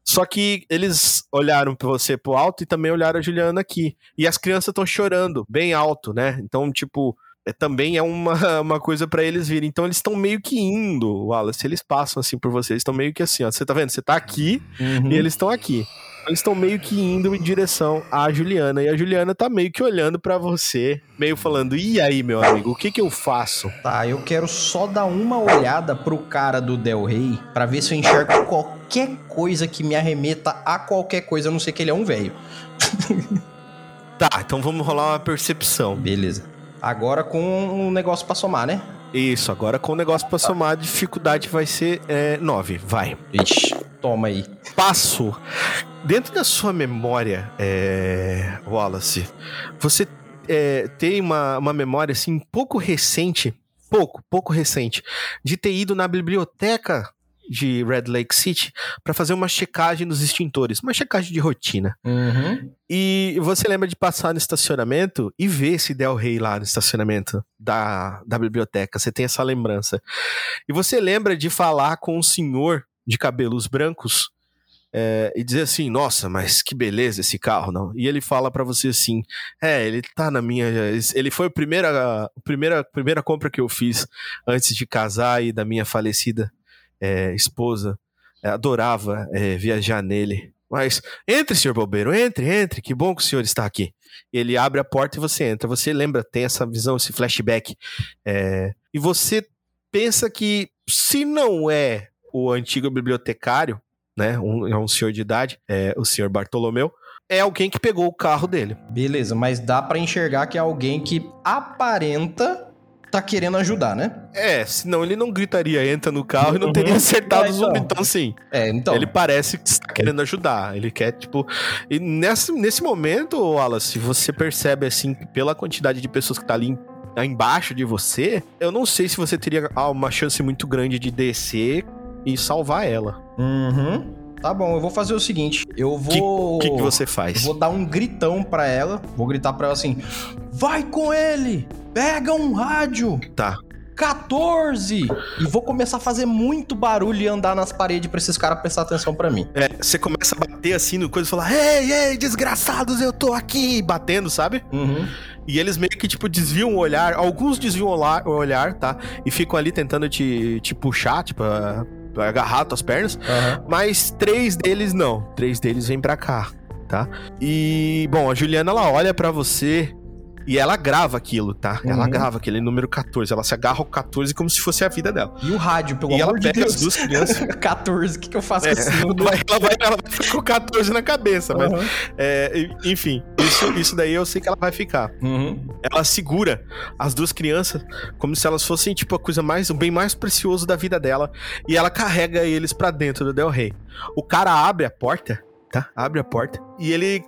E: Só que eles olharam pra você pro alto e também olharam a Juliana aqui. E as crianças estão chorando bem alto, né? Então, tipo, é, também é uma, uma coisa pra eles virem. Então eles estão meio que indo, Wallace. Eles passam assim por você. Eles estão meio que assim, ó. Você tá vendo? Você tá aqui
A: Uhum.
E: e eles estão aqui. Eles estão meio que indo em direção à Juliana. E a Juliana tá meio que olhando pra você, meio falando: E aí, meu amigo, o que que eu faço?
A: Tá, eu quero só dar uma olhada pro cara do Del Rey pra ver se eu enxergo qualquer coisa que me arremeta a qualquer coisa, a não ser que ele é um velho.
E: Tá, então vamos rolar uma percepção.
A: Beleza. Agora com um negócio pra somar, né?
E: Isso, agora com o negócio pra somar, a dificuldade vai ser 9. vai.
A: Ixi, toma aí.
E: Passo. Dentro da sua memória, é, Wallace, você é, tem uma, uma memória assim, pouco recente, pouco, pouco recente, de ter ido na biblioteca de Red Lake City para fazer uma checagem nos extintores, uma checagem de rotina.
A: Uhum.
E: E você lembra de passar no estacionamento e ver esse Del Rey lá no estacionamento da, da biblioteca. Você tem essa lembrança. E você lembra de falar com um senhor de cabelos brancos é, e dizer assim: Nossa, mas que beleza esse carro, não? E ele fala para você assim: É, ele tá na minha. Ele foi a primeira, a primeira, primeira compra que eu fiz antes de casar e da minha falecida é, esposa. É, adorava é, viajar nele. Mas entre, senhor Bobeiro, entre, entre. Que bom que o senhor está aqui. Ele abre a porta e você entra. Você lembra, tem essa visão, esse flashback. É, e você pensa que se não é o antigo bibliotecário, né? Um, é um senhor de idade, é o senhor Bartolomeu. É alguém que pegou o carro dele.
A: Beleza, mas dá pra enxergar que é alguém que aparenta tá querendo ajudar, né?
E: É, senão ele não gritaria, entra no carro e não teria
A: Uhum.
E: acertado
A: É,
E: o zumbi.
A: então.
E: Então, assim,
A: É, então.
E: ele parece que está querendo ajudar. Ele quer, tipo. E nesse, nesse momento, Wallace, você percebe, assim, pela quantidade de pessoas que tá ali em- embaixo de você, eu não sei se você teria ah, uma chance muito grande de descer e salvar ela.
A: Uhum. Tá bom, eu vou fazer o seguinte. Eu vou.
E: O que, que você
A: Eu
E: faz?
A: vou dar um gritão pra ela. Vou gritar pra ela assim: Vai com ele! Pega um rádio!
E: Tá.
A: 14! E vou começar a fazer muito barulho e andar nas paredes pra esses caras prestar atenção pra mim.
E: É, você começa a bater assim no coisa e falar: Ei, ei, desgraçados, eu tô aqui! Batendo, sabe?
A: Uhum.
E: E eles meio que, tipo, desviam o olhar. Alguns desviam o olhar, tá? E ficam ali tentando te, te puxar, tipo, agarrar tuas pernas.
A: Aham.
E: Mas três deles não. Três deles vêm pra cá, tá? E, bom, a Juliana, ela olha pra você e ela grava aquilo, tá? Ela
A: Uhum.
E: grava aquele número 14. Ela se agarra ao 14 como se fosse a vida dela.
A: E o rádio, pelo
E: e ela
A: amor de
E: pega
A: Deus.
E: as duas crianças.
A: 14, o que, que eu faço
E: É,
A: com esse
E: ela, vai, ela, vai, ela vai com 14 na cabeça, mas,
A: Aham.
E: é, enfim, isso, isso daí eu sei que ela vai ficar.
A: Uhum.
E: ela segura as duas crianças como se elas fossem tipo a coisa mais o bem mais precioso da vida dela e ela carrega eles pra dentro do Del Rey. O cara abre a porta, tá? Abre a porta e ele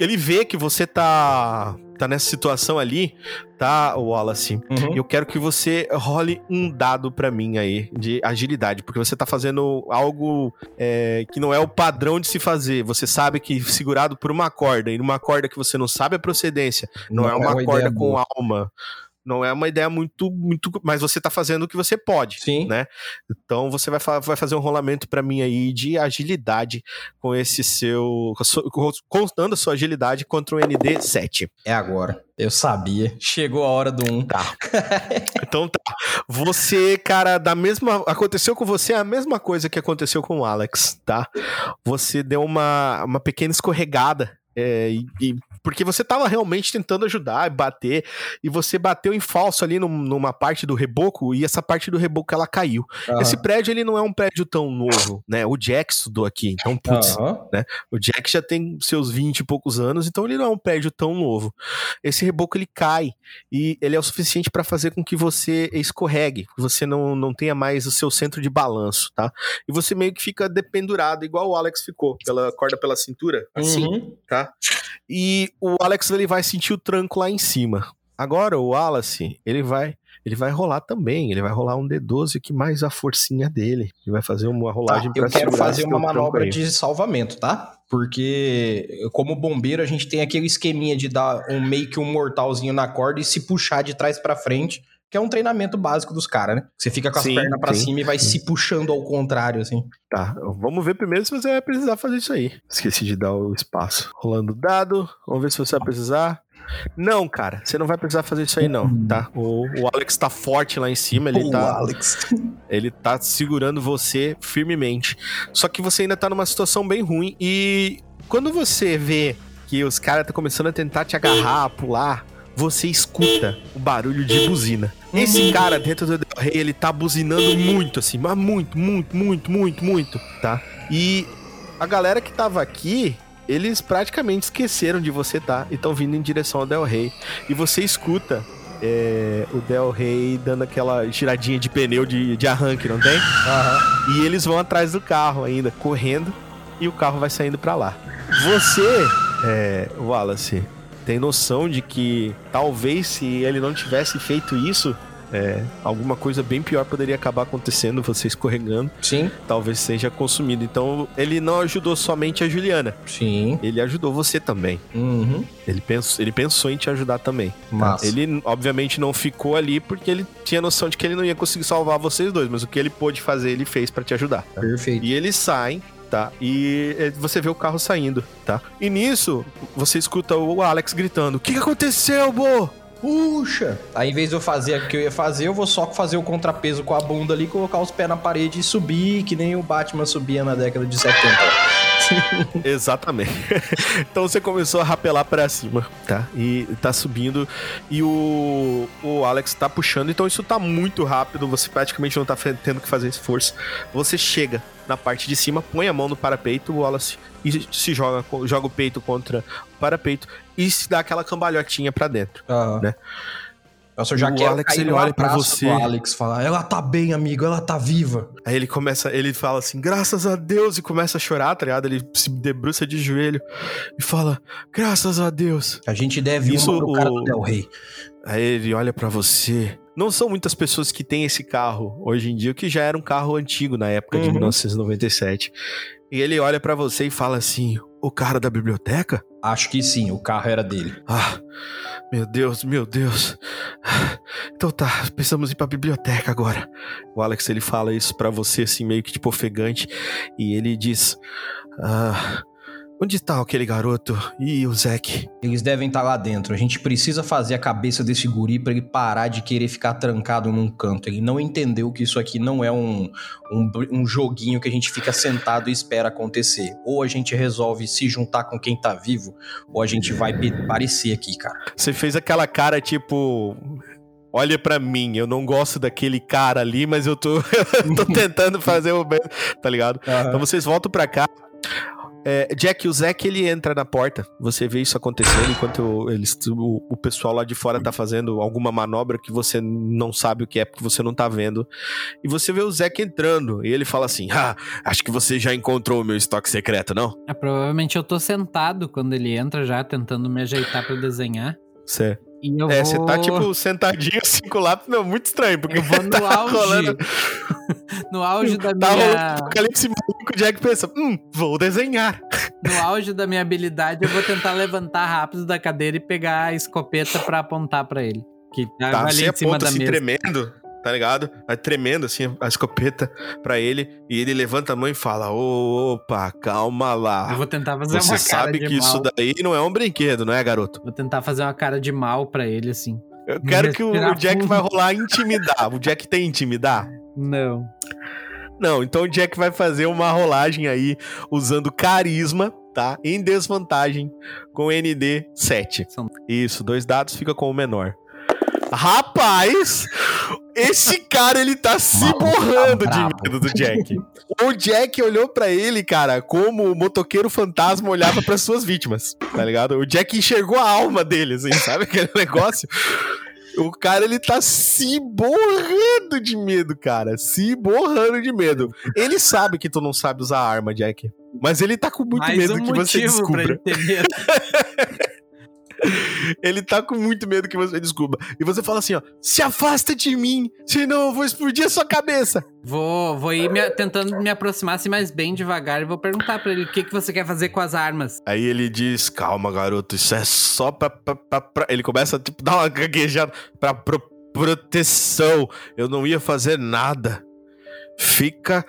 E: ele vê que você tá tá nessa situação ali, tá, Wallace?
A: Uhum.
E: Eu quero que você role um dado pra mim aí de agilidade, porque você tá fazendo algo é, que não é o padrão de se fazer. Você sabe que segurado por uma corda e numa corda que você não sabe a procedência, não, é uma,
A: ideia
E: corda com
A: boa.
E: alma. Não é uma ideia muito, muito. Mas você tá fazendo o que você pode.
A: Sim.
E: Né? Então você vai, vai fazer um rolamento pra mim aí de agilidade com esse seu. com a sua- Contando a sua agilidade contra o ND7.
A: É agora. Eu sabia. Chegou a hora do 1.
E: Tá. Então tá. Você, cara, da mesma. Aconteceu com você a mesma coisa que aconteceu com o Alex, tá? Você deu uma, uma pequena escorregada. é, e, e- porque você tava realmente tentando ajudar, bater, e você bateu em falso ali num- numa parte do reboco, e essa parte do reboco ela caiu. Esse prédio ele não é um prédio tão novo, né? O Jack estudou aqui, então, putz,
A: Aham.
E: o Jack já tem seus 20 e poucos anos, então ele não é um prédio tão novo. Esse reboco ele cai e ele é o suficiente para fazer com que você escorregue, que você não, não tenha mais o seu centro de balanço, tá? E você meio que fica dependurado, igual o Alex ficou, pela corda pela cintura, assim,
A: Uhum.
E: tá? E o Alex ele vai sentir o tranco lá em cima. Agora o Wallace, ele vai ele vai rolar também, ele vai rolar um D12 que mais a forcinha dele. Ele vai fazer uma
A: Tá,
E: rolagem
A: eu
E: pra
A: quero fazer uma manobra de salvamento, tá? Porque, como bombeiro, a gente tem aquele esqueminha de dar um meio que um mortalzinho na corda e se puxar de trás pra frente, que é um treinamento básico dos caras, né? Você fica com as
E: Sim,
A: pernas pra
E: sim,
A: cima e vai
E: sim.
A: se puxando ao contrário, assim.
E: Tá, vamos ver primeiro se você vai precisar fazer isso aí. Esqueci de dar o espaço. Rolando o dado, vamos ver se você vai precisar. Não, cara, você não vai precisar fazer isso aí não, tá? O, o Alex tá forte lá em cima, ele
A: Pô,
E: tá,
A: Alex.
E: ele tá segurando você firmemente. Só que você ainda tá numa situação bem ruim e quando você vê que os caras estão começando a tentar te agarrar, pular, você escuta o barulho de buzina. Esse cara dentro do Del Rey, ele tá buzinando muito assim, mas muito, muito, muito, muito, muito, tá? E a galera que tava aqui, eles praticamente esqueceram de você, tá? E estão vindo em direção ao Del Rey. E você escuta é, o Del Rey dando aquela giradinha de pneu de, de arranque, não tem? E eles vão atrás do carro ainda, correndo, e o carro vai saindo pra lá. Você, é, Wallace, tem noção de que talvez se ele não tivesse feito isso, É, alguma coisa bem pior poderia acabar acontecendo, você escorregando,
A: Sim,
E: talvez seja consumido. Então, ele não ajudou somente a Juliana,
A: sim.
E: ele ajudou você também.
A: Uhum.
E: Ele pensou, ele pensou em te ajudar também.
A: Massa.
E: Ele, obviamente, não ficou ali porque ele tinha noção de que ele não ia conseguir salvar vocês dois, mas o que ele pôde fazer, ele fez pra te ajudar. tá?
A: Perfeito.
E: E eles saem, tá? E eh, você vê o carro saindo, tá? E nisso, você escuta o Alex gritando: O que aconteceu, Bo?
A: Puxa! Aí, em vez de eu fazer o que eu ia fazer, eu vou só fazer o contrapeso com a bunda ali, colocar os pés na parede e subir, que nem o Batman subia na década de 70.
E: Exatamente. então você começou a rapelar pra cima, tá? E tá subindo. E o, o Alex tá puxando. Então isso tá muito rápido. Você praticamente não tá tendo que fazer esforço. Você chega na parte de cima, põe a mão no parapeito, o Wallace e se joga, joga o peito contra o parapeito e se dá aquela cambalhotinha pra dentro.
A: Aham.
E: Né?
A: Eu já
E: O
A: quero
E: Alex, ele olha pra
A: abraço
E: você.
A: pro Alex falar, ela tá bem, amigo, ela tá viva.
E: Aí ele começa, ele fala assim, graças a Deus, e começa a chorar, tá ligado? Ele se debruça de joelho e fala, graças a Deus.
A: A gente deve
E: Isso,
A: pro cara
E: o-
A: do Del Rey.
E: Aí ele olha pra você. Não são muitas pessoas que têm esse carro hoje em dia, que já era um carro antigo na época de
A: Uhum.
E: 1997. E ele olha pra você e fala assim: "O cara da biblioteca?
A: Acho que sim, o carro era dele.
E: Ah, meu Deus, meu Deus. Então tá, precisamos ir pra biblioteca agora." O Alex ele fala isso pra você assim meio que tipo ofegante e ele diz: "Ah, onde tá aquele garoto e o Zack?"
A: Eles devem estar lá dentro. A gente precisa fazer a cabeça desse guri pra ele parar de querer ficar trancado num canto. Ele não entendeu que isso aqui não é um, um, um joguinho que a gente fica sentado e espera acontecer. Ou a gente resolve se juntar com quem tá vivo, ou a gente vai parecer aqui, cara.
E: Você fez aquela cara tipo. Olha pra mim, eu não gosto daquele cara ali, mas eu tô, eu tô tentando fazer o bem, tá ligado? Então vocês voltam pra cá. É, Jack, o Zack ele entra na porta. Você vê isso acontecendo enquanto eles, o, o pessoal lá de fora tá fazendo alguma manobra que você não sabe o que é, porque você não tá vendo. E você vê o Zack entrando. E ele fala assim: Ah, acho que você já encontrou o meu estoque secreto, não?
B: Ah, provavelmente eu tô sentado quando ele entra já, tentando me ajeitar pra desenhar.
E: Você
B: E eu
E: é,
B: vou...
E: você tá tipo sentadinho assim com o lápis, meu, muito estranho, porque
B: Eu vou no
E: tá
B: auge.
E: rolando
B: No auge da
E: Tá
B: minha...
E: apocalipse maluco, o Jack pensa, hum, vou desenhar.
B: No auge da minha habilidade, eu vou tentar levantar rápido da cadeira e pegar a escopeta pra apontar pra ele. Que tá,
E: Tá,
B: ali em cima da
E: assim,
B: mesa.
E: tremendo, tá ligado? Vai tremendo assim a escopeta pra ele, e ele levanta a mão e fala, opa, calma lá.
B: Eu vou tentar fazer
E: Você
B: uma cara
E: sabe
B: de
E: que
B: mal.
E: isso daí não é um brinquedo, não é, garoto?
B: Vou tentar fazer uma cara de mal pra ele, assim.
E: Eu quero que o Jack
B: fundo.
E: vai rolar intimidar. O Jack tem intimidar?
B: Não.
E: Não, então o Jack vai fazer uma rolagem aí usando carisma, tá? Em desvantagem com ND 7.
B: São-
E: Isso, dois dados fica com o menor. Rapaz, esse cara ele tá se
A: Maluco, tá
E: borrando de medo do Jack. O Jack olhou pra ele, cara, como o motoqueiro fantasma olhava para suas vítimas, tá ligado? O Jack enxergou a alma dele, assim, sabe aquele negócio? O cara, ele tá se borrando de medo, cara. Se borrando de medo. Ele sabe que tu não sabe usar arma, Jack. Mas ele tá com muito
B: Mais
E: medo
B: um
E: que você
B: motivo pra
E: descubra.
B: ele ter medo.
E: Ele tá com muito medo que você descubra. E você fala assim, ó, se afasta de mim, senão eu vou explodir a sua cabeça.
B: Vou, vou ir me- tentando me aproximar assim mais bem devagar e vou perguntar pra ele o que, que você quer fazer com as armas.
E: Aí ele diz, calma, garoto, isso é só pra... pra- pra- pra-" Ele começa a, tipo, dar uma gaguejada pra pro- proteção. Eu não ia fazer nada. Fica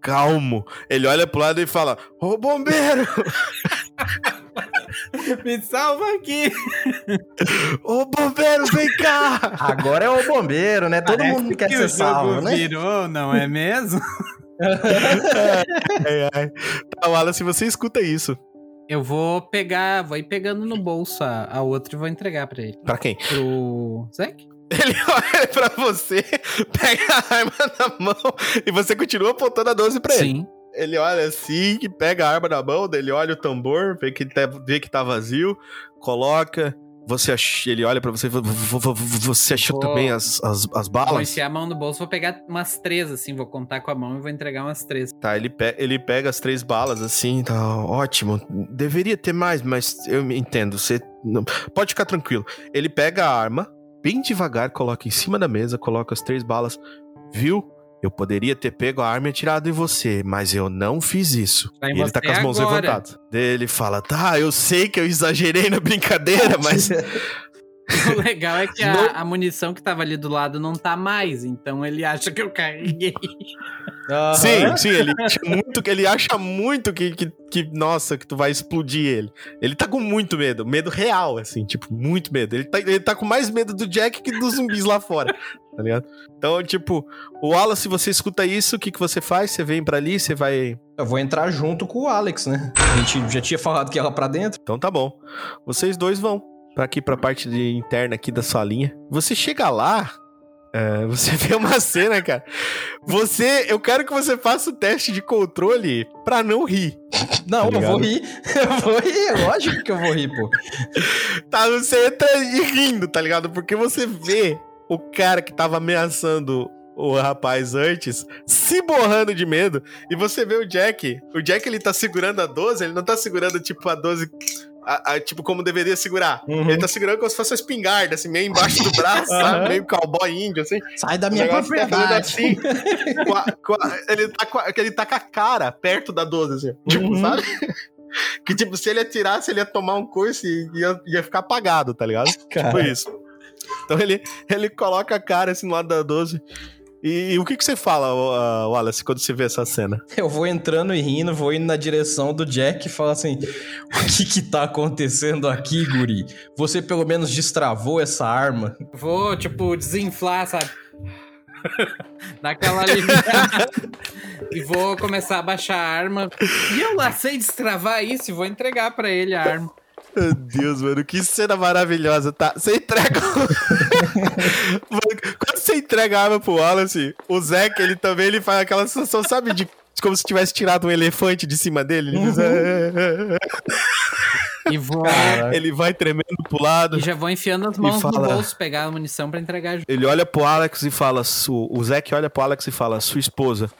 E: calmo. Ele olha pro lado e fala, ô bombeiro,
B: Me salva aqui!
E: ô bombeiro, vem cá.
A: Agora é o bombeiro, né? Todo
B: Parece
A: mundo quer
B: que
A: ser
B: o jogo
A: salvo, né?
B: virou, não é mesmo?
E: ai, ai. Tá, Wallace, você escuta isso.
B: Eu vou pegar, vou ir pegando no bolso a, a outra e vou entregar pra ele.
E: Pra quem?
B: Pro Zack?
E: Ele olha pra você, pega a arma na mão e você continua apontando a 12 pra ele.
B: Sim.
E: Ele olha assim, que pega a arma na mão, ele olha o tambor, vê que tá, vê que tá vazio, coloca. Você ach... Ele olha pra você e fala, "V- v- v- Você achou
B: Vou-
E: também as, as, as
B: Vou
E: balas?
B: enfiar a mão no bolso, vou pegar umas três, assim, vou contar com a mão e vou entregar umas três.
E: Tá, ele, pe... ele pega as três balas assim, tá ótimo. Deveria ter mais, mas eu entendo. Você. não- Pode ficar tranquilo. Ele pega a arma, bem devagar, coloca em cima da mesa, coloca as três balas. Viu? Eu poderia ter pego a arma e atirado em você, mas eu não fiz isso.
B: Tá
E: e ele tá com as mãos
B: agora.
E: levantadas. Ele fala: Tá, eu sei que eu exagerei na brincadeira, mas.
B: O legal é que a, a munição que tava ali do lado não tá mais, então ele acha que eu carreguei.
A: Aham.
E: Sim, sim, ele acha muito, ele acha muito que, que, que, nossa, que tu vai explodir ele. Ele tá com muito medo, medo real, assim, tipo, muito medo. Ele tá, ele tá com mais medo do Jack que dos zumbis lá fora, tá ligado? Então, tipo, o Wallace, se você escuta isso, o que, que você faz? Você vem pra ali, você vai.
A: Eu vou entrar junto com o Alex, né? A gente já tinha falado que ia lá pra dentro.
E: Então tá bom. Vocês dois vão pra aqui, pra parte de interna aqui da salinha. Você chega lá. é, você vê uma cena, cara. Você. Eu quero que você faça o teste de controle pra não rir.
A: Não,
E: Tá
A: eu vou rir. Eu vou rir, lógico que eu vou rir, pô.
E: Tá, você entra e rindo, tá ligado? Porque você vê o cara que tava ameaçando o rapaz antes se borrando de medo. E você vê o Jack. O Jack ele tá segurando a 12, ele não tá segurando tipo a 12. A- a- tipo, como deveria segurar.
A: Uhum.
E: Ele tá segurando como se fosse uma espingarda, assim, meio embaixo do braço,
A: Aham.
E: sabe? Meio cowboy índio, assim.
A: Sai da minha
E: tá
A: propriedade.
E: assim, com a- com a- ele, tá com a, ele tá com a cara perto da 12, assim. Tipo,
A: Uhum.
E: sabe? Que, tipo, se ele atirasse, ele ia tomar um coice e ia, ia ficar apagado, tá ligado?
A: Cara.
E: Tipo isso. Então ele, ele coloca a cara assim no lado da 12. E, e o que, que você fala, uh, Wallace, quando você vê essa cena?
A: Eu vou entrando e rindo, vou indo na direção do Jack e falo assim: O que que tá acontecendo aqui, guri? Você pelo menos destravou essa arma?
B: Vou, tipo, desinflar, sabe? Dar aquela aliviada. e vou começar a baixar a arma. E eu lá sei destravar isso e vou entregar pra ele a arma.
E: Meu Deus, mano, que cena maravilhosa, tá? Você entrega. Quando você entrega a arma pro Wallace, o Zack, ele também ele faz aquela sensação, sabe, de como se tivesse tirado um elefante de cima dele. Ele, faz,
B: E vou.
E: ele vai tremendo pro lado.
B: E já vou enfiando as mãos
E: fala-
B: no bolso, pegar a munição pra entregar.
E: Ele olha pro Alex e fala. su- O Zack olha pro Alex e fala, sua esposa.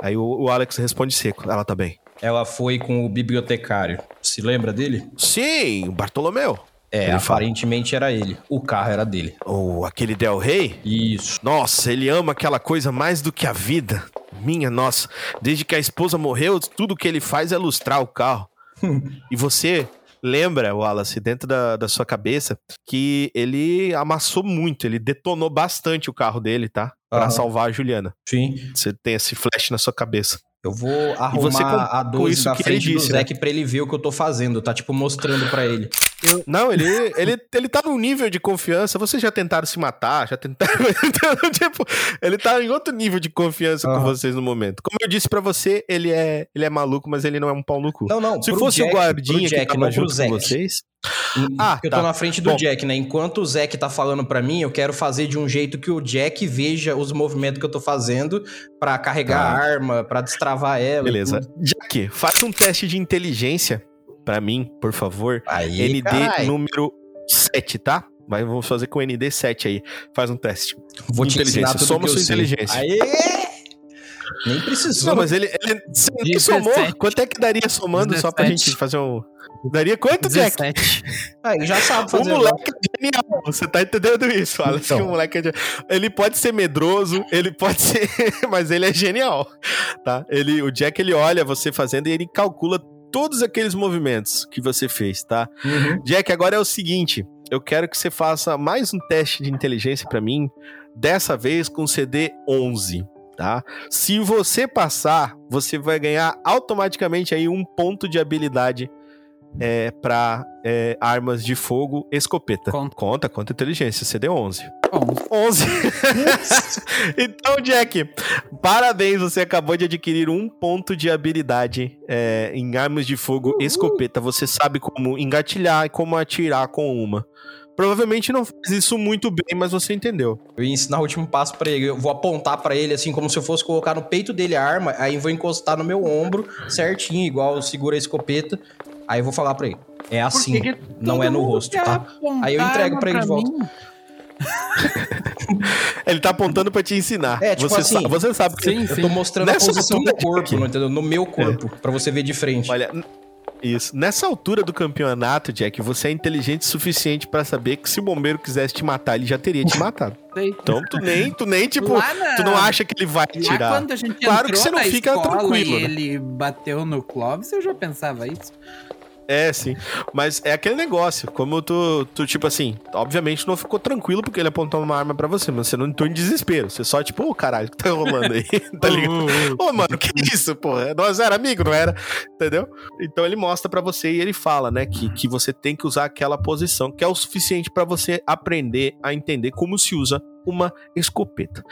E: Aí o, o Alex responde seco. Ela tá bem.
A: Ela foi com o bibliotecário. Se lembra dele?
E: Sim, o Bartolomeu.
A: É,
E: Ele fala.
A: aparentemente era ele. O carro era dele.
E: Ou aquele Del Rey.
A: Isso.
E: Nossa, ele ama aquela coisa mais do que a vida. Minha nossa, desde que a esposa morreu, tudo que ele faz é lustrar o carro. e você lembra, Wallace, dentro da, da sua cabeça, que ele amassou muito, ele detonou bastante o carro dele, tá? Pra
A: Aham.
E: salvar a Juliana.
A: Sim.
E: Você tem esse flash na sua cabeça.
A: Eu vou arrumar
E: você com-
A: a
E: com
A: 12
E: isso
A: na
E: que ele
A: frente do
E: disse, né?
A: Pra ele ver o que eu tô fazendo. Tá, tipo, mostrando pra ele.
E: Não, ele, ele, ele tá num nível de confiança. Vocês já tentaram se matar, já tentaram. Tipo, ele tá em outro nível de confiança com
A: Aham.
E: vocês no momento. Como eu disse pra você, ele é, ele é maluco, mas ele não é um pau no cu.
A: Não, não.
E: Se fosse
A: Jack-
E: o guardinha
A: Jack,
E: que
A: não
E: tava
A: pro
E: junto com vocês.
A: Hum,
E: Ah,
A: eu
E: tá.
A: tô na frente do
E: Bom.
A: Jack, né? Enquanto o Zack tá falando pra mim, eu quero fazer de um jeito que o Jack veja os movimentos que eu tô fazendo pra carregar
E: Tá.
A: a arma, pra destravar ela.
E: Beleza. Jack, faz um teste de inteligência pra mim, por favor.
A: Aí,
E: ND
A: carai.
E: número 7, tá? Mas vamos fazer com o ND 7 aí. Faz um teste.
A: Vou te
E: inteligência. Soma sua inteligência.
A: Aê! Nem precisou.
E: Não, mas ele, ele você
B: 17.
E: somou. Quanto é que daria somando só pra
B: 17.
E: gente fazer um. Daria quanto, Jack?
B: 17.
A: Ah, ele já sabe
E: O
A: fazer.
E: moleque é genial, você tá entendendo isso, Alex?
A: Então.
E: Que o moleque é genial. Ele pode ser medroso, ele pode ser. Mas ele é genial, tá? Ele, o Jack ele olha você fazendo e ele calcula todos aqueles movimentos que você fez, tá?
A: Uhum.
E: Jack, agora é o seguinte: eu quero que você faça mais um teste de inteligência pra mim, dessa vez com CD 11. Tá? Se você passar, você vai ganhar automaticamente aí um ponto de habilidade é, para armas de fogo escopeta.
B: Conta.
E: conta, conta inteligência, CD 11.
B: Bom,
E: 11. então, Jack, parabéns, você acabou de adquirir um ponto de habilidade é, em armas de fogo escopeta. Você sabe como engatilhar e como atirar com uma. Provavelmente não faz isso muito bem, mas você entendeu.
A: Eu ia ensinar o último passo pra ele. Eu vou apontar pra ele assim, como se eu fosse colocar no peito dele a arma, aí vou encostar no meu ombro, certinho, igual segura a escopeta. Aí eu vou falar pra ele. É assim,
B: que que
A: não é no rosto, tá? Aí eu entrego pra ele de volta.
B: mim?
E: Ele tá apontando pra te ensinar.
A: É, tipo
E: você,
A: assim,
E: sa- você sabe que
B: sim.
A: Eu tô mostrando
E: Nessa
A: a posição do
E: altura,
A: corpo,
E: Jack.
A: não entendeu? No meu corpo, pra você ver de frente.
E: Olha, Isso. Nessa altura do campeonato, Jack, você é inteligente o suficiente pra saber que se o bombeiro quisesse te matar, ele já teria te matado.
B: Sei.
E: Então tu nem, tu nem tipo,
B: na-
E: tu não acha que ele vai
B: Lá
E: tirar.
B: quando a gente
E: Claro que
B: entrou
E: você não
B: na
E: fica
B: escola
E: tranquilo,
B: e
E: né?
B: ele bateu no Clóvis, eu já pensava isso.
E: É, sim. Mas é aquele negócio, como tu, tu, tipo assim, obviamente não ficou tranquilo porque ele apontou uma arma pra você, mas você não entrou em desespero. Você só, tipo, ô caralho, o que tá rolando aí? tá ligado? Ô, mano, que isso, porra? Nós era amigo, não era? Entendeu? Então ele mostra pra você e ele fala, né, que, que você tem que usar aquela posição, que é o suficiente pra você aprender a entender como se usa uma escopeta.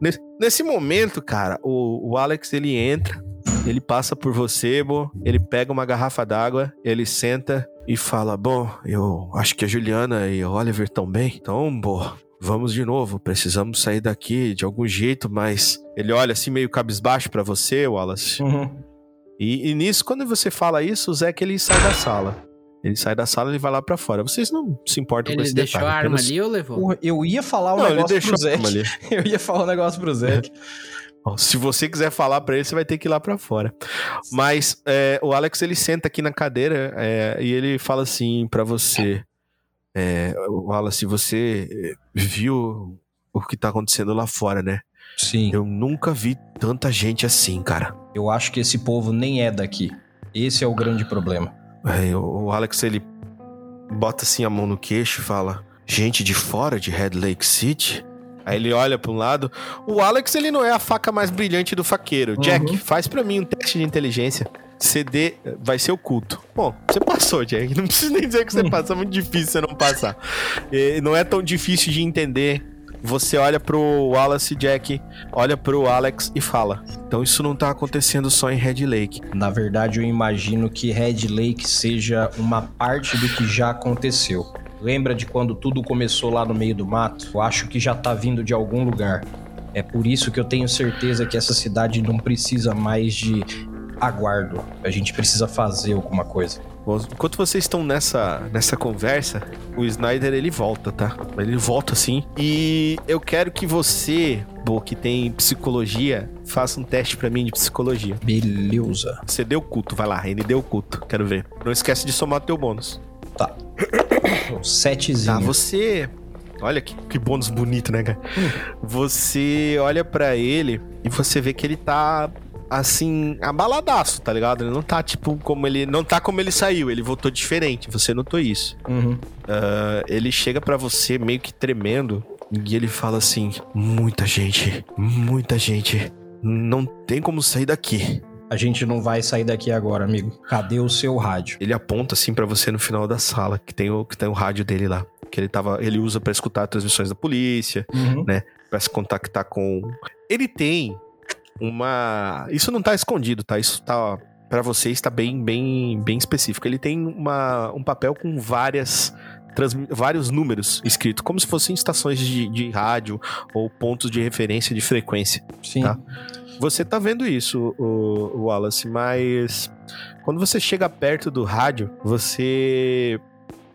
E: Nesse, nesse momento, cara, o, o Alex ele entra, ele passa por você, Bo, ele pega uma garrafa d'água, ele senta e fala: Bom, eu acho que a Juliana e o Oliver estão bem, então, Bo, vamos de novo, precisamos sair daqui de algum jeito, mas ele olha assim meio cabisbaixo pra você, Wallace.
A: Uhum.
E: E, e nisso, quando você fala isso, o Zeke ele sai da sala. Ele sai da sala e vai lá pra fora. Vocês não se importam com
B: Ele
E: esse
B: deixou
E: detalhe.
B: a arma
E: apenas-
B: ali ou levou?
A: Eu ia falar um
E: Não, ele
A: negócio
E: deixou
A: pro
E: ali.
A: Eu ia falar um negócio pro Zeke.
E: Se você quiser falar pra ele, você vai ter que ir lá pra fora. Mas é, o Alex ele senta aqui na cadeira é, e ele fala assim pra você: é, Wallace, você é, viu o que tá acontecendo lá fora, né?
A: Sim.
E: Eu nunca vi tanta gente assim, cara.
A: Eu acho que esse povo nem é daqui. Esse é o grande problema.
E: O o Alex ele bota assim a mão no queixo e fala: Gente de fora de Red Lake City? Aí ele olha pra um lado. O Alex ele não é a faca mais brilhante do faqueiro. Jack,
A: Uhum.
E: faz pra mim um teste de inteligência. CD vai ser oculto. Bom, você passou, Jack. Não preciso nem dizer que você passou. É muito difícil você não passar. E não é tão difícil de entender. Você olha pro Wallace Jack, olha pro Alex e fala: Então isso não tá acontecendo só em Red Lake.
A: Na verdade, eu imagino que Red Lake seja uma parte do que já aconteceu. Lembra de quando tudo começou lá no meio do mato? Eu acho que já tá vindo de algum lugar. É por isso que eu tenho certeza que essa cidade não precisa mais de aguardo. A gente precisa fazer alguma coisa.
E: Bom, Enquanto vocês estão nessa, nessa conversa, o Snyder ele volta, tá? Ele volta assim. E eu quero que você, Bo, que tem psicologia, faça um teste pra mim de psicologia.
A: Beleza.
E: Você deu culto, vai lá, ele deu culto, quero ver. Não esquece de somar teu bônus.
A: Tá. Setezinho.
E: Tá, você. Olha que, que bônus bonito, né, cara? Você olha pra ele e você vê que ele tá assim, abaladaço, tá ligado? Ele não tá tipo como ele. Não tá como ele saiu, ele voltou diferente. Você notou isso.
A: Uhum.
E: Ah, ele chega pra você meio que tremendo e ele fala assim: muita gente, muita gente. Não tem como sair daqui.
A: A gente não vai sair daqui agora, amigo. Cadê o seu rádio?
E: Ele aponta assim pra você no final da sala, que tem o que tem o rádio dele lá, que ele tava, ele usa pra escutar transmissões da polícia,
A: Uhum.
E: Pra se contactar com. Ele tem uma. Isso não tá escondido, tá? Isso tá. Pra vocês tá bem, bem, bem específico. Ele tem uma, um papel com várias. transmi- Vários números escritos, como se fossem estações de, de rádio ou pontos de referência de frequência.
A: Sim.
E: Tá. Você tá vendo isso, o, Wallace, mas quando você chega perto do rádio, você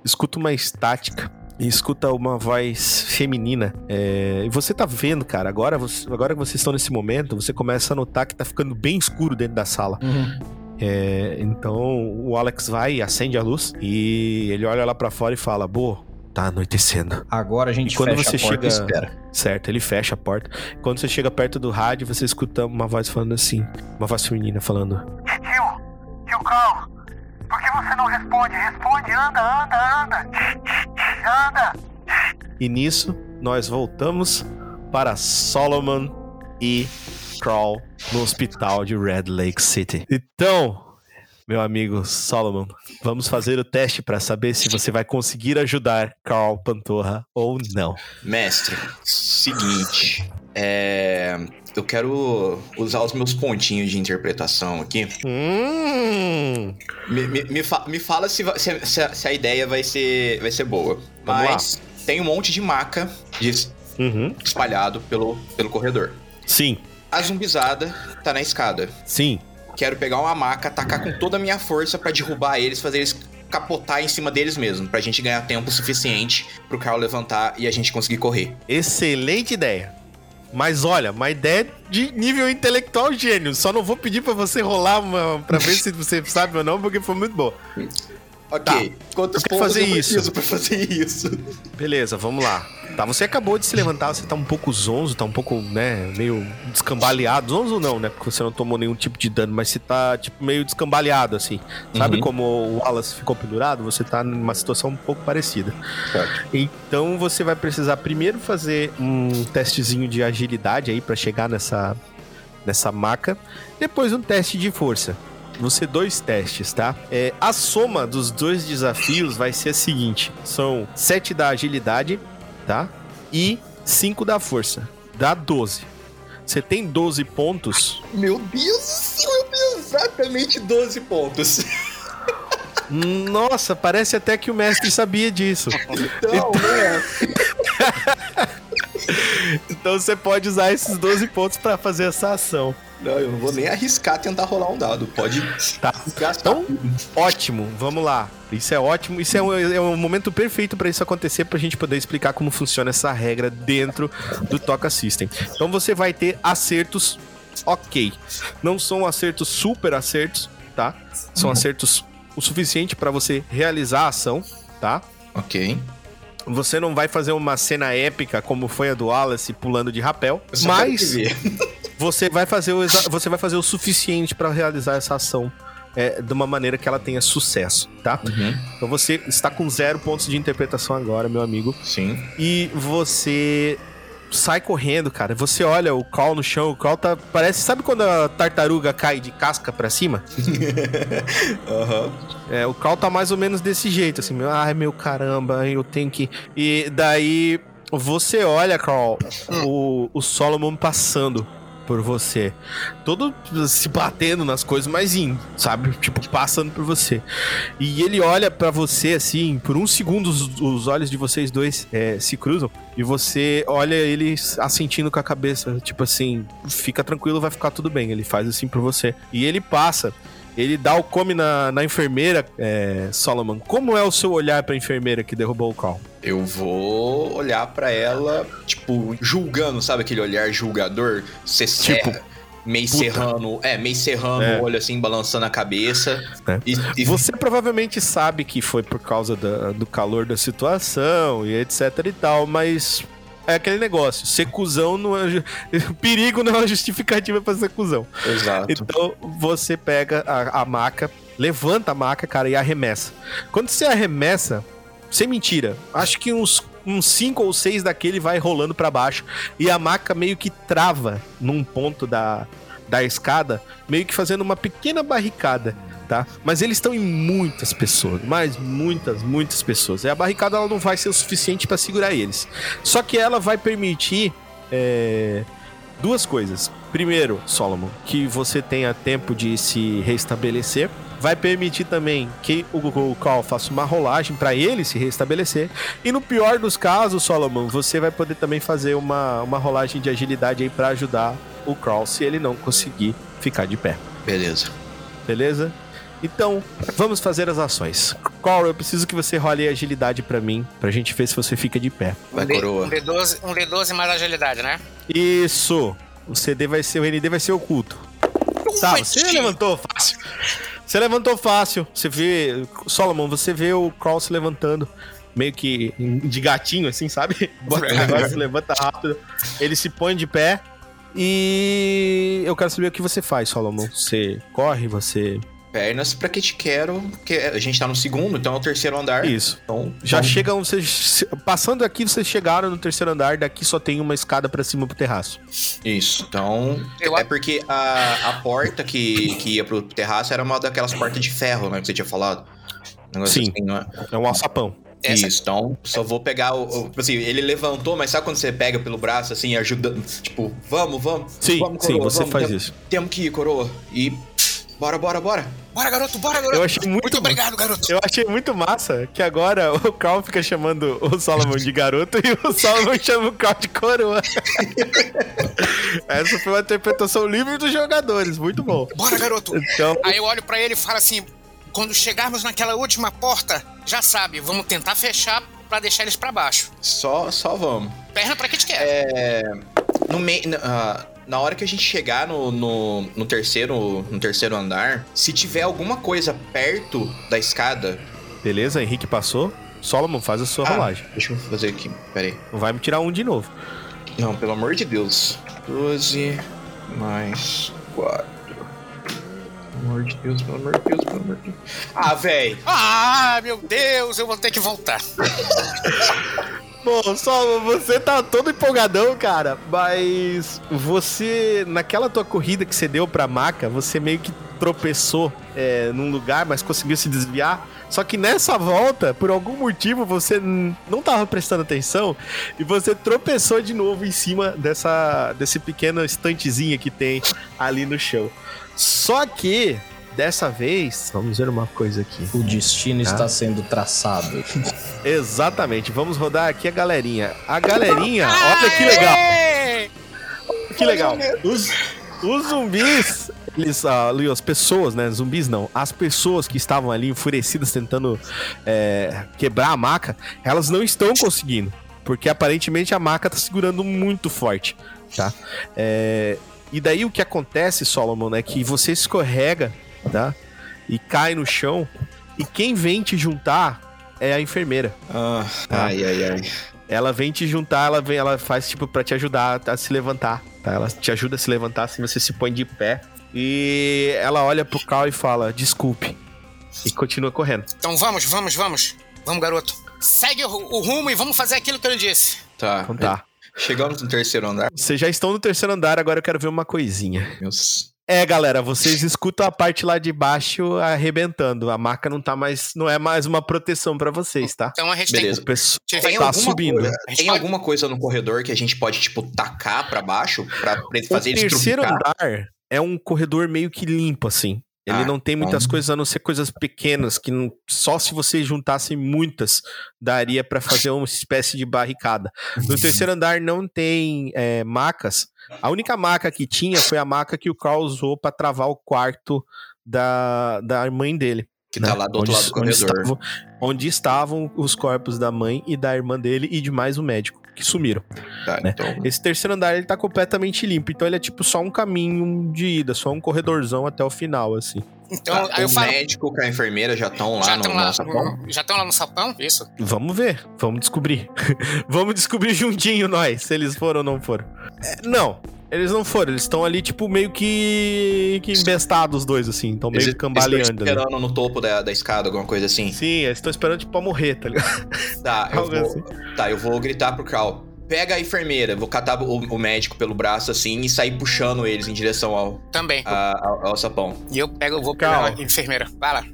E: escuta uma estática e escuta uma voz feminina. É, e você tá vendo, cara, agora, você- agora que vocês estão nesse momento, você começa a notar que tá ficando bem escuro dentro da sala.
A: Uhum.
E: É, então o Alex vai acende a luz e ele olha lá pra fora e fala: Bo, tá anoitecendo.
A: Agora a gente
E: E quando
A: fecha
E: você
A: a porta e
E: chega-
A: espera.
E: Certo, ele fecha a porta. Quando você chega perto do rádio, você escuta uma voz falando assim, uma voz feminina falando:
F: Tio, tio Carl, por que você não responde? Responde, anda, anda, anda. Anda.
E: E nisso, nós voltamos para Solomon e Crawl no hospital de Red Lake City. Então, meu amigo Solomon, vamos fazer o teste para saber se você vai conseguir ajudar Carl Pantorra ou não.
D: Mestre, seguinte. É. Eu quero usar os meus pontinhos de interpretação aqui.
E: Hum,
D: Me, me, me, fa- me fala se, se, a- se a, se a ideia vai ser, vai ser boa.
E: Vamos
D: Mas tem um monte de maca de-
E: uhum.
D: espalhado pelo, pelo corredor.
E: Sim,
D: A zumbizada tá na escada.
E: sim.
D: Quero pegar uma maca, atacar com toda a minha força pra derrubar eles, fazer eles capotar em cima deles mesmo, pra gente ganhar tempo suficiente pro Carl levantar e a gente conseguir correr.
E: Excelente ideia. Mas olha, uma ideia de nível intelectual gênio. Só não vou pedir pra você rolar uma pra ver se você sabe ou não, porque foi muito boa.
D: Ok. Quantos
E: Eu quero
D: pontos
E: fazer
D: eu preciso
E: isso.
D: pra fazer isso?
E: Beleza, vamos lá. Tá, você acabou de se levantar, você tá um pouco zonzo, tá um pouco, né, meio descambaleado. Zonzo não, né, porque você não tomou nenhum tipo de dano, mas você tá, tipo, meio descambaleado, assim. Sabe
D: Uhum.
E: como o Wallace ficou pendurado? Você tá numa situação um pouco parecida.
D: Certo.
E: Então você vai precisar primeiro fazer um testezinho de agilidade aí pra chegar nessa, nessa maca. Depois um teste de força. Vão ser dois testes, tá? É, a soma dos dois desafios vai ser a seguinte: são 7 da agilidade, tá? E 5 da força. Dá 12. Você tem 12 pontos.
D: Meu Deus do céu, eu tenho exatamente 12 pontos.
E: Nossa, parece até que o mestre sabia disso.
D: Então, né?
E: Então você pode usar esses 12 pontos pra fazer essa ação.
D: Não, eu não vou nem arriscar tentar rolar um dado. Pode
E: Tá. Então, ótimo, vamos lá. Isso é ótimo, isso é um, é um momento perfeito pra isso acontecer, pra gente poder explicar como funciona essa regra dentro do Toca System. Então você vai ter acertos ok. Não são acertos super acertos, tá? São acertos o suficiente pra você realizar a ação, tá?
D: Ok.
E: Você não vai fazer uma cena épica como foi a do Wallace pulando de rapel, mas você vai fazer o, você vai fazer o suficiente pra realizar essa ação é, de uma maneira que ela tenha sucesso, tá?
D: Uhum.
E: Então você está com zero pontos de interpretação agora, meu amigo.
D: Sim.
E: E você sai correndo, cara. Você olha o Call no chão, o Call tá. Parece. Sabe quando a tartaruga cai de casca pra cima?
D: Aham.
E: É, o Call tá mais ou menos desse jeito, assim, meu, ai meu caramba, eu tenho que. E daí você olha, Carl, o, o Solomon passando por você. Todo se batendo nas coisas, mas indo, sabe? Tipo, passando por você. E ele olha pra você assim, por um segundo os, os olhos de vocês dois é, se cruzam. E você olha ele assentindo com a cabeça, tipo assim, fica tranquilo, vai ficar tudo bem. Ele faz assim por você. E ele passa. Ele dá o come na, na enfermeira, é, Solomon. Como é o seu olhar pra enfermeira que derrubou o Carl?
D: Eu vou olhar pra ela, tipo, julgando, sabe aquele olhar julgador? Você
E: Tipo,
D: serra, meio
E: puta.
D: serrando, é, meio serrando
E: É.
D: o olho assim, balançando a cabeça.
E: É.
D: E, e
E: Você provavelmente sabe que foi por causa da- do calor da situação e etc e tal, mas é aquele negócio. Ser cuzão não é. Perigo não é uma justificativa pra ser cuzão.
D: Exato.
E: Então você pega a, a maca, levanta a maca, cara, e arremessa. Quando você arremessa, sem mentira, acho que uns. Uns 5 ou 6 daquele vai rolando pra baixo. E a maca meio que trava num ponto da, da escada, meio que fazendo uma pequena barricada, tá? Mas eles estão em muitas pessoas, mas muitas, muitas pessoas. E a barricada ela não vai ser o suficiente pra segurar eles. Só que ela vai permitir é, duas coisas. Primeiro, Solomon, que você tenha tempo de se restabelecer. Vai permitir também que o Google Call faça uma rolagem para ele se restabelecer. E no pior dos casos, Solomon, você vai poder também fazer uma, uma rolagem de agilidade aí para ajudar o Crawl se ele não conseguir ficar de pé.
D: Beleza.
E: Beleza? Então, vamos fazer as ações. Crawl, eu preciso que você role agilidade para mim, pra gente ver se você fica de pé.
D: Vai,
C: um, D,
D: coroa.
C: um, D12, um D12 mais agilidade, né?
E: Isso! O CD vai ser, o ND vai ser oculto. Tá, você levantou fácil. Você levantou fácil. Você vê. Solomon, você vê o Crawl se levantando. Meio que de gatinho, assim, sabe? Bota o negócio, se levanta rápido. Ele se põe de pé. E eu quero saber o que você faz, Solomon. Você corre, você.
D: Pernas pra que te quero, porque a gente tá no segundo, então é o terceiro andar.
E: Isso.
D: Então,
E: Já
D: vamos-
E: chegam. Vocês, passando aqui, vocês chegaram no terceiro andar. Daqui só tem uma escada pra cima pro terraço.
D: Isso, então.
C: Eu-
D: É porque a, a porta que, que ia pro terraço era uma daquelas portas de ferro, né? Que você tinha falado. Um
E: Sim.
D: assim, não é?
E: É um alçapão.
C: Essa-
D: Isso, então só vou pegar o, o- tipo Assim, ele levantou, mas sabe quando você pega pelo braço assim, ajuda. Tipo, vamos, vamos.
E: Sim,
D: vamos,
E: sim,
D: coroa,
E: você
D: vamos,
E: faz
D: temos-
E: isso.
D: Temos que ir, coroa. E. Bora, bora, bora.
C: Bora, garoto, bora, garoto.
E: Eu achei muito
C: Muito obrigado, garoto.
E: Eu achei muito massa que agora o Carl fica chamando o Solomon de garoto e o Solomon chama o Carl de coroa. Essa foi uma interpretação livre dos jogadores, muito bom.
C: Bora, garoto.
E: Então,
C: Aí eu olho pra ele e falo assim: quando chegarmos naquela última porta, já sabe, vamos tentar fechar pra deixar eles pra baixo.
D: Só, só vamos.
C: Perna pra que te quer.
D: É. no meio. Na, ah, na hora que a gente chegar no, no, no terceiro no terceiro andar, se tiver alguma coisa perto da escada.
E: Beleza, Henrique passou. Solomon, faz a sua
D: Ah,
E: rolagem.
D: Deixa eu fazer aqui. Pera aí.
E: Não vai me tirar um de novo.
D: Não, pelo amor de Deus. 12 mais 4. Pelo amor de Deus, pelo amor de Deus, pelo amor de Deus. Ah, véi.
C: Ah, meu Deus, eu vou ter que voltar.
E: Bom, Solomon, você tá todo empolgadão, cara, mas você, naquela tua corrida que você deu pra maca, você meio que tropeçou é, num lugar, mas conseguiu se desviar. Só que nessa volta, por algum motivo, você não tava prestando atenção e você tropeçou de novo em cima dessa, desse pequeno estantezinho que tem ali no chão. Só que, dessa vez, vamos ver uma coisa aqui.
A: O destino
E: Ah.
A: está sendo traçado.
E: Exatamente, vamos rodar aqui a galerinha. A galerinha, olha que legal. Que legal. Os, os zumbis, eles, ah, ali, as pessoas, né? Zumbis não. As pessoas que estavam ali enfurecidas tentando é, quebrar a maca, elas não estão conseguindo. Porque aparentemente a maca tá segurando muito forte, tá? É, e daí o que acontece, Solomon, é que você escorrega, tá? E cai no chão. E quem vem te juntar é a enfermeira.
D: Ah,
E: Tá.
D: ai, ai, ai.
E: Ela vem te juntar, ela vem, ela faz tipo pra te ajudar a se levantar, tá? Ela te ajuda a se levantar, assim você se põe de pé. E ela olha pro Cal e fala: "Desculpe". E continua correndo.
C: Então vamos, vamos, vamos. Vamos, garoto. Segue o, o rumo e vamos fazer aquilo que eu disse.
D: Tá.
E: Então tá.
D: Chegamos no terceiro andar.
E: Vocês já estão no terceiro andar, agora eu quero ver uma coisinha.
D: Meus...
E: É, galera, vocês escutam a parte lá de baixo arrebentando. A maca não tá mais, não é mais uma proteção pra vocês, tá?
C: Então a gente
D: Beleza.
E: O pessoal
C: tem.
D: Tem
E: tá
D: alguma
E: subindo.
D: Coisa,
C: A gente
D: tem
C: pode-
D: alguma coisa no corredor que a gente pode, tipo, tacar pra baixo ele fazer
E: o
D: ele
E: terceiro andar é um corredor meio que limpo, assim. Ele
D: Ah,
E: não tem muitas
D: então-
E: coisas a não ser coisas pequenas, que não- só se vocês juntassem muitas daria pra fazer uma espécie de barricada. No terceiro andar não tem é, macas. A única maca que tinha foi a maca que o Carl usou pra travar o quarto da, da mãe dele.
D: Que tá
E: né?
D: lá do outro
E: Onde-
D: lado do
E: onde
D: corredor.
E: estavam, onde estavam os corpos da mãe e da irmã dele e de mais o médico, que sumiram.
D: Tá,
E: né?
D: então.
E: Esse terceiro andar ele tá completamente limpo, então ele é tipo só um caminho de ida, só um corredorzão até o final, assim.
C: Então,
D: Tá,
C: aí eu
D: o
C: falo.
D: médico com a enfermeira já estão lá
C: Já
D: no
C: lá,
D: nosso sapão?
C: já estão lá no sapão? Isso.
E: Vamos ver, vamos descobrir. vamos descobrir juntinho nós, se eles foram ou não foram. É, não, eles não foram, eles estão ali tipo meio que, que embestados os dois, assim, estão meio
D: Eles
E: que
D: estão
E: cambaleando. ali.
D: esperando no topo da, da escada, alguma coisa assim.
E: Sim, eles estão esperando tipo pra morrer, tá ligado?
D: Tá, eu vou,
E: assim.
D: tá, eu vou gritar pro Carl. Pega a enfermeira, vou catar o, o médico pelo braço assim e sair puxando eles em direção ao,
C: Também.
D: a- ao, ao sapão.
C: E eu pego, eu vou
E: Calma.
C: pegar a enfermeira. Vai lá.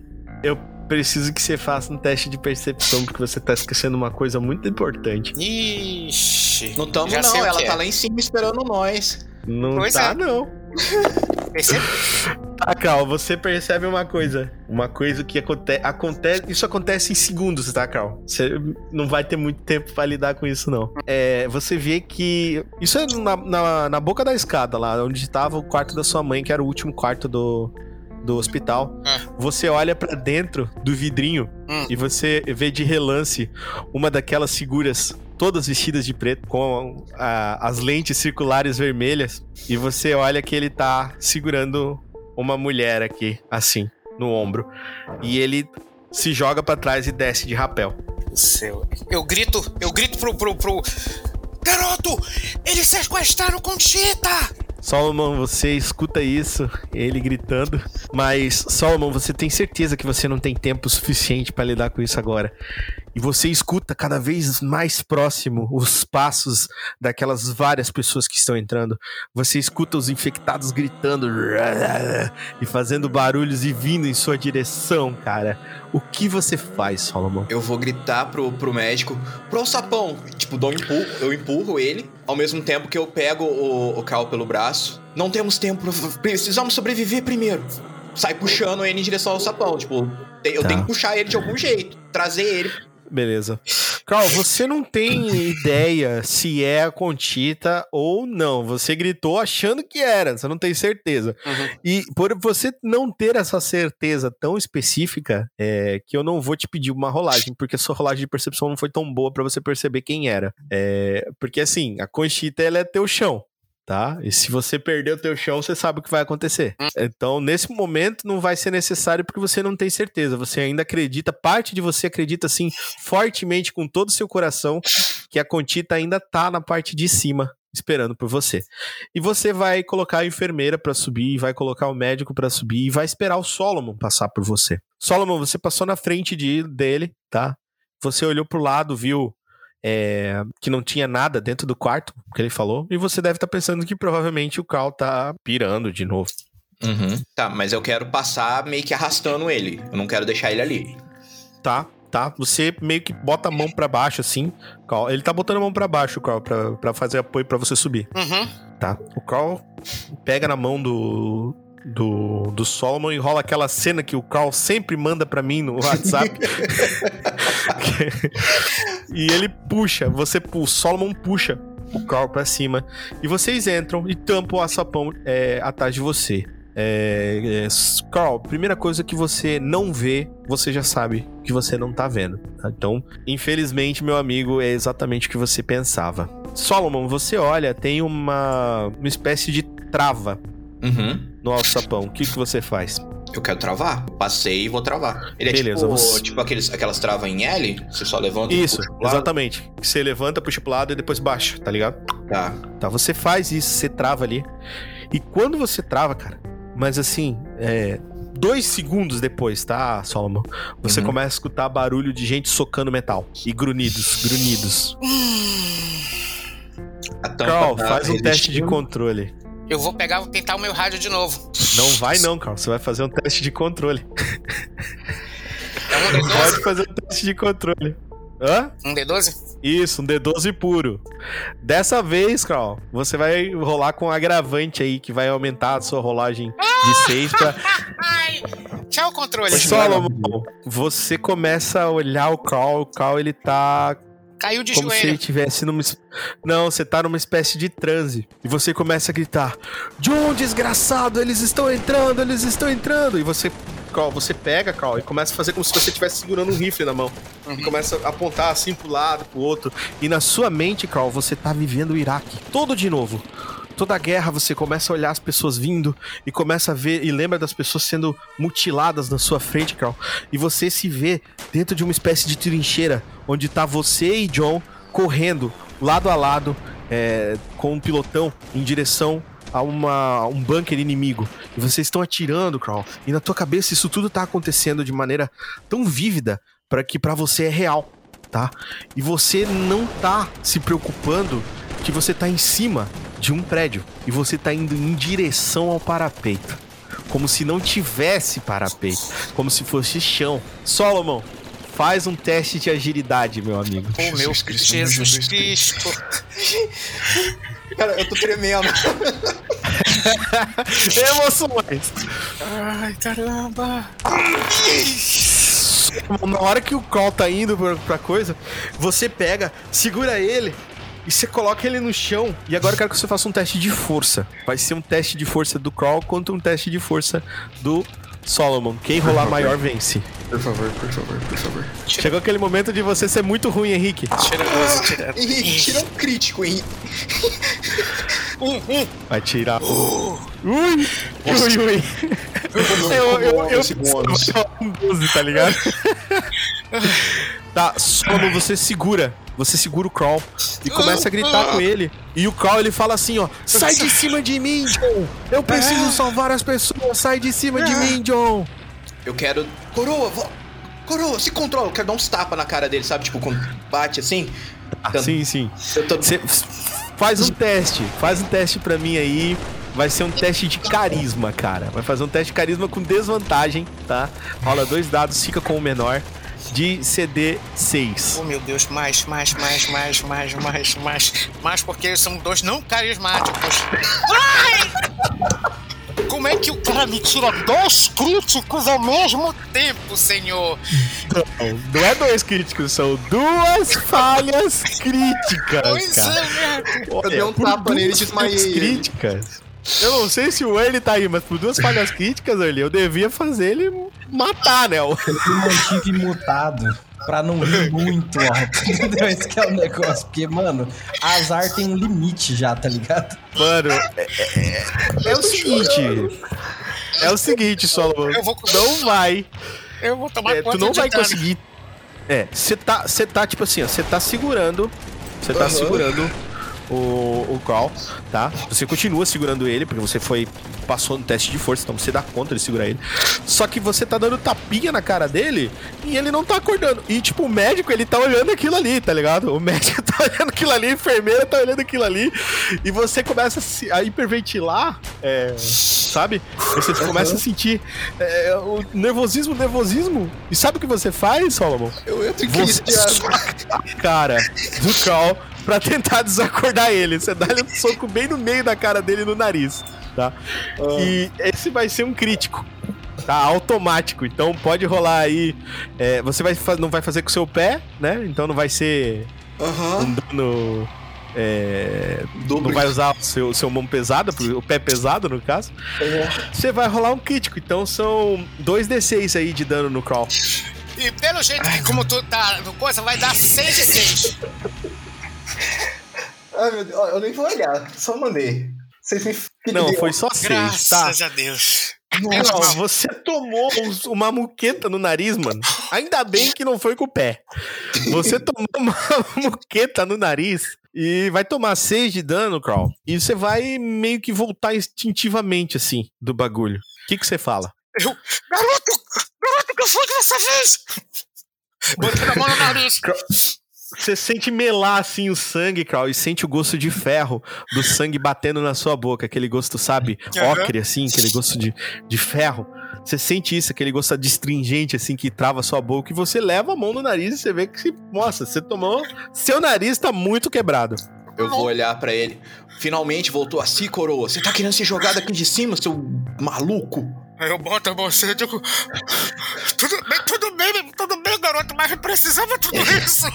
E: Eu preciso que você faça um teste de percepção, porque você tá esquecendo uma coisa muito importante.
C: Ixi.
D: Não tamo não, ela tá
C: é.
D: lá em cima esperando nós.
E: Não
C: Pois
E: tá,
C: é.
E: não.
C: Percebe?
E: Tá, Cal, você percebe uma coisa. Uma coisa que aconte acontece. Isso acontece em segundos, tá, Cal? Você não vai ter muito tempo pra lidar com isso, não. É, você vê que. Isso é na, na, na boca da escada, lá, onde estava o quarto da sua mãe, que era o último quarto do, do hospital.
C: Ah.
E: Você olha pra dentro do vidrinho
C: Hum.
E: e você vê de relance uma daquelas figuras. Todas vestidas de preto, com a- as lentes circulares vermelhas. E você olha que ele tá segurando uma mulher aqui, assim, no ombro. E ele se joga pra trás e desce de rapel.
C: Seu. Eu grito, eu grito pro, pro, pro. Garoto! Eles sequestraram Conchita!
E: Solomon, você escuta isso, ele gritando, mas Solomon, você tem certeza que você não tem tempo suficiente pra lidar com isso agora. E você escuta cada vez mais próximo os passos daquelas várias pessoas que estão entrando. Você escuta os infectados gritando e fazendo barulhos e vindo em sua direção, cara. O que você faz, Solomon?
D: Eu vou gritar pro, pro médico, pro sapão. Tipo, dou um empurro, eu empurro ele, ao mesmo tempo que eu pego o, o Carl pelo braço. Não temos tempo, precisamos sobreviver primeiro. Sai puxando ele em direção ao sapão. Tipo, eu
E: Tá.
D: tenho que puxar ele de algum jeito, trazer ele.
E: Beleza. Carl, você não tem ideia se é a Contita ou não. Você gritou achando que era, você não tem certeza.
C: Uhum.
E: E por você não ter essa certeza tão específica, é, que eu não vou te pedir uma rolagem, porque a sua rolagem de percepção não foi tão boa pra você perceber quem era. É, porque assim, a Conchita ela é teu chão. Tá? E se você perder o teu chão, você sabe o que vai acontecer. Então, nesse momento, não vai ser necessário porque você não tem certeza. Você ainda acredita, parte de você acredita, assim, fortemente, com todo o seu coração, que a Contita ainda tá na parte de cima, esperando por você. E você vai colocar a enfermeira pra subir, vai colocar o médico pra subir e vai esperar o Solomon passar por você. Solomon, você passou na frente de, dele, tá? Você olhou pro lado, viu é, que não tinha nada dentro do quarto que ele falou, e você deve estar pensando que provavelmente o Cal tá pirando de novo.
D: Uhum. Tá, mas eu quero passar meio que arrastando ele. Eu não quero deixar ele ali.
E: Tá, tá. Você meio que bota a mão pra baixo assim. Cal. Ele tá botando a mão pra baixo, Cal, pra, pra fazer apoio pra você subir.
C: Uhum.
E: Tá. O Carl pega na mão do. Do, do Solomon e rola aquela cena que o Carl sempre manda pra mim no WhatsApp. e ele puxa, você, o Solomon puxa o Carl pra cima. E vocês entram e tampam o açapão é, atrás de você. É, é, Carl, primeira coisa que você não vê, você já sabe que você não tá vendo. tá? Então, infelizmente, meu amigo, é exatamente o que você pensava. Solomon, você olha, tem uma, uma espécie de trava
D: Uhum.
E: no alçapão. O que, que você faz?
D: Eu quero travar. Passei e vou travar. Ele é
E: Beleza,
D: tipo,
E: você-
D: tipo aqueles, aquelas travas em L? Você só levanta e
E: Isso,
D: lado?
E: exatamente. Você levanta, puxa pro lado e depois baixa, tá ligado?
D: Tá.
E: Tá, você faz isso, você trava ali. E quando você trava, cara, mas assim, é. Dois segundos depois, tá, Solomon? Você
D: Uhum.
E: começa a escutar barulho de gente socando metal. E grunhidos, grunhidos. Carl,
D: tá
E: faz um teste de controle.
C: Eu vou pegar, vou tentar o meu rádio de novo.
E: Não vai não, Carl. Você vai fazer um teste de controle.
C: É um D12?
E: Pode fazer um teste de controle. Hã?
C: Um D12?
E: Isso, um D12 puro. Dessa vez, Carl, você vai rolar com um agravante aí, que vai aumentar a sua rolagem de 6 pra.
C: Ai! Tchau, controle.
E: Solomon, você começa a olhar o Carl, o Carl ele tá
C: Caiu de
E: como se ele
C: joelho.
E: estivesse numa. Não, você tá numa espécie de transe. E você começa a gritar: John, desgraçado, eles estão entrando, eles estão entrando. E você. Carl, você pega, Carl, e começa a fazer como se você estivesse segurando um rifle na mão. E começa a apontar assim pro lado, pro outro. E na sua mente, Carl, você tá vivendo o Iraque. Todo de novo. Toda a guerra, você começa a olhar as pessoas vindo e começa a ver e lembra das pessoas sendo mutiladas na sua frente, Carl. E você se vê dentro de uma espécie de trincheira onde tá você e John correndo lado a lado é, com um pilotão em direção a uma, um bunker inimigo. E vocês estão atirando, Carl. E na tua cabeça isso tudo tá acontecendo de maneira tão vívida para que para você é real, tá? E você não tá se preocupando que você tá em cima de um prédio e você tá indo em direção ao parapeito. Como se não tivesse parapeito, como se fosse chão. Solomon, faz um teste de agilidade, meu amigo.
C: Oh, meu
D: Jesus Cristo,
C: Jesus
D: Jesus
C: Cristo.
D: Cara, eu tô tremendo.
E: Emoções.
C: Ai, caramba.
E: Na hora que o call tá indo pra, pra coisa, você pega, segura ele e você coloca ele no chão. E agora eu quero que você faça um teste de força. Vai ser um teste de força do Crawl contra um teste de força do Solomon. Quem rolar maior vence.
D: Por favor, por favor, por favor.
E: Chegou aquele momento de você ser muito ruim, Henrique.
C: Tira 12, tira.
D: Henrique, tira um crítico, Henrique.
C: Um, um.
E: Vai tirar. Ui! Ui, ui! Eu, eu, eu,
D: Esse bônus.
E: eu um 12, tá ligado? tá, Solomon, você segura. Você segura o Crawl e começa a gritar com ele. E o Crawl ele fala assim, ó: Sai de cima de mim, John! Eu preciso salvar as pessoas, sai de cima de mim, John!
D: Eu quero. Coroa, coroa, se controla. Eu quero dar uns tapas na cara dele, sabe? Tipo, quando bate assim.
E: Ah, sim, sim.
D: Eu tô...
E: Você faz um teste, faz um teste pra mim aí. Vai ser um teste de carisma, cara. Vai fazer um teste de carisma com desvantagem, tá? Rola dois dados, fica com o menor. De CD 6.
C: Oh, meu Deus, mais, mais, mais, mais, mais, mais, mais. Mais porque eles são dois não carismáticos. Ai! Como é que o cara me tira dois críticos ao mesmo tempo, senhor?
E: Não é dois críticos, são duas falhas críticas,
C: Pois
E: cara.
C: é, né?
E: Olha,
D: dei um tapa nele e desmaiei
E: críticas. Eu não sei se o Early tá aí, mas por duas falhas críticas, Early, eu devia fazer ele matar, né?
A: Eu me mantive mutado. pra não rir muito alto. Entendeu? Esse que é o negócio. Porque, mano, azar tem um limite já, tá ligado?
E: Mano, é, é- é o seguinte. É o seguinte, Solomon.
C: Eu vou-
E: Não vai.
C: Eu vou tomar
E: é,
C: conta
E: tu não
C: de
E: vai
C: dano.
E: conseguir. É, você tá, você tá tipo assim, ó, você tá segurando, você tá segurando o, o Carl, tá? Você continua segurando ele porque você foi passou no teste de força, então você dá conta de segurar ele. Só que você tá dando tapinha na cara dele e ele não tá acordando. E tipo, o médico, ele tá olhando aquilo ali, tá ligado? O médico tá olhando aquilo ali, a enfermeira tá olhando aquilo ali e você começa a, se- a hiperventilar, é, sabe? Você começa a sentir é, o nervosismo, nervosismo. E sabe o que você faz, Solomon?
D: Eu entro em
E: Você
D: crise de
E: cara do Carl pra tentar desacordar ele. Você dá-lhe um soco bem no meio da cara dele no nariz, tá? E esse vai ser um crítico. Tá automático, então pode rolar aí. é, você vai, não vai fazer com o seu pé, né? Então não vai ser
D: Aham.
E: um dano. é, não vai usar o seu, seu mão pesada, o pé pesado no caso. Você vai rolar um crítico, então são 2d6 aí de dano no crawl.
C: E pelo jeito que como tu tá no coisa, vai dar 6 de 6.
D: Ai, meu Deus. Eu nem vou olhar. Só mandei. Vocês me
E: Não, foi só 6, tá?
C: Graças a Deus.
E: Não, você tomou uma muqueta no nariz, mano. Ainda bem que não foi com o pé. Você tomou uma muqueta no nariz e vai tomar 6 de dano, Carl. E você vai meio que voltar instintivamente, assim, do bagulho. O que que você fala?
C: Eu, garoto, garoto, que foi dessa vez? Botei a mão no nariz.
E: Você sente melar, assim, o sangue, Carl, e sente o gosto de ferro do sangue batendo na sua boca. Aquele gosto, sabe, ocre, assim, aquele gosto de, de ferro. Você sente isso, aquele gosto adstringente, assim, que trava a sua boca. E você leva a mão no nariz e você vê que, nossa, você tomou... Seu nariz tá muito quebrado.
D: Eu vou olhar pra ele. Finalmente voltou a si, coroa. Você tá querendo se jogar daqui de cima, seu maluco?
C: Aí eu boto a bolsa e digo: Tudo bem, tudo bem, tudo bem, garoto, mas precisava tudo isso.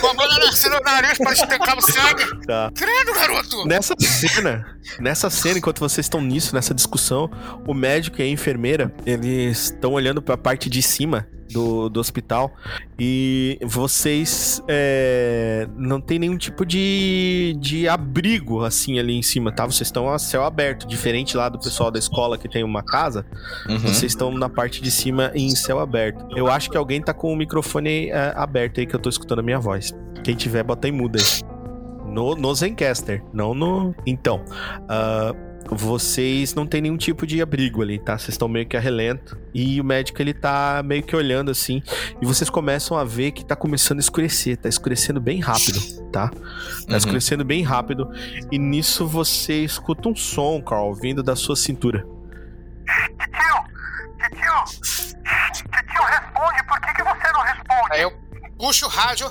C: Com a mão assim no nariz para estancar o sangue.
E: Tá.
C: Credo, garoto.
E: Nessa cena, nessa cena, enquanto vocês estão nisso, nessa discussão, o médico e a enfermeira, eles estão olhando pra parte de cima do, do hospital e vocês é, não tem nenhum tipo de, de abrigo assim ali em cima, tá? Vocês estão a céu aberto, diferente lá do pessoal da escola que tem uma casa,
D: Uhum.
E: vocês estão na parte de cima em céu aberto. Eu acho que alguém tá com o microfone é, aberto aí que eu tô escutando a minha voz. Quem tiver, bota em muda aí. No, no Zencaster, não no. Então, ah, vocês não tem nenhum tipo de abrigo ali, tá? Vocês estão meio que a relento. E o médico ele tá meio que olhando assim. E vocês começam a ver que tá começando a escurecer. Tá escurecendo bem rápido, tá? Tá
D: Uhum.
E: escurecendo bem rápido. E nisso você escuta um som, Carl, vindo da sua cintura.
F: Titio! Titio! Titio, responde! Por que, que você não responde?
C: Aí eu puxo o rádio.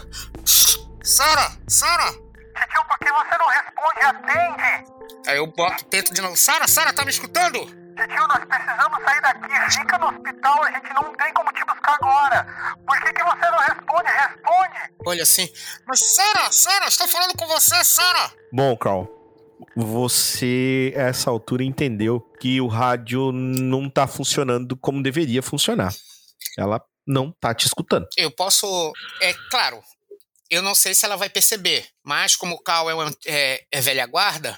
C: Sara, Sara.
F: Titio, por que você não responde? Atende!
C: Aí eu boto, tento de novo. Sara, Sara, tá me escutando?
F: Titio, nós precisamos sair daqui. Fica no hospital, a gente não tem como te buscar agora. Por que, que você não responde? Responde!
C: Olha assim. Mas Sara, Sara, estou falando com você, Sara.
E: Bom, Carl, você a essa altura entendeu que o rádio não tá funcionando como deveria funcionar. Ela não tá te escutando.
C: Eu posso. É claro, eu não sei se ela vai perceber, mas como o Cal é, é- é velha guarda,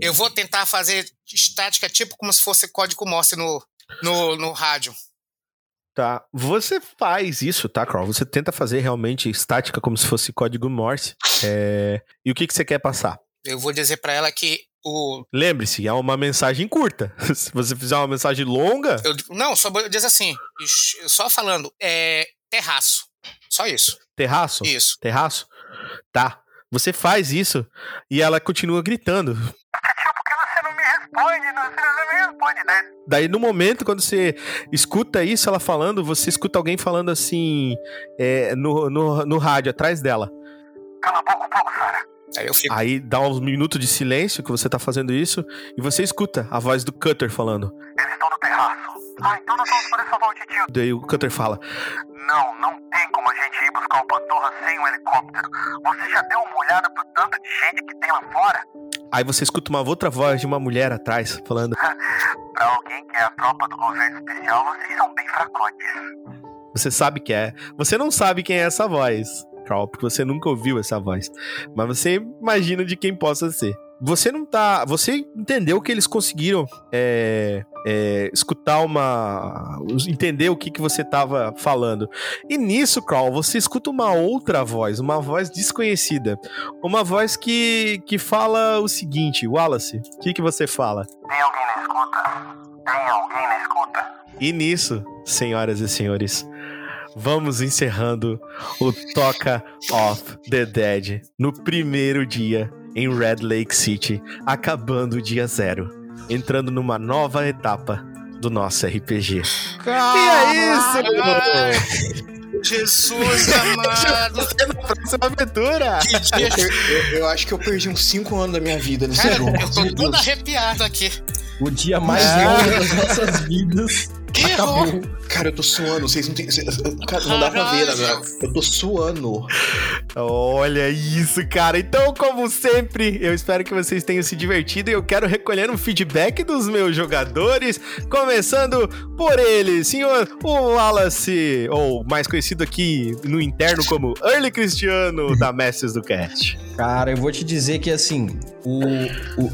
C: eu vou tentar fazer estática tipo como se fosse código Morse no, no, no rádio.
E: Tá. Você faz isso, tá, Carl? Você tenta fazer realmente estática como se fosse código Morse. É, E o que, que você quer passar?
C: Eu vou dizer pra ela que o.
E: Lembre-se, é uma mensagem curta. Se você fizer uma mensagem longa,
C: Eu, não, só vou dizer assim, só falando, é terraço. Só isso.
E: Terraço?
C: Isso.
E: Terraço? Tá. Você faz isso e ela continua gritando.
F: Me responde? Não, responde, né?
E: Daí, no momento, quando você escuta isso, ela falando, você escuta alguém falando assim é, no, no, no rádio, atrás dela.
F: Cala a boca um pouco, Sara.
C: Aí fico.
E: Aí dá uns minutos de silêncio que você tá fazendo isso, e você escuta a voz do Cutter falando.
F: Eles estão no terraço. Ah, então nós vamos poder salvar o titio.
E: Daí o Cutter fala:
F: Não, não tem como a gente ir buscar o Pantorra sem um helicóptero. Você já deu uma olhada pro tanto de gente que tem lá fora?
E: Aí você escuta uma outra voz de uma mulher atrás, falando:
F: Pra alguém que é a tropa do governo especial, vocês são bem fracotes.
E: Você sabe que é. Você não sabe quem é essa voz, Carl, porque você nunca ouviu essa voz. Mas você imagina de quem possa ser. Você não tá. Você entendeu que eles conseguiram é, é, escutar uma. entender o que, que você tava falando. E nisso, Carl, você escuta uma outra voz, uma voz desconhecida. Uma voz que, que fala o seguinte: Wallace, o que, que você fala?
F: Tem alguém na escuta? Tem alguém na escuta?
E: E nisso, senhoras e senhores, vamos encerrando o Toca of the Dead no primeiro dia em Red Lake City, acabando o dia zero, entrando numa nova etapa do nosso RPG. E é isso!
C: Jesus amado!
E: Você na próxima aventura!
C: Que dia.
D: Eu, eu acho que eu perdi uns 5 anos da minha vida nesse
C: Cara,
D: jogo.
C: eu tô todo arrepiado aqui.
A: O dia mais
E: Ah.
A: longo das nossas vidas
C: Que
A: acabou.
C: horror!
D: Cara, eu tô suando, vocês não tem. Cara, não dá pra ver agora. Eu tô suando.
E: Olha isso, cara. Então, como sempre, eu espero que vocês tenham se divertido e eu quero recolher um feedback dos meus jogadores, começando por ele, senhor o Wallace, ou mais conhecido aqui no interno como Early Cristiano da Mestres do Cast.
A: Cara, eu vou te dizer que assim, o, o,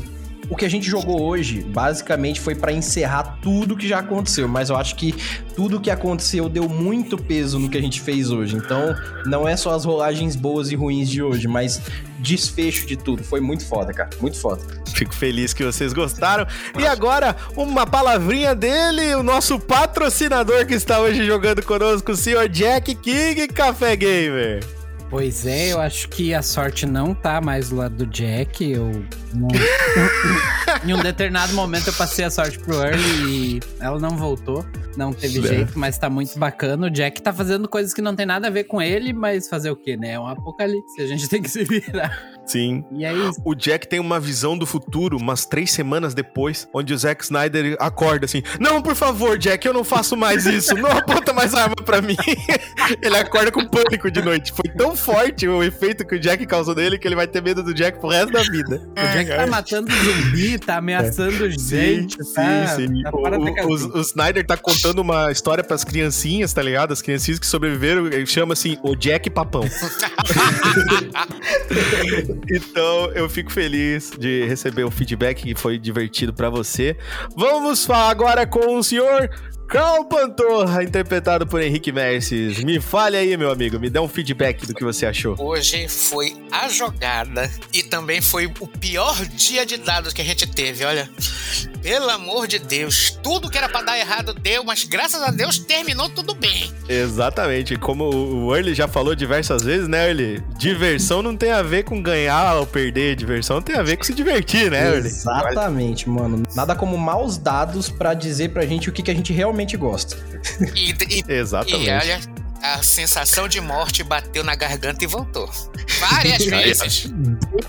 A: o que a gente jogou hoje, basicamente, foi pra encerrar tudo que já aconteceu. Mas eu acho que tudo que aconteceu deu muito peso no que a gente fez hoje. Então, não é só as rolagens boas e ruins de hoje, mas desfecho de tudo. Foi muito foda, cara. Muito foda.
E: Fico feliz que vocês gostaram. E agora, uma palavrinha dele, o nosso patrocinador que está hoje jogando conosco, o senhor Jack King Café Gamer.
B: Pois é, eu acho que a sorte não tá mais do lado do Jack. Eu não- em um determinado momento eu passei a sorte pro Early e ela não voltou. Não teve
E: É.
B: jeito, mas tá muito bacana. O Jack tá fazendo coisas que não tem nada a ver com ele, mas fazer o quê, né? É um apocalipse, a gente tem que se virar.
E: Sim.
B: E é isso.
E: O Jack tem uma visão do futuro umas três semanas depois, onde o Zack Snyder acorda assim: Não, por favor, Jack, eu não faço mais isso. Não aponta mais arma pra mim. ele acorda com pânico de noite. Foi tão forte o efeito que o Jack causou nele que ele vai ter medo do Jack pro resto da vida.
B: O Jack tá matando zumbi, tá ameaçando gente, tá, tá fora da
E: O, o, o Snyder tá contando uma história pras criancinhas, tá ligado? As criancinhas que sobreviveram, ele chama assim, o Jack Papão. Então, eu fico feliz de receber o feedback que foi divertido pra você. Vamos falar agora com o senhor Carl Pantorra, interpretado por Henrique Merces. Me fale aí, meu amigo, me dá um feedback do que você achou.
C: Hoje foi a jogada e também foi o pior dia de dados que a gente teve, olha. Pelo amor de Deus, tudo que era pra dar errado deu, mas graças a Deus terminou tudo bem.
E: Exatamente, como o Early já falou diversas vezes, né, Early? Diversão não tem a ver com ganhar ou perder, diversão tem a ver com se divertir, né, Early?
A: Exatamente, mano. Nada como maus dados pra dizer pra gente o que, que a gente realmente gosta.
C: E, e,
E: Exatamente.
C: e olha, a sensação de morte bateu na garganta e voltou. Várias vezes.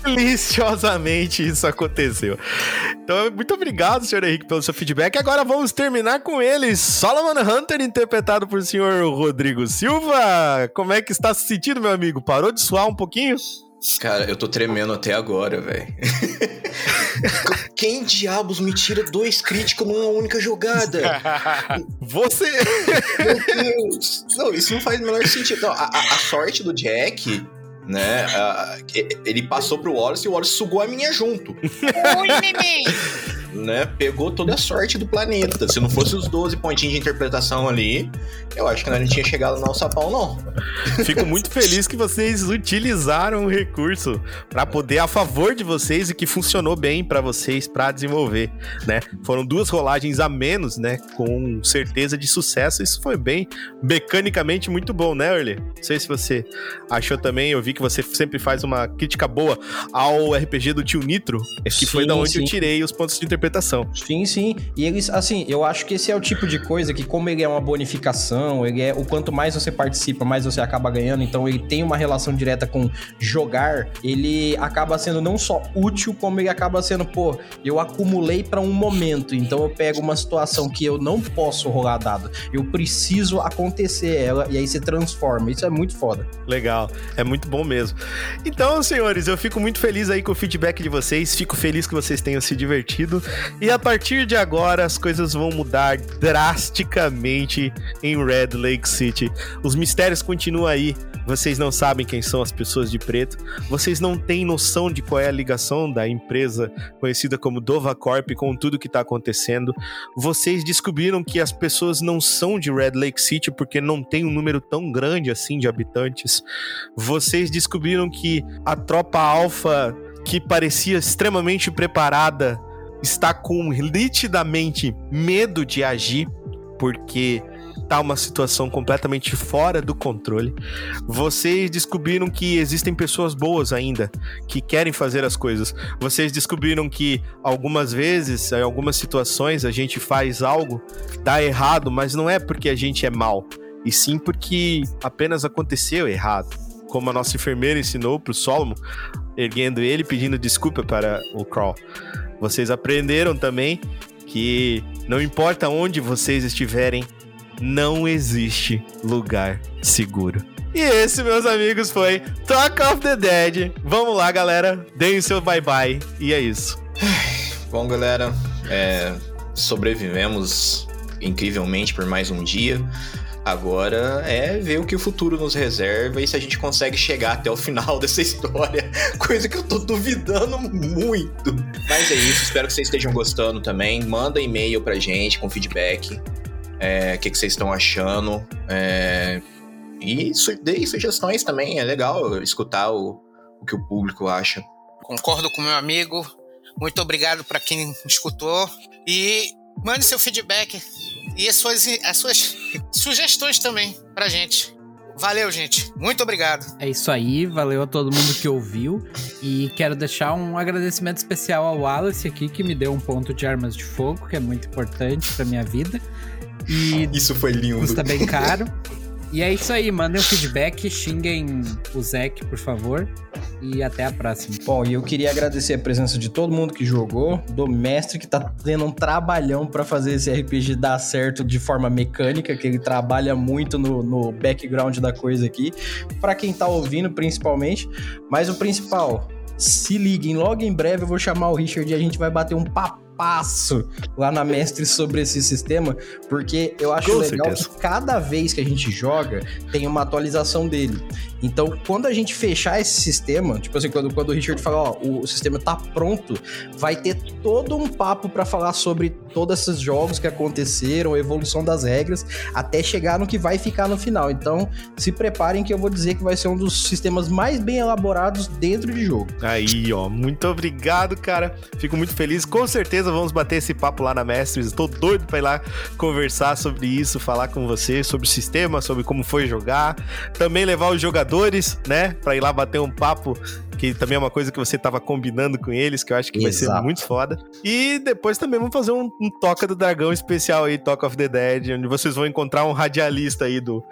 E: Deliciosamente isso aconteceu. Então, muito obrigado, senhor Henrique, pelo seu feedback. Agora vamos terminar com ele, Solomon Hunter, interpretado por senhor Rodrigo Silva. Como é que está se sentindo, meu amigo? Parou de suar um pouquinho?
D: Cara, eu tô tremendo até agora, velho. Quem diabos me tira dois críticos numa única jogada?
E: Você.
D: Meu Deus! Não, isso não faz o menor sentido. Não, a, a- a sorte do Jack, né? a- ele passou pro Wallace e o Wallace sugou a minha junto.
C: Ui, neném!
D: Né? Pegou toda a sorte do planeta. Se não fosse os 12 pontinhos de interpretação ali, eu acho que nós não tinha chegado no alçapão, não.
E: Fico muito feliz que vocês utilizaram o recurso para poder a favor de vocês e que funcionou bem para vocês para desenvolver, né? Foram duas rolagens a menos, né? Com certeza de sucesso. Isso foi bem mecanicamente muito bom, né, Early? Não sei se você achou também. Eu vi que você sempre faz uma crítica boa ao RPG do Tio Nitro, que foi
A: Sim,
E: da onde
A: sim.
E: eu tirei os pontos de interpretação.
A: Sim, sim. E eles, assim, eu acho que esse é o tipo de coisa que, como ele é uma bonificação, ele é. O quanto mais você participa, mais você acaba ganhando. Então ele tem uma relação direta com jogar. Ele acaba sendo não só útil, como ele acaba sendo, pô, eu acumulei pra um momento. Então eu pego uma situação que eu não posso rolar dado. Eu preciso acontecer ela e aí se transforma. Isso é muito foda.
E: Legal, é muito bom mesmo. Então, senhores, eu fico muito feliz aí com o feedback de vocês, fico feliz que vocês tenham se divertido. E a partir de agora as coisas vão mudar drasticamente em Red Lake City. Os mistérios continuam aí. Vocês não sabem quem são as pessoas de preto. Vocês não têm noção de qual é a ligação da empresa conhecida como Dova Corp com tudo que está acontecendo. Vocês descobriram que as pessoas não são de Red Lake City porque não tem um número tão grande assim de habitantes. Vocês descobriram que a tropa alfa que parecia extremamente preparada está com nitidamente medo de agir porque tá uma situação completamente fora do controle. Vocês descobriram que existem pessoas boas ainda que querem fazer as coisas. Vocês descobriram que algumas vezes, em algumas situações, a gente faz algo, dá errado, mas não é porque a gente é mal, e sim porque apenas aconteceu errado. Como a nossa enfermeira ensinou pro Solomon, erguendo ele, pedindo desculpa para o Crawl. Vocês aprenderam também que não importa onde vocês estiverem, não existe lugar seguro. E esse, meus amigos, foi Talk of the Dead. Vamos lá, galera. Deem seu bye-bye. E é isso.
D: Bom, galera, é, sobrevivemos incrivelmente por mais um dia. Agora é ver o que o futuro nos reserva e se a gente consegue chegar até o final dessa história. Coisa que eu tô duvidando muito. Mas é isso, espero que vocês estejam gostando também. Manda e-mail pra gente com feedback. é, O que, que vocês estão achando. é, e su deem sugestões também. É legal escutar o, o que o público acha.
C: Concordo com meu amigo. Muito obrigado para quem escutou. E mande seu feedback e as suas, as suas sugestões também pra gente. Valeu, gente. Muito obrigado.
B: É isso aí, valeu a todo mundo que ouviu. E quero deixar um agradecimento especial ao Wallace aqui, que me deu um ponto de armas de fogo, que é muito importante pra minha vida. E
D: Isso foi lindo.
B: custa bem caro. E é isso aí, mandem um feedback, xinguem o Zek, por favor. E até a próxima.
A: Bom, e eu queria agradecer a presença de todo mundo que jogou, do mestre que tá tendo um trabalhão pra fazer esse RPG dar certo de forma mecânica, que ele trabalha muito no, no background da coisa aqui, Pra quem tá ouvindo principalmente, mas o principal, se liguem, logo em breve eu vou chamar o Richard e a gente vai bater um papasso lá na mestre sobre esse sistema, porque eu acho
E: Com
A: legal
E: certeza.
A: que cada vez que a gente joga, tem uma atualização dele. Então, quando a gente fechar esse sistema, tipo assim, quando, quando o Richard fala, ó, o, sistema tá pronto, vai ter todo um papo pra falar sobre todos esses jogos que aconteceram, a evolução das regras, até chegar no que vai ficar no final. Então, se preparem que eu vou dizer que vai ser um dos sistemas mais bem elaborados dentro de jogo.
E: Aí, ó, muito obrigado, cara. Fico muito feliz. Com certeza vamos bater esse papo lá na Mestres. Estou doido pra ir lá conversar sobre isso, falar com você sobre o sistema, sobre como foi jogar. Também levar os jogadores, né, pra ir lá bater um papo, que também é uma coisa que você tava combinando com eles, que eu acho que vai ser
A: Exato.
E: muito foda. E depois também vamos fazer um, um Toca do Dragão especial aí, Talk of the Dead, onde vocês vão encontrar um radialista aí do,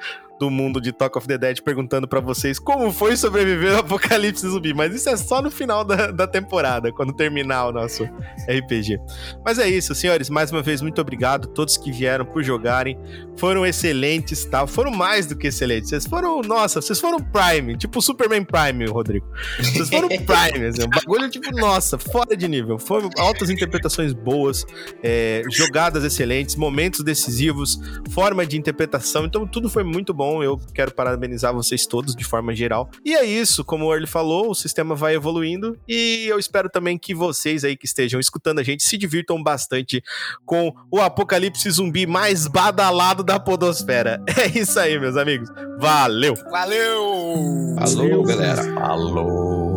E: do mundo de Talk of the Dead perguntando pra vocês como foi sobreviver ao apocalipse zumbi. Mas isso é só no final da, da temporada, quando terminar o nosso RPG. Mas é isso, senhores. Mais uma vez, muito obrigado a todos que vieram por jogarem. Foram excelentes, tá? Foram mais do que excelentes. Vocês foram, nossa, vocês foram Prime, tipo Superman Prime, Rodrigo. Vocês foram Prime, assim, um bagulho tipo, nossa, fora de nível. Foram altas interpretações boas, é, jogadas excelentes, momentos decisivos, forma de interpretação. Então, tudo foi muito bom. Eu quero parabenizar vocês todos de forma geral. E é isso, como o Early falou, o sistema vai evoluindo e eu espero também que vocês aí que estejam escutando a gente se divirtam bastante com o apocalipse zumbi mais badalado da podosfera. É isso aí, meus amigos. Valeu!
C: Valeu!
D: Alô, galera.
A: Alô!